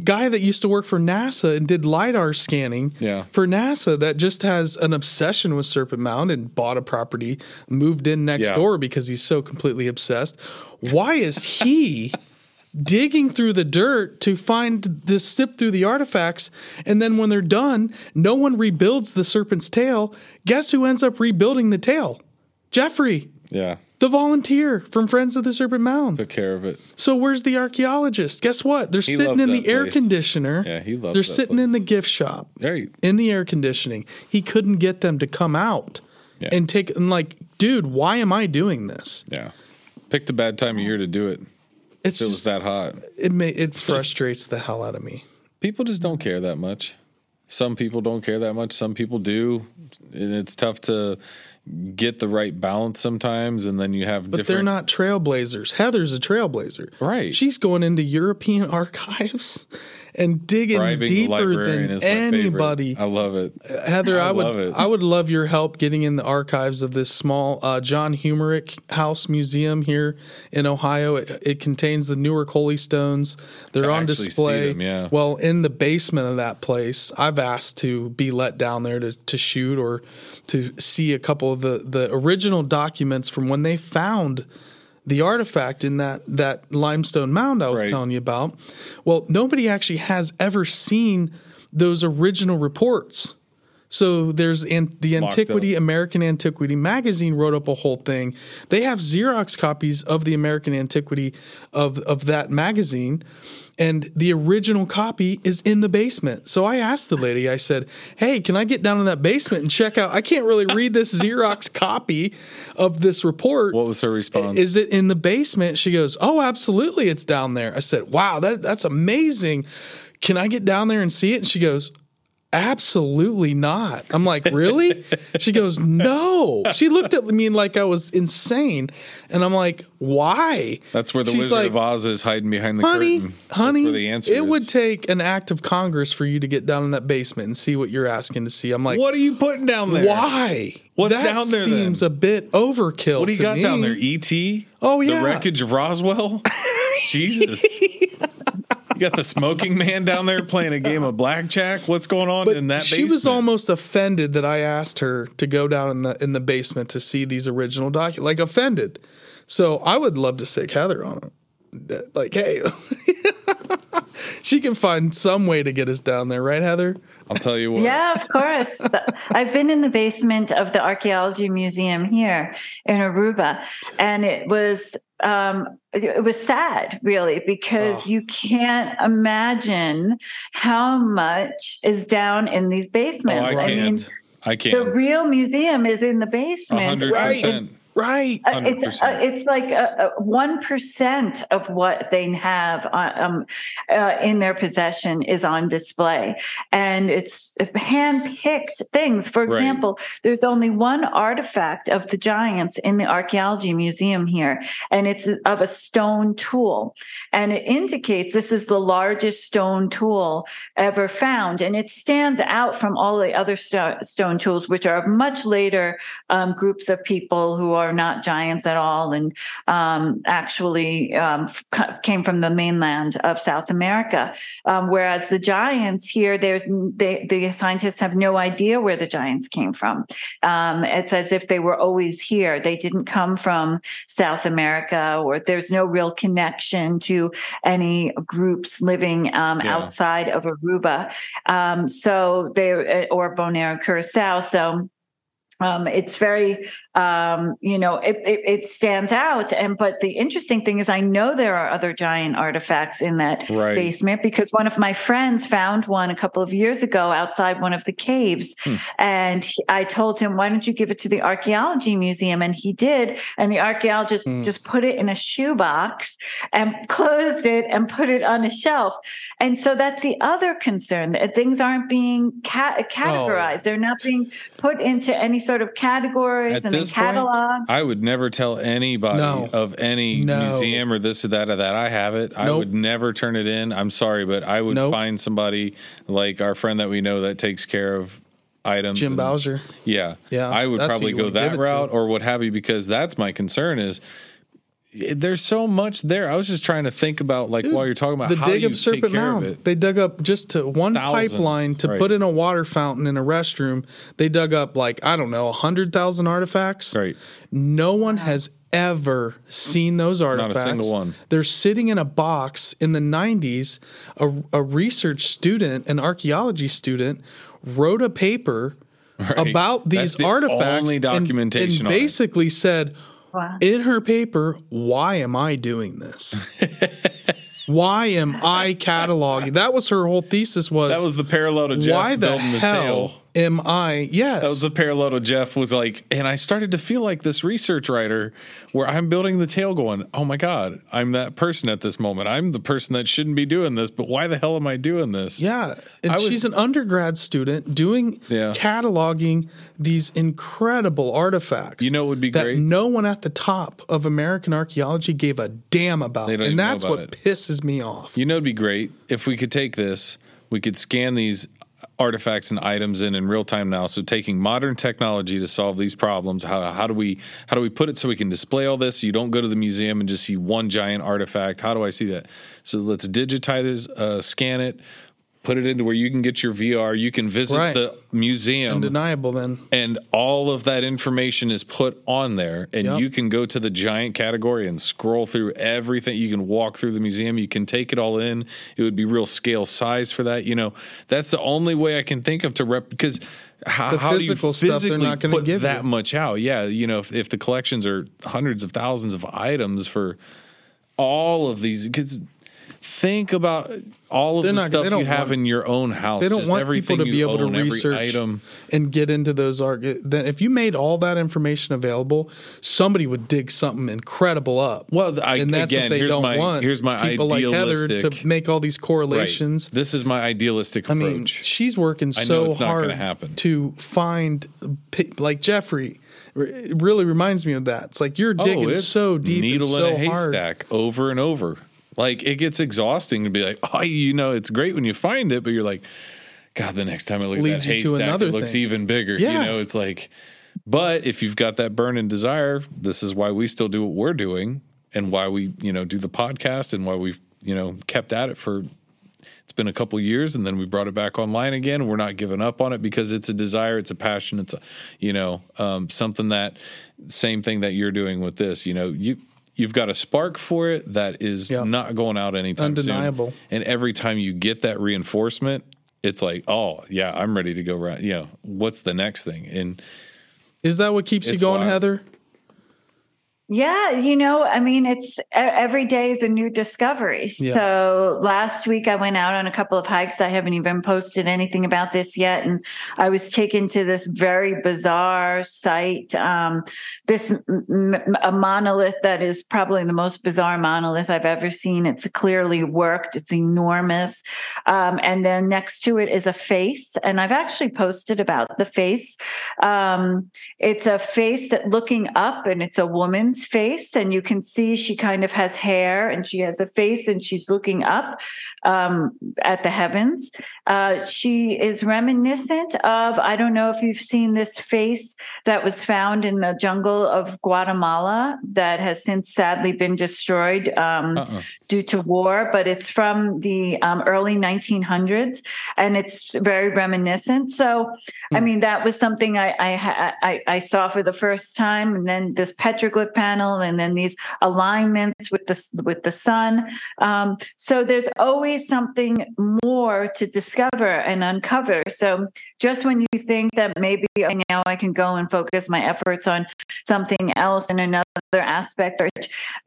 A: guy that used to work for NASA and did LIDAR scanning
B: Yeah.
A: for NASA that just has an obsession with Serpent Mound and bought a property, moved in next
B: Yeah.
A: door because he's so completely obsessed? Why is he digging through the dirt to find this sip through the artifacts and then when they're done, no one rebuilds the serpent's tail. Guess who ends up rebuilding the tail? Jeffrey
B: Yeah,
A: the volunteer from Friends of the Serpent Mound.
B: took care of it.
A: So where's the archaeologist? Guess what? They're sitting in the
B: that
A: air
B: place.
A: conditioner.
B: Yeah, he loves
A: They're sitting in the gift shop
B: Right.
A: in the air conditioning. He couldn't get them to come out
B: Yeah.
A: and take and like, dude, why am I doing this?
B: Yeah, picked a bad time of year to do it.
A: It's
B: was
A: just
B: that hot.
A: it may, it frustrates the hell out of me.
B: people just don't care that much. Some people don't care that much. Some people do, and it's tough to get the right balance sometimes. And then you have
A: But
B: different.
A: they're not trailblazers. Heather's a trailblazer.
B: Right.
A: She's going into European archives and digging
B: bribing
A: deeper than anybody.
B: Favorite. I love it.
A: Heather, I,
B: I
A: would
B: love it.
A: I would love your help getting in the archives of this small uh, John Humerick House Museum here in Ohio. It, it contains the Newark Holy Stones. They're
B: To
A: on display.
B: them, yeah.
A: Well, in the basement of that place, I've asked to be let down there to, to shoot or to see a couple of the, the original documents from when they found the artifact in that that limestone mound I was
B: Right.
A: telling you about. Well, nobody actually has ever seen those original reports. So there's an, the
B: Locked
A: Antiquity
B: up.
A: American Antiquity magazine wrote up a whole thing. They have Xerox copies of the American Antiquity of of that magazine and the original copy is in the basement. So I asked the lady, I said, "Hey, can I get down in that basement and check out? I can't really read this Xerox copy of this report.
B: What was her response?
A: Is it in the basement?" She goes, "Oh, absolutely, it's down there." I said, "Wow, that that's amazing. Can I get down there and see it?" And she goes, absolutely not. I'm like, really? she goes, no. She looked at me like I was insane. And I'm like, why?
B: That's where the
A: She's
B: Wizard
A: like,
B: of Oz is hiding behind the
A: honey,
B: curtain.
A: Honey,
B: the answer
A: it
B: is.
A: would take an act of Congress for you to get down in that basement and see what you're asking to see. I'm like,
B: What are you putting down there?
A: why?
B: What's
A: that
B: down there, then?
A: seems a bit overkill.
B: What do you got
A: me.
B: down there? E.T.
A: Oh, yeah.
B: the wreckage of Roswell. Jesus. You got the smoking man down there playing a game of blackjack. What's going on
A: But
B: in that
A: she was almost offended that I asked her to go down in the in the basement to see these original documents. Like offended. So I would love to stick Heather on it. Uh, like, hey, she can find some way to get us down there, right, Heather?
B: I'll tell you what.
C: Yeah, of course. I've been in the basement of the archaeology museum here in Aruba, and it was um, it was sad, really, because
A: Oh.
C: you can't imagine how much is down in these
B: Oh,
C: basements.
B: I
C: mean,
B: can't. I
C: the
B: can't.
C: real museum is in the basement.
B: hundred
A: Right.
B: percent.
A: Right.
C: Uh, it's uh, it's like one percent of what they have uh, um, uh, in their possession is on display, and it's hand-picked things. For
B: Right.
C: example, there's only one artifact of the giants in the archaeology museum here, and it's of a stone tool, and it indicates this is the largest stone tool ever found, and it stands out from all the other sto- stone tools, which are of much later um, groups of people who are not giants at all and um, actually um, f- came from the mainland of South America. Um, whereas the giants here, there's they, the scientists have no idea where the giants came from. Um, it's as if they were always here. They didn't come from South America, or there's no real connection to any groups living um,
B: Yeah.
C: outside of Aruba. Um, so they or Bonaire, Curacao. So um, it's very um, you know it, it, it stands out. And but the interesting thing is i know there are other giant artifacts in that
B: Right.
C: basement because one of my friends found one a couple of years ago outside one of the caves.
B: Hmm.
C: and he- i told him why don't you give it to the archaeology museum? And he did. And the archaeologist
A: Hmm.
C: just put it in a shoebox and closed it and put it on a shelf. And so that's the other concern that things aren't being ca- categorized. They're not being put into any sort of categories
B: At
C: and
B: this
C: then
B: point,
C: catalog.
B: I would never tell anybody
A: No.
B: of any
A: No.
B: museum or this or that or that I have it. I would never turn it in. I'm sorry, but I would
A: Nope.
B: find somebody like our friend that we know that takes care of items.
A: Jim
B: and-
A: Bowser.
B: Yeah.
A: Yeah,
B: I would probably
A: you
B: go that
A: give it to.
B: route or what have you because that's my concern is it- there's so much there. I was just trying to think about like while you're talking about
A: the
B: how
A: dig
B: you
A: of
B: take
A: Serpent
B: care
A: Mound.
B: of it.
A: They dug up just to one
B: Thousands,
A: pipeline to
B: right.
A: put in a water fountain in a restroom. They dug up like I don't know a hundred thousand artifacts.
B: Right.
A: No one has ever seen those artifacts.
B: Not a single one.
A: They're sitting in a box in the 90s. A, a research student, an archaeology student, wrote a paper
B: Right.
A: about these
B: the
A: artifacts
B: only
A: and-
B: documentation
A: and,
B: it.
A: basically said
C: Wow.
A: in her paper, why am I doing this? why am I cataloging? That was her whole thesis was,
B: That was the parallel to Jeff
A: why the
B: building the
A: hell
B: tail.
A: Am I? Yes.
B: That was the parallel to Jeff was like, and I started to feel like this research writer where I'm building the tail going, oh my God, I'm that person at this moment. I'm the person that shouldn't be doing this, but why the hell am I doing this?
A: yeah. And
B: was-
A: she's an undergrad student doing
B: Yeah.
A: cataloging these incredible artifacts.
B: You know what would be
A: that
B: great?
A: no one at the top of American archaeology gave a damn about. And that's what
B: it.
A: pisses me off.
B: You know, it'd be great if we could take this, we could scan these artifacts and items in in real time now. So taking modern technology to solve these problems, how how do we how do we put it so we can display all this? You don't go to the museum and just see one giant artifact. How do I see that? So let's digitize, uh, scan it, put it into where you can get your VR. You can visit
A: Right.
B: the museum
A: Undeniable then.
B: and all of that information is put on there and
A: Yep.
B: you can go to the giant category and scroll through everything you can walk through the museum you can take it all in it would be real scale size for that you know that's the only way i can think of to rep because how,
A: The
B: how do you
A: physical stuff they're
B: physically
A: not gonna
B: put
A: give
B: that
A: you.
B: much out yeah you know if, if the collections are hundreds of thousands of items for all of these because think about all of
A: They're
B: the
A: not-
B: stuff
A: don't
B: you have
A: want-
B: in your own house.
A: They don't
B: just
A: want
B: everything
A: people to be able to
B: own, every
A: research
B: item.
A: and get into those arg. Then if you made all that information available, somebody would dig something incredible up.
B: Well, I-
A: and that's
B: again,
A: what they
B: here's
A: don't
B: my-
A: want.
B: here's my
A: people like Heather
B: idealistic-
A: to make all these
B: Right.
A: correlations.
B: This is my idealistic
A: I mean, she's working
B: know
A: so
B: it's not
A: hard
B: gonna happen.
A: to find, pi- like Jeffrey. It really reminds me of that. It's like you're oh, digging
B: oh, it's
A: so deep,
B: needle
A: and so
B: in a
A: hard.
B: haystack over and over. Like it gets exhausting to be like, oh, you know, it's great when you find it, but you're like, God, the next time I look
A: Leads
B: at that
A: to
B: haystack,
A: another
B: it looks
A: thing.
B: even bigger.
A: Yeah.
B: You know, it's like, but if you've got that burn and desire, this is why we still do what we're doing, and why we, you know, do the podcast, and why we've, you know, kept at it for. It's been a couple years, and then we brought it back online again. We're not giving up on it because it's a desire, it's a passion, it's a, you know, um, something that same thing that you're doing with this. You know, you you've got a spark for it that is
A: Yeah.
B: not going out anytime soon.
A: Undeniable.
B: And every time you get that reinforcement, it's like, oh yeah, I'm ready to go right. yeah. what's the next thing? And
A: Is that what keeps you going,
B: wild.
A: Heather?
C: Yeah, you know, I mean, it's every day is a new discovery.
A: Yeah.
C: So last week I went out on a couple of hikes. I haven't even posted anything about this yet. And I was taken to this very bizarre site, um, this m- a monolith that is probably the most bizarre monolith I've ever seen. It's clearly worked. It's enormous. Um, and then next to it is a face. And I've actually posted about the face. Um, it's a face that looking up and it's a woman's face and you can see she kind of has hair and she has a face and she's looking up um, at the heavens uh, she is reminiscent of i don't know if you've seen this face that was found in the jungle of guatemala that has since sadly been destroyed um,
B: uh-uh.
C: due to war, but it's from the um, early 1900s and it's very reminiscent. So, I mean, that was something I, I, I, I saw for the first time. And then this petroglyph panel and then these alignments with the, with the sun. Um, so there's always something more to discover and uncover. So just when you think that maybe okay, now I can go and focus my efforts on something else in another aspect or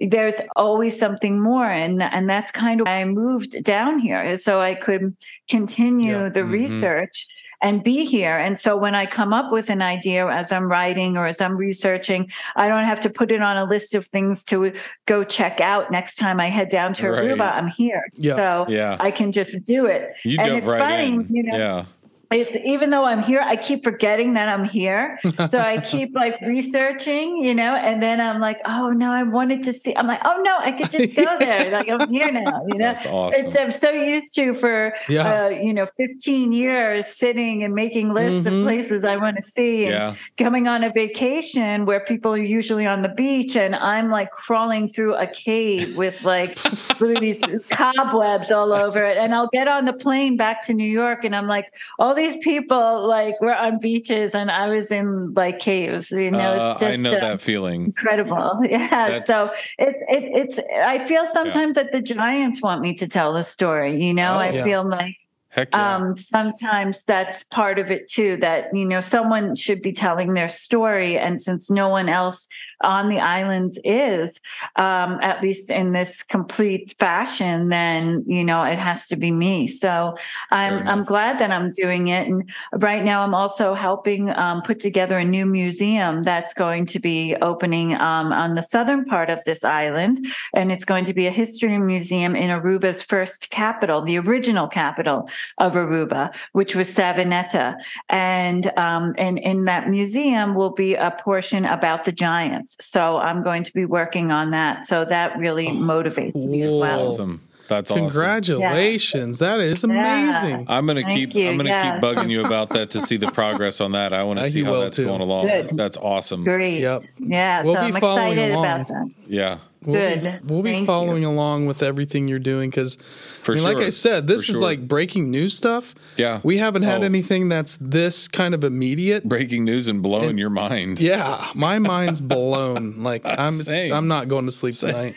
C: there's always something more and and that's kind of why I moved down here so I could continue
A: Yeah.
C: the
B: Mhm.
C: research and be here and so when I come up with an idea as I'm writing or as I'm researching I don't have to put it on a list of things to go check out next time I head down to
B: Right.
C: Aruba I'm here
A: Yeah.
C: so
B: Yeah.
C: I can just do it
B: You
C: and it's funny
B: in.
C: you know
B: yeah.
C: It's even though I'm here, I keep forgetting that I'm here. So I keep like researching, you know, and then I'm like, oh no, I wanted to see. I'm like, oh no, I could just go there. like I'm here now, you know.
B: Awesome.
C: It's I'm so used to for
A: Yeah.
C: uh, you know 15 years sitting and making lists
A: Mhm.
C: of places I want to see and
B: yeah.
C: coming on a vacation where people are usually on the beach and I'm like crawling through a cave with like with these cobwebs all over it. And I'll get on the plane back to New York and I'm like, all these people like were on beaches and I was in like caves. You know,
B: Uh,
C: it's just
B: I know that feeling.
C: incredible. Yeah.
B: That's-
C: so it, it it's I feel sometimes that the giants want me to tell the story. You know,
B: Oh.
C: I
A: Yeah.
C: feel like
B: yeah.
C: um, sometimes that's part of it too that you know someone should be telling their story and since no one else on the islands is um, at least in this complete fashion then you know it has to be me so i'm i'm glad that i'm doing it and right now i'm also helping um, put together a new museum that's going to be opening um, on the southern part of this island and it's going to be a history museum in aruba's first capital the original capital of Aruba, which was Savaneta. And um, and in that museum will be a portion about the giants. So I'm going to be working on that. So that really motivates me as well.
B: Awesome. That's awesome.
A: Congratulations. That is amazing.
B: I'm gonna
C: Thank
B: keep.
C: you,
B: I'm gonna
C: yeah.
B: keep bugging you about that to see the progress on that. I want
A: Uh,
B: to see how that's
A: too.
B: going along.
C: Good.
B: That's awesome.
C: Great.
A: Yep.
C: Yeah.
A: We'll
C: so
A: be
C: I'm
A: following
C: excited
A: along.
C: about that.
B: Yeah,
A: We'll
C: Good.
A: Be, we'll be
C: Thank
A: following
C: you.
A: along with everything you're doing because, I mean,
B: sure.
A: like I said, this
B: For
A: is
B: sure.
A: like breaking news stuff.
B: Yeah.
A: We haven't had
B: Oh.
A: anything that's this kind of immediate.
B: breaking news and blowing your mind.
A: Yeah, my mind's blown. Like I'm,
B: Same.
A: I'm not going to sleep tonight.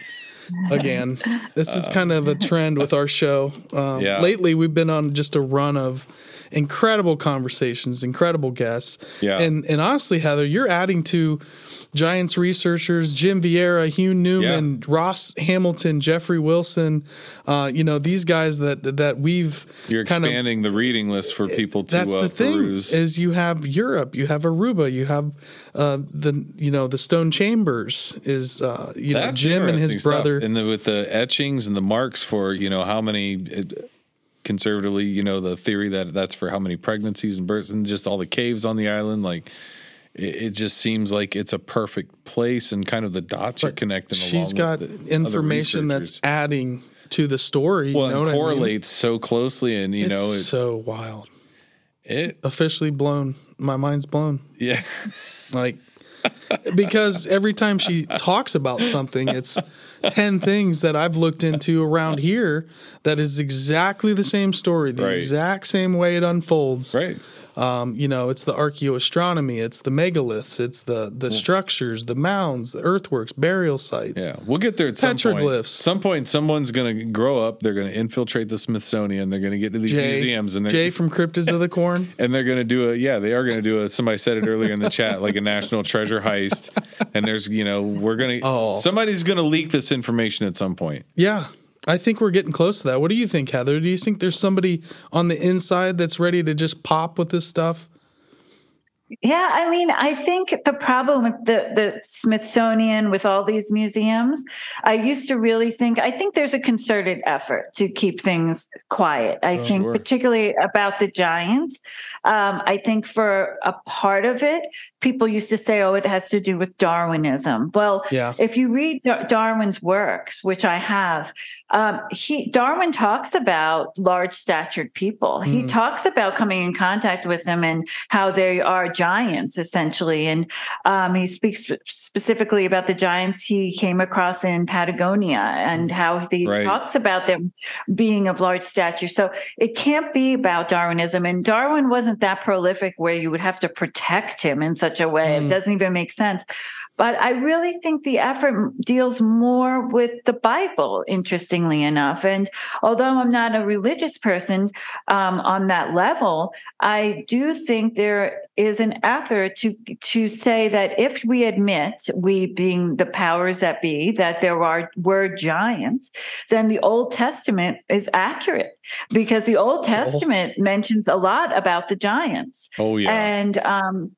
A: again. This is kind of a trend with our show. Um,
B: Yeah.
A: Lately, we've been on just a run of incredible conversations, incredible guests.
B: Yeah.
A: And and honestly, Heather, you're adding to Giants researchers, Jim Vieira, Hugh Newman, Ross Hamilton, Jeffrey Wilson. Uh, you know these guys that that we've
B: You're
A: kind of
B: expanding the reading list for people to
A: that's
B: uh,
A: the thing
B: peruse.
A: is you have Europe, you have Aruba, you have uh, the you know the Stone Chambers is uh, you know Jim and his
B: stuff.
A: brother.
B: and the, with the etchings and the marks for you know how many it, conservatively you know the theory that that's for how many pregnancies and births and just all the caves on the island like it, it just seems like it's a perfect place and kind of the dots are connecting
A: She's got information that's adding to the story.
B: well
A: you know
B: and
A: what I mean?
B: correlates so closely and you
A: It's
B: know it's
A: so wild.
B: it
A: Officially blown. My mind's blown.
B: yeah
A: Like because every time she talks about something, it's 10 things that I've looked into around here that is exactly the same story, the
B: Right.
A: exact same way it unfolds.
B: right
A: Um, you know, it's the archaeoastronomy, it's the megaliths, it's the the structures, the mounds, the earthworks, burial sites.
B: Yeah, we'll get there at some point.
A: Petroglyphs.
B: Some point, someone's going to grow up. They're going to infiltrate the Smithsonian. They're going to get to these
A: Jay,
B: museums, and they're
A: Jay from Cryptids of the Corn.
B: and they're going to do a yeah. They are going to do a. Somebody said it earlier in the chat, like a national treasure heist. And there's you know we're going to
A: Oh.
B: somebody's going to leak this information at some point.
A: Yeah. I think we're getting close to that. What do you think, Heather? Do you think there's somebody on the inside that's ready to just pop with this stuff?
C: Yeah, I mean, I think the problem with the, the Smithsonian, with all these museums, I used to really think, I think there's a concerted effort to keep things quiet. I think,
B: sure.
C: particularly about the giants. Um, I think for a part of it, people used to say, oh, it has to do with Darwinism. Well,
A: Yeah.
C: if you read Dar- Darwin's works, which I have, um, he Darwin talks about large statured people. He
A: Mhm.
C: talks about coming in contact with them and how they are giants, essentially. And um, he speaks specifically about the giants he came across in Patagonia and how he
B: Right.
C: talks about them being of large stature. So it can't be about Darwinism. And Darwin wasn't that prolific where you would have to protect him in such a way.
A: Mm.
C: It doesn't even make sense. But I really think the effort deals more with the Bible, interestingly enough. And although I'm not a religious person um, on that level, I do think there is an effort to to say that if we admit, we being the powers that be, that there are were giants, then the Old Testament is accurate because the Old Testament mentions a lot about the giants.
B: Oh yeah,
C: And um,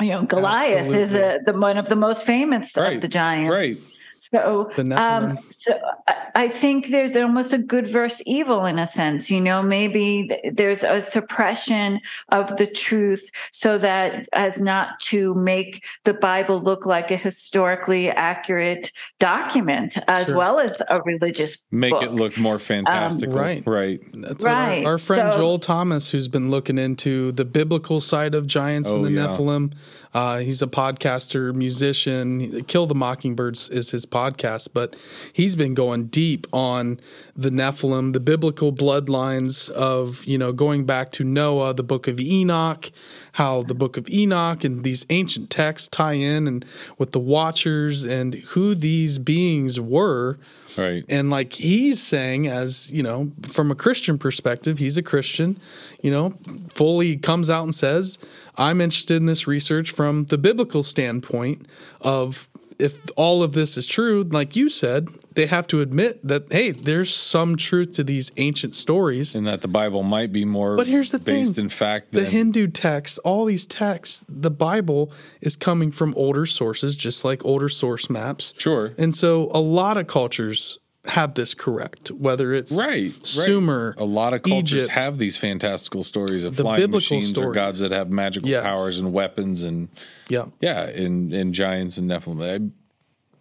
C: you know, Goliath is a, the one of the most famous
B: Right,
C: of the giants.
B: right.
C: So, um, so I- I think there's almost a good versus evil in a sense. You know, maybe there's a suppression of the truth so that as not to make the Bible look like a historically accurate document as
A: Sure.
C: well as a religious
B: Make
C: book.
B: it look more fantastical.
A: Right.
B: right.
A: That's
C: Right.
A: our, our friend
C: So-
A: Joel Thomas, who's been looking into the biblical side of giants
B: Oh,
A: and the
B: yeah.
A: Nephilim. Uh, he's a podcaster, musician. Kill the Mockingbirds is his podcast, but he's been going deep on the Nephilim, the biblical bloodlines of, you know, going back to Noah, the book of Enoch, how the book of Enoch and these ancient texts tie in and with the watchers and who these beings were.
B: Right.
A: And like he's saying, as you know, from a Christian perspective, he's a Christian, you know, fully comes out and says, I'm interested in this research from the biblical standpoint of if all of this is true, like you said, they have to admit that, hey, there's some truth to these ancient stories.
B: and that the Bible might be more
A: But here's the
B: based
A: thing
B: in fact
A: the Hindu texts, all these texts, the Bible is coming from older sources, just like older source maps.
B: Sure.
A: And so a lot of cultures have this correct, whether it's
B: Right, right.
A: Sumer,
B: A lot of cultures
A: Egypt.
B: have these fantastical stories of
A: The
B: flying
A: biblical
B: machines or gods that have magical
A: Yes.
B: powers and weapons and
A: Yeah,
B: yeah, and and giants and Nephilim. I-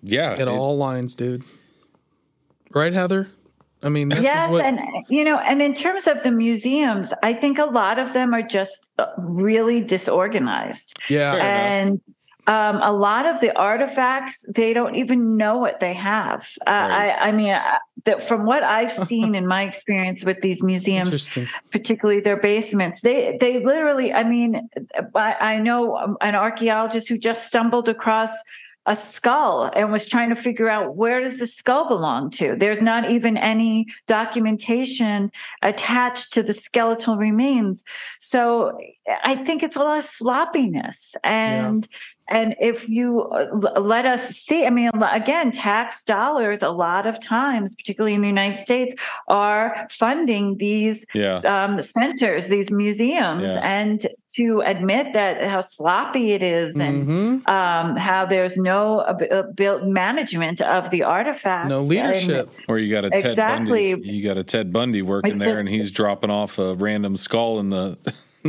B: yeah,
A: it all lines, dude. Right, Heather? I mean, this
C: yes,
A: is what.
C: and you know, and in terms of the museums, I think a lot of them are just uh, really disorganized,
A: yeah,
B: Fair
C: and um, a lot of the artifacts they don't even know what they have. Uh,
B: Right.
C: I, I mean, uh, that from what I've seen in my experience with these museums, particularly their basements, they they literally. I mean, I, I know um, an archaeologist who just stumbled across a skull and was trying to figure out where does the skull belong to. There's not even any documentation attached to the skeletal remains. So I think it's a lot of sloppiness and. And if you uh, let us see, I mean, again, tax dollars a lot of times, particularly in the United States, are funding these yeah. um, centers, these museums, yeah. and to admit that how sloppy it is and mm-hmm. um, how there's no built management of the artifacts,
A: no leadership,
B: and, or you got a Ted exactly. Bundy, you got a Ted Bundy working it's there, just, and he's dropping off a random skull in the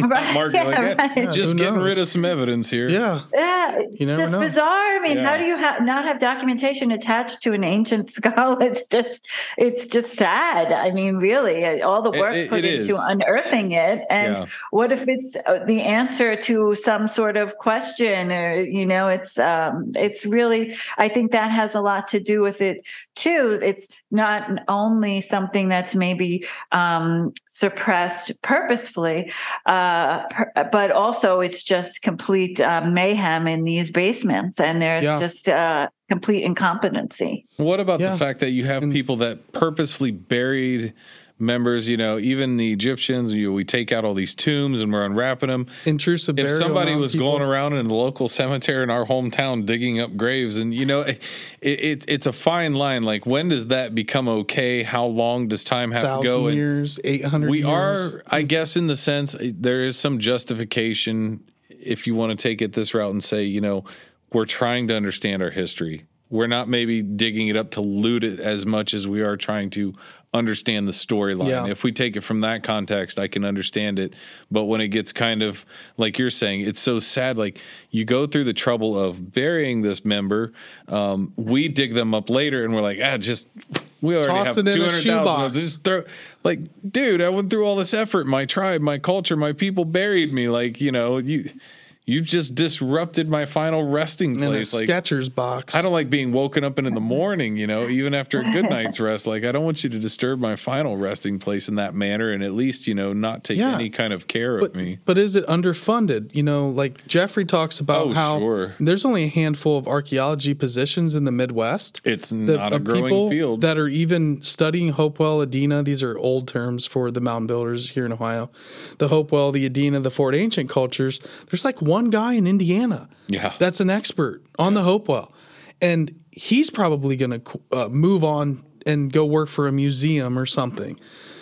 C: right.
B: Mark, yeah, like, right. yeah, just getting rid of some evidence here.
A: Yeah,
C: yeah, it's just know. bizarre. I mean, yeah. how do you ha- not have documentation attached to an ancient skull? It's just, it's just sad. I mean, really, all the work it, it, put it into is. unearthing it, and what if it's uh, the answer to some sort of question? Or you know, it's, um, it's really. I think that has a lot to do with it too. It's not only something that's maybe um, suppressed purposefully. Uh, uh, but also it's just complete uh, mayhem in these basements, and there's yeah. just uh, complete incompetency.
B: What about yeah. the fact that you have people that purposefully buried members, you know, even the Egyptians, you, we take out all these tombs and we're unwrapping them.
A: Intrusive.
B: If somebody was people. going around in the local cemetery in our hometown digging up graves, and you know, it, it, it's a fine line. Like, when does that become okay? How long does time have
A: Thousand
B: to go?
A: Years, eight hundred.
B: We years. are, I guess, in the sense eh, there is some justification if you want to take it this route and say, you know, we're trying to understand our history. We're not maybe digging it up to loot it as much as we are trying to understand the storyline. Yeah. If we take it from that context, I can understand it. But when it gets kind of like you're saying, it's so sad. Like you go through the trouble of burying this member, um, we dig them up later, and we're like, ah, just we already Toss have two hundred thousand. Just throw like, dude, I went through all this effort. My tribe, my culture, my people buried me. Like, you know, you you just disrupted my final resting place.
A: Like Skechers box.
B: I don't like being woken up in, in the morning, you know, even after a good night's rest. Like I don't want you to disturb my final resting place in that manner, and at least you know not take yeah. any kind of care
A: but,
B: of me.
A: But is it underfunded? You know, like Jeffrey talks about
B: oh,
A: how
B: sure.
A: there's only a handful of archaeology positions in the Midwest.
B: It's not a growing field
A: that are even studying Hopewell, Adena. These are old terms for the mountain builders here in Ohio. The Hopewell, the Adena, the Fort Ancient cultures. There's like one one guy in Indiana.
B: Yeah.
A: That's an expert on yeah. the Hopewell. And he's probably going to uh, move on and go work for a museum or something.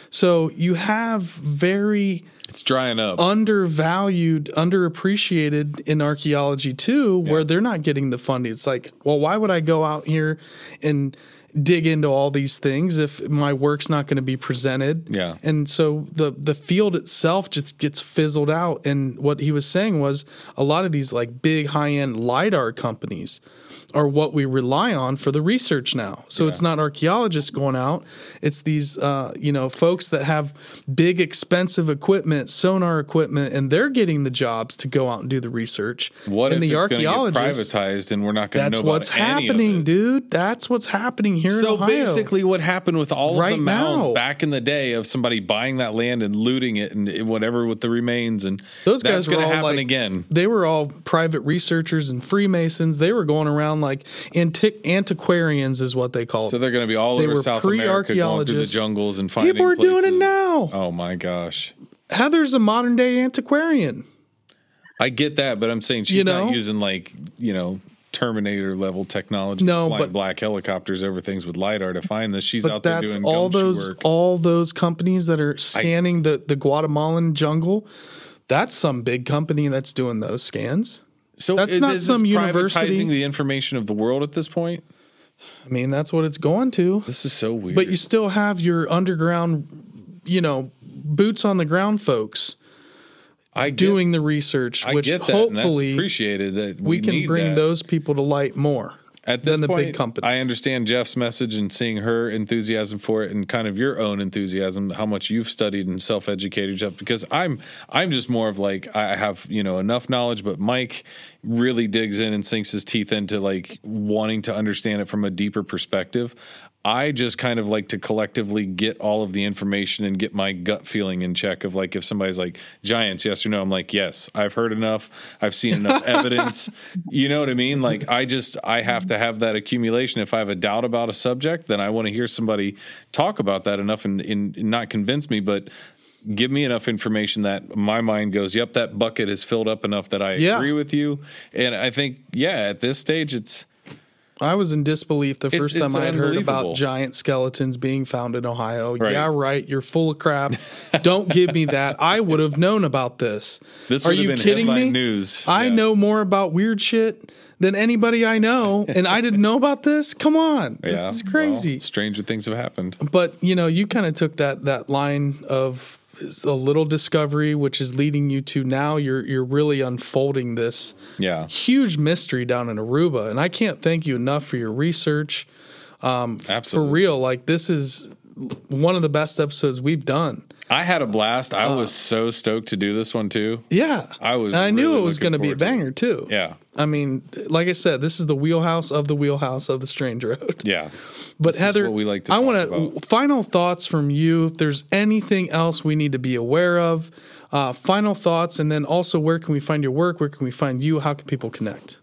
A: So you have very
B: it's drying up,
A: undervalued, underappreciated in archaeology too, yeah. where they're not getting the funding. It's like, well, why would I go out here and dig into all these things if my work's not going to be presented.
B: Yeah.
A: And so the the field itself just gets fizzled out. And what he was saying was a lot of these like big high end lidar companies are what we rely on for the research now. So yeah. it's not archaeologists going out; it's these uh, you know folks that have big, expensive equipment, sonar equipment, and they're getting the jobs to go out and do the research.
B: What and if the it's archaeologists privatized and we're not going to know
A: That's what's happening, dude. That's what's happening here.
B: So
A: basically,
B: what happened with all right of the mounds now. back in the day of somebody buying that land and looting it and whatever with the remains, and
A: those guys
B: were
A: all
B: happen
A: like,
B: again.
A: They were all private researchers and Freemasons. They were going around like anti- antiquarians is what they call. It.
B: So they're going to be all they over South America, going through the jungles and finding.
A: People are
B: places.
A: doing it now.
B: Oh my gosh,
A: Heather's a modern day antiquarian.
B: I get that, but I'm saying she's you know? not using like you know Terminator level technology.
A: No,
B: flying
A: but
B: black helicopters over things with lidar to find this. She's out there doing
A: all those
B: work.
A: all those companies that are scanning I, the the Guatemalan jungle. That's some big company that's doing those scans.
B: So
A: that's it, not some university
B: privatizing the information of the world at this point.
A: I mean, that's what it's going to.
B: This is so weird.
A: But you still have your underground, you know, boots on the ground folks. I get, doing the research, which hopefully
B: appreciated that we,
A: we can bring
B: that.
A: those people to light more.
B: At this the point, big companies. I understand Jeff's message and seeing her enthusiasm for it, and kind of your own enthusiasm, how much you've studied and self-educated yourself. Because I'm, I'm just more of like I have you know enough knowledge, but Mike really digs in and sinks his teeth into like wanting to understand it from a deeper perspective. I just kind of like to collectively get all of the information and get my gut feeling in check of like if somebody's like giants, yes or no, I'm like, yes, I've heard enough, I've seen enough evidence. You know what I mean? Like I just I have to have that accumulation. If I have a doubt about a subject, then I want to hear somebody talk about that enough and, and not convince me, but give me enough information that my mind goes, yep, that bucket is filled up enough that I
A: Yeah.
B: agree with you. And I think, yeah, at this stage, it's
A: I was in disbelief the first
B: it's
A: time I had heard about giant skeletons being found in Ohio.
B: Right.
A: Yeah, right. You're full of crap. Don't give me that. I would have known about this.
B: this
A: Are you
B: been
A: kidding me?
B: news.
A: I
B: Yeah.
A: know more about weird shit than anybody I know, and I didn't know about this. Come on,
B: Yeah,
A: this is
B: well,
A: crazy.
B: stranger things have happened.
A: but you know, you kind of took that that line of a little discovery, which is leading you to now you're you're really unfolding this
B: Yeah,
A: huge mystery down in Aruba, and I can't thank you enough for your research. Um, for
B: absolutely.
A: real, like this is one of the best episodes we've done.
B: I had a blast. I was so stoked to do this one too.
A: Yeah,
B: I was
A: And I knew
B: really
A: it was going to be a
B: forward to it.
A: banger too.
B: Yeah,
A: I mean, like I said, this is the wheelhouse of the wheelhouse of the Strange Road.
B: yeah.
A: But
B: This is
A: Heather,
B: we like to
A: I want to final thoughts from you. If there's anything else we need to be aware of, uh, final thoughts, and then also where can we find your work? Where can we find you? How can people connect?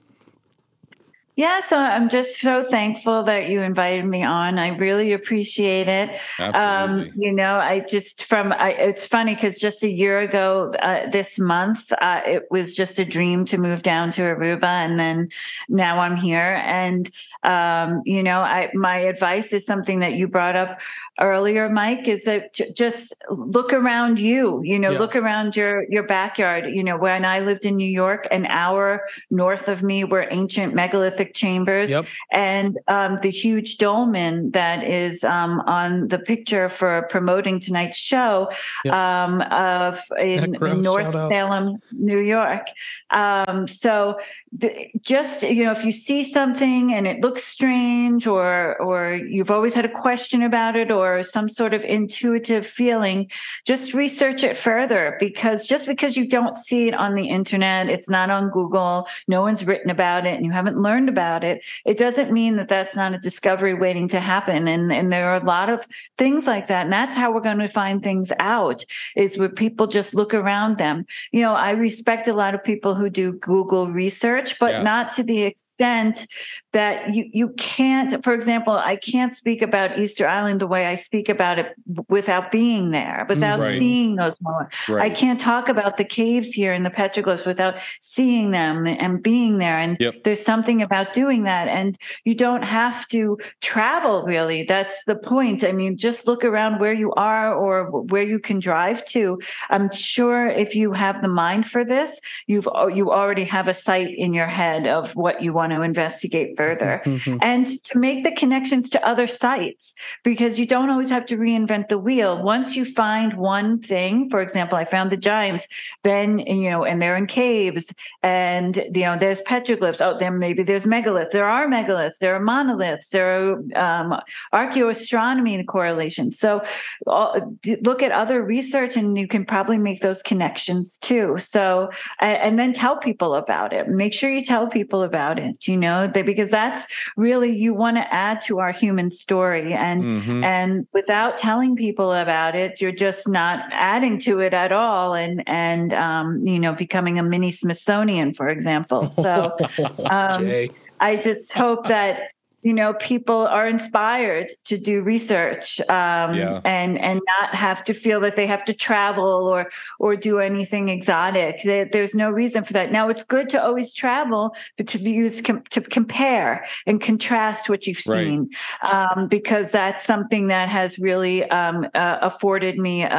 C: Yeah, so I'm just so thankful that you invited me on. I really appreciate it. Um, you know, I just from I, it's funny because just a year ago uh, this month, uh, it was just a dream to move down to Aruba, and then now I'm here. And um, you know, I my advice is something that you brought up earlier, Mike, is that j- just look around you. You know,
A: Yeah.
C: look around your your backyard. You know, when I lived in New York, an hour north of me were ancient megalithic chambers
A: Yep.
C: and um, the huge dolmen that is um, on the picture for promoting tonight's show
A: Yep.
C: um, of in, in North
A: Shout out.
C: Salem, New York. Um, so the, just you know, if you see something and it looks strange, or or you've always had a question about it, or some sort of intuitive feeling, just research it further because just because you don't see it on the internet, it's not on Google, no one's written about it, and you haven't learned about it, it doesn't mean that that's not a discovery waiting to happen. And and there are a lot of things like that, and that's how we're going to find things out is where people just look around them. You know, I respect a lot of people who do Google research, but
B: Yeah.
C: not to the extent that you you can't for example i can't speak about easter island the way i speak about it without being there mm, without
B: Right.
C: seeing those moments I can't talk about the caves here in the petroglyphs without seeing them and being there. And
B: Yep.
C: there's something about doing that. And you don't have to travel really. That's the point. I mean, just look around where you are or where you can drive to. I'm sure if you have the mind for this, you've you already have a site in your head of what you want to investigate further
A: Mhm.
C: and to make the connections to other sites because you don't always have to reinvent the wheel. Once you find one thing, for example, I found the giants, then you know, and they're in caves, and you know, there's petroglyphs. Oh, there. maybe there's megaliths. There are megaliths. There are monoliths. There are um, archaeoastronomy correlations. So all, look at other research, and you can probably make those connections too. So a- and then tell people about it. Make sure you tell people about it. You know, they, because that's really you want to add to our human story, and
B: Mhm.
C: and without telling people about it, you're just not adding to it at all, and and um, you know, becoming a mini Smithsonian, for example. So. Um. I just hope that you know people are inspired to do research um,
B: Yeah.
C: and and not have to feel that they have to travel or or do anything exotic. There- There's no reason for that. Now it's good to always travel, but to be used com- to compare and contrast what you've
B: Right.
C: seen um, because that's something that has really um, uh, afforded me uh,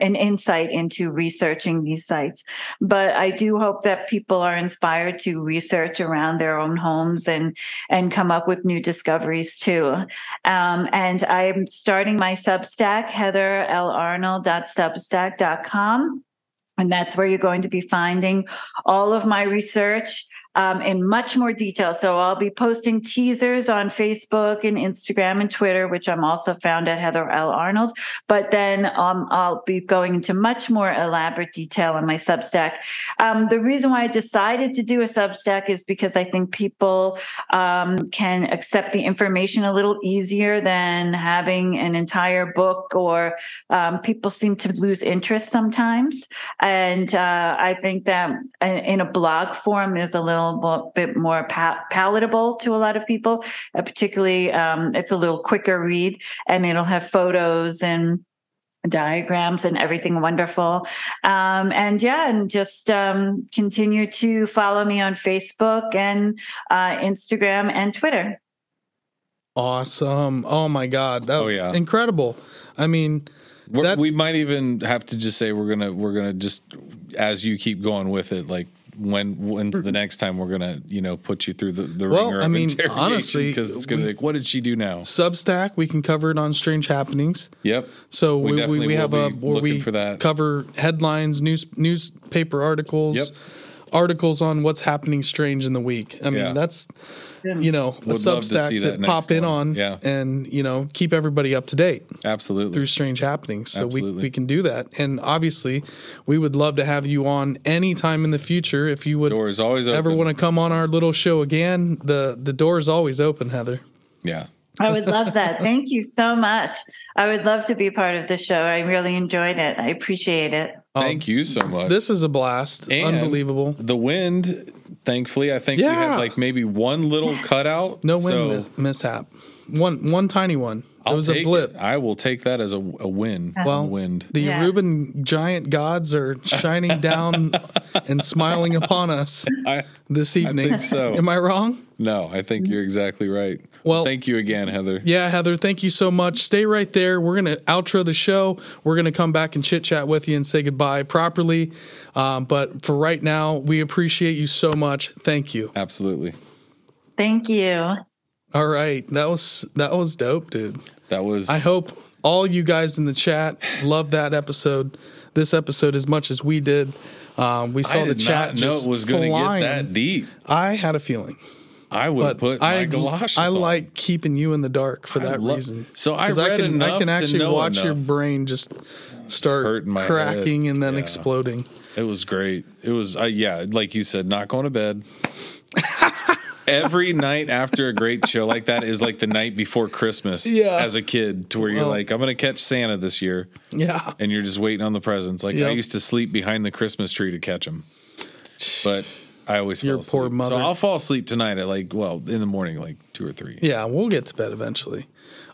C: an insight into researching these sites. But I do hope that people are inspired to research around their own homes and and come up with new discoveries too. Um, and I'm starting my Substack, heatherlarnold.substack.com. And that's where you're going to be finding all of my research. Um, in much more detail. So I'll be posting teasers on Facebook and Instagram and Twitter, which I'm also found at Heather L. Arnold. But then um, I'll be going into much more elaborate detail on my Substack. Um, the reason why I decided to do a Substack is because I think people um, can accept the information a little easier than having an entire book, or um, people seem to lose interest sometimes. And uh, I think that in a blog form is a little bit more pa- palatable to a lot of people, uh, particularly um, it's a little quicker read and it'll have photos and diagrams and everything wonderful. Um, and yeah, and just um, continue to follow me on Facebook and uh, Instagram and Twitter.
A: Awesome. Oh my God. That oh, was yeah. incredible. I mean,
B: that, we might even have to just say we're gonna we're gonna just as you keep going with it, like when when's the mm-hmm. next time we're gonna you know put you through the, the well, ringer I mean, honestly, because it's gonna we, be like, what did she do now?
A: Substack, we can cover it on Strange Happenings.
B: Yep.
A: So we we, we, we have a where we for that. cover headlines, news newspaper articles. Yep articles on what's happening strange in the week. I mean, yeah. that's you know a Substack to, to pop in on yeah. and you know keep everybody up to date.
B: Absolutely
A: through strange happenings. So we we can do that, and obviously we would love to have you on anytime in the future if you would.
B: Door is always
A: ever want to come on our little show again. The the door is always open, Heather.
B: Yeah.
C: I would love that. Thank you so much. I would love to be part of the show. I really enjoyed it. I appreciate it.
B: Thank um, you so much.
A: This is a blast. And Unbelievable.
B: The wind, thankfully, I think yeah. we had like maybe one little cutout.
A: no wind so. mishap. One one tiny one. I'll it was a blip.
B: It. I will take that as a, a win.
A: Well, wind. The yeah. Aruban giant gods are shining down and smiling upon us I, this evening. I so. Am I wrong?
B: No, I think you're exactly right. Well, thank you again, Heather.
A: Yeah, Heather, thank you so much. Stay right there. We're going to outro the show. We're going to come back and chit chat with you and say goodbye properly. Um, but for right now, we appreciate you so much. Thank you.
B: Absolutely.
C: Thank you.
A: All right, that was that was dope, dude.
B: That was.
A: I hope all you guys in the chat loved that episode, this episode as much as we did. Um, we saw the chat.
B: know it was going to get that deep.
A: I had a feeling.
B: I would but put my I, galoshes.
A: I
B: on.
A: like keeping you in the dark for that lo- reason.
B: So I read I
A: can,
B: enough
A: I can actually watch
B: enough.
A: your brain just start cracking head. and then yeah. exploding.
B: It was great. It was, uh, yeah, like you said, not going to bed. every night after a great show like that is like the night before Christmas.
A: Yeah.
B: As a kid, to where you're well, like, I'm going to catch Santa this year.
A: Yeah.
B: And you're just waiting on the presents. Like yep. I used to sleep behind the Christmas tree to catch them, but I always your poor asleep. mother. So I'll fall asleep tonight at like well in the morning, like two or three.
A: Yeah, we'll get to bed eventually.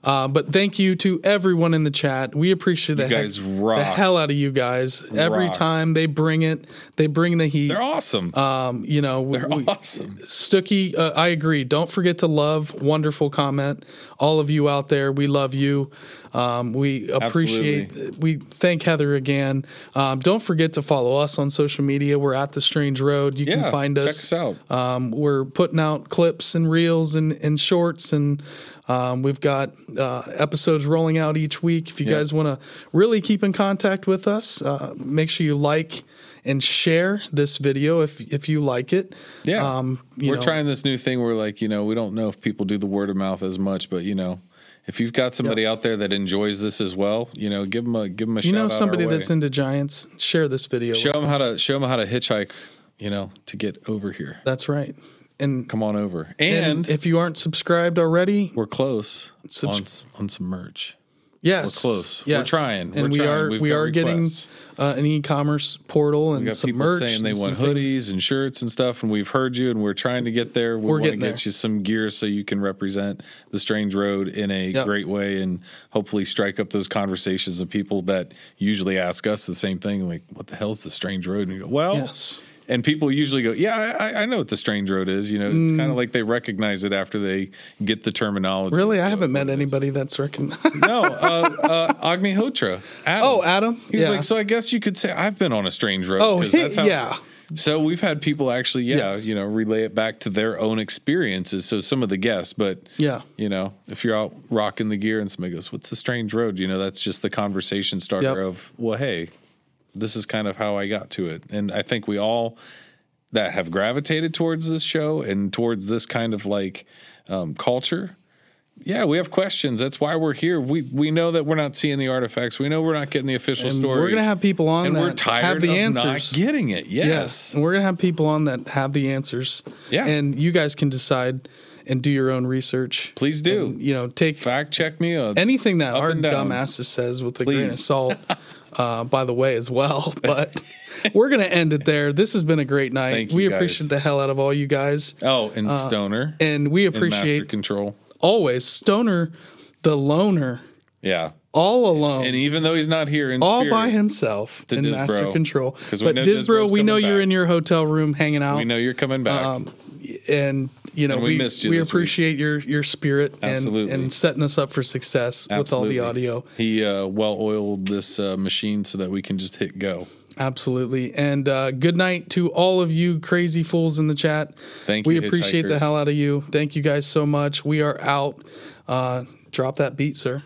A: Uh, but thank you to everyone in the chat. We appreciate
B: you the, guys heck, rock.
A: the hell out of you guys. Every time they bring it, they bring the heat.
B: They're awesome.
A: Um, you know,
B: they're we, awesome.
A: Stooky, uh, I agree. Don't forget to love. Wonderful comment. All of you out there, we love you. Um, we appreciate. Absolutely. We thank Heather again. Um, don't forget to follow us on social media. We're at the Strange Road. You yeah, can find us.
B: Check us out.
A: Um, we're putting out clips and reels and, and shorts and um, we've got uh, episodes rolling out each week. If you guys want to really keep in contact with us, uh, make sure you like and share this video if if you like it.
B: Yeah, um, we're know. trying this new thing where like you know we don't know if people do the word of mouth as much, but you know if you've got somebody yep. out there that enjoys this as well, you know, give them a give them a.
A: You know, somebody that's into giants, share this video.
B: Show them how to show them how to hitchhike. You know, to get over here.
A: That's right and
B: come on over. And,
A: and, if you aren't subscribed already,
B: we're close subs- on, on some merch.
A: Yes,
B: we're close.
A: Yes.
B: We're trying,
A: and
B: we're
A: we
B: trying.
A: are we are getting uh, an e-commerce portal and we some people merch
B: saying they want hoodies things. and shirts and stuff. And we've heard you, and we're trying to get there. We we're want to get there. you some gear so you can represent the Strange Road in a yep. great way, and hopefully strike up those conversations of people that usually ask us the same thing, like, "What the hell's the Strange Road?" And you go, "Well."
A: Yes
B: and people usually go, "Yeah, I, I know what the strange road is." You know, it's mm. kind of like they recognize it after they get the terminology.
A: Really, I haven't met anybody that's recognized.
B: no, uh, uh, Agnihotra.
A: Adam. Oh, Adam.
B: He's yeah. like, so I guess you could say I've been on a strange road. Oh,
A: that's how, yeah.
B: So we've had people actually, yeah, yes. you know, relay it back to their own experiences. So some of the guests, but
A: yeah,
B: you know, if you're out rocking the gear and somebody goes, "What's the strange road?" You know, that's just the conversation starter yep. of, well, hey, this is kind of how I got to it. And I think we all that have gravitated towards this show and towards this kind of like um, culture. Yeah, we have questions. That's why we're here. We we know that we're not seeing the artifacts. We know we're not getting the official
A: And
B: story.
A: we're gonna have people on
B: and
A: that
B: we're tired
A: have the
B: of
A: answers.
B: not getting it. Yes.
A: And we're gonna have people on that have the answers.
B: Yeah.
A: And you guys can decide and do your own research.
B: Please do.
A: And, you know, take
B: Fact check me. Uh,
A: anything that our dumbasses says with a grain of salt. Uh, by the way, as well, but we're gonna end it there. This has been a great night. We
B: guys.
A: appreciate the hell out of all you guys,
B: oh, and Stoner
A: and we
B: and Master
A: appreciate
B: Control.
A: always Stoner, the loner,
B: Yeah.
A: all alone.
B: And even though he's not here in
A: all
B: spirit,
A: by himself
B: to
A: in Master
B: Disbro. We
A: But
B: know
A: Disbro, we know you're
B: back.
A: in your hotel room hanging out.
B: we know you're coming back.
A: Um, and you know
B: And we
A: we
B: missed you
A: we
B: this week.
A: appreciate your your spirit and
B: Absolutely.
A: and setting us up for success with all the audio.
B: He uh, well oiled this uh, machine so that we can just hit go.
A: Absolutely. And uh, good night to all of you crazy fools in the chat.
B: Thank
A: we
B: you, We
A: appreciate the hell out of you. Thank you guys so much. We are out. Uh, drop that beat, sir.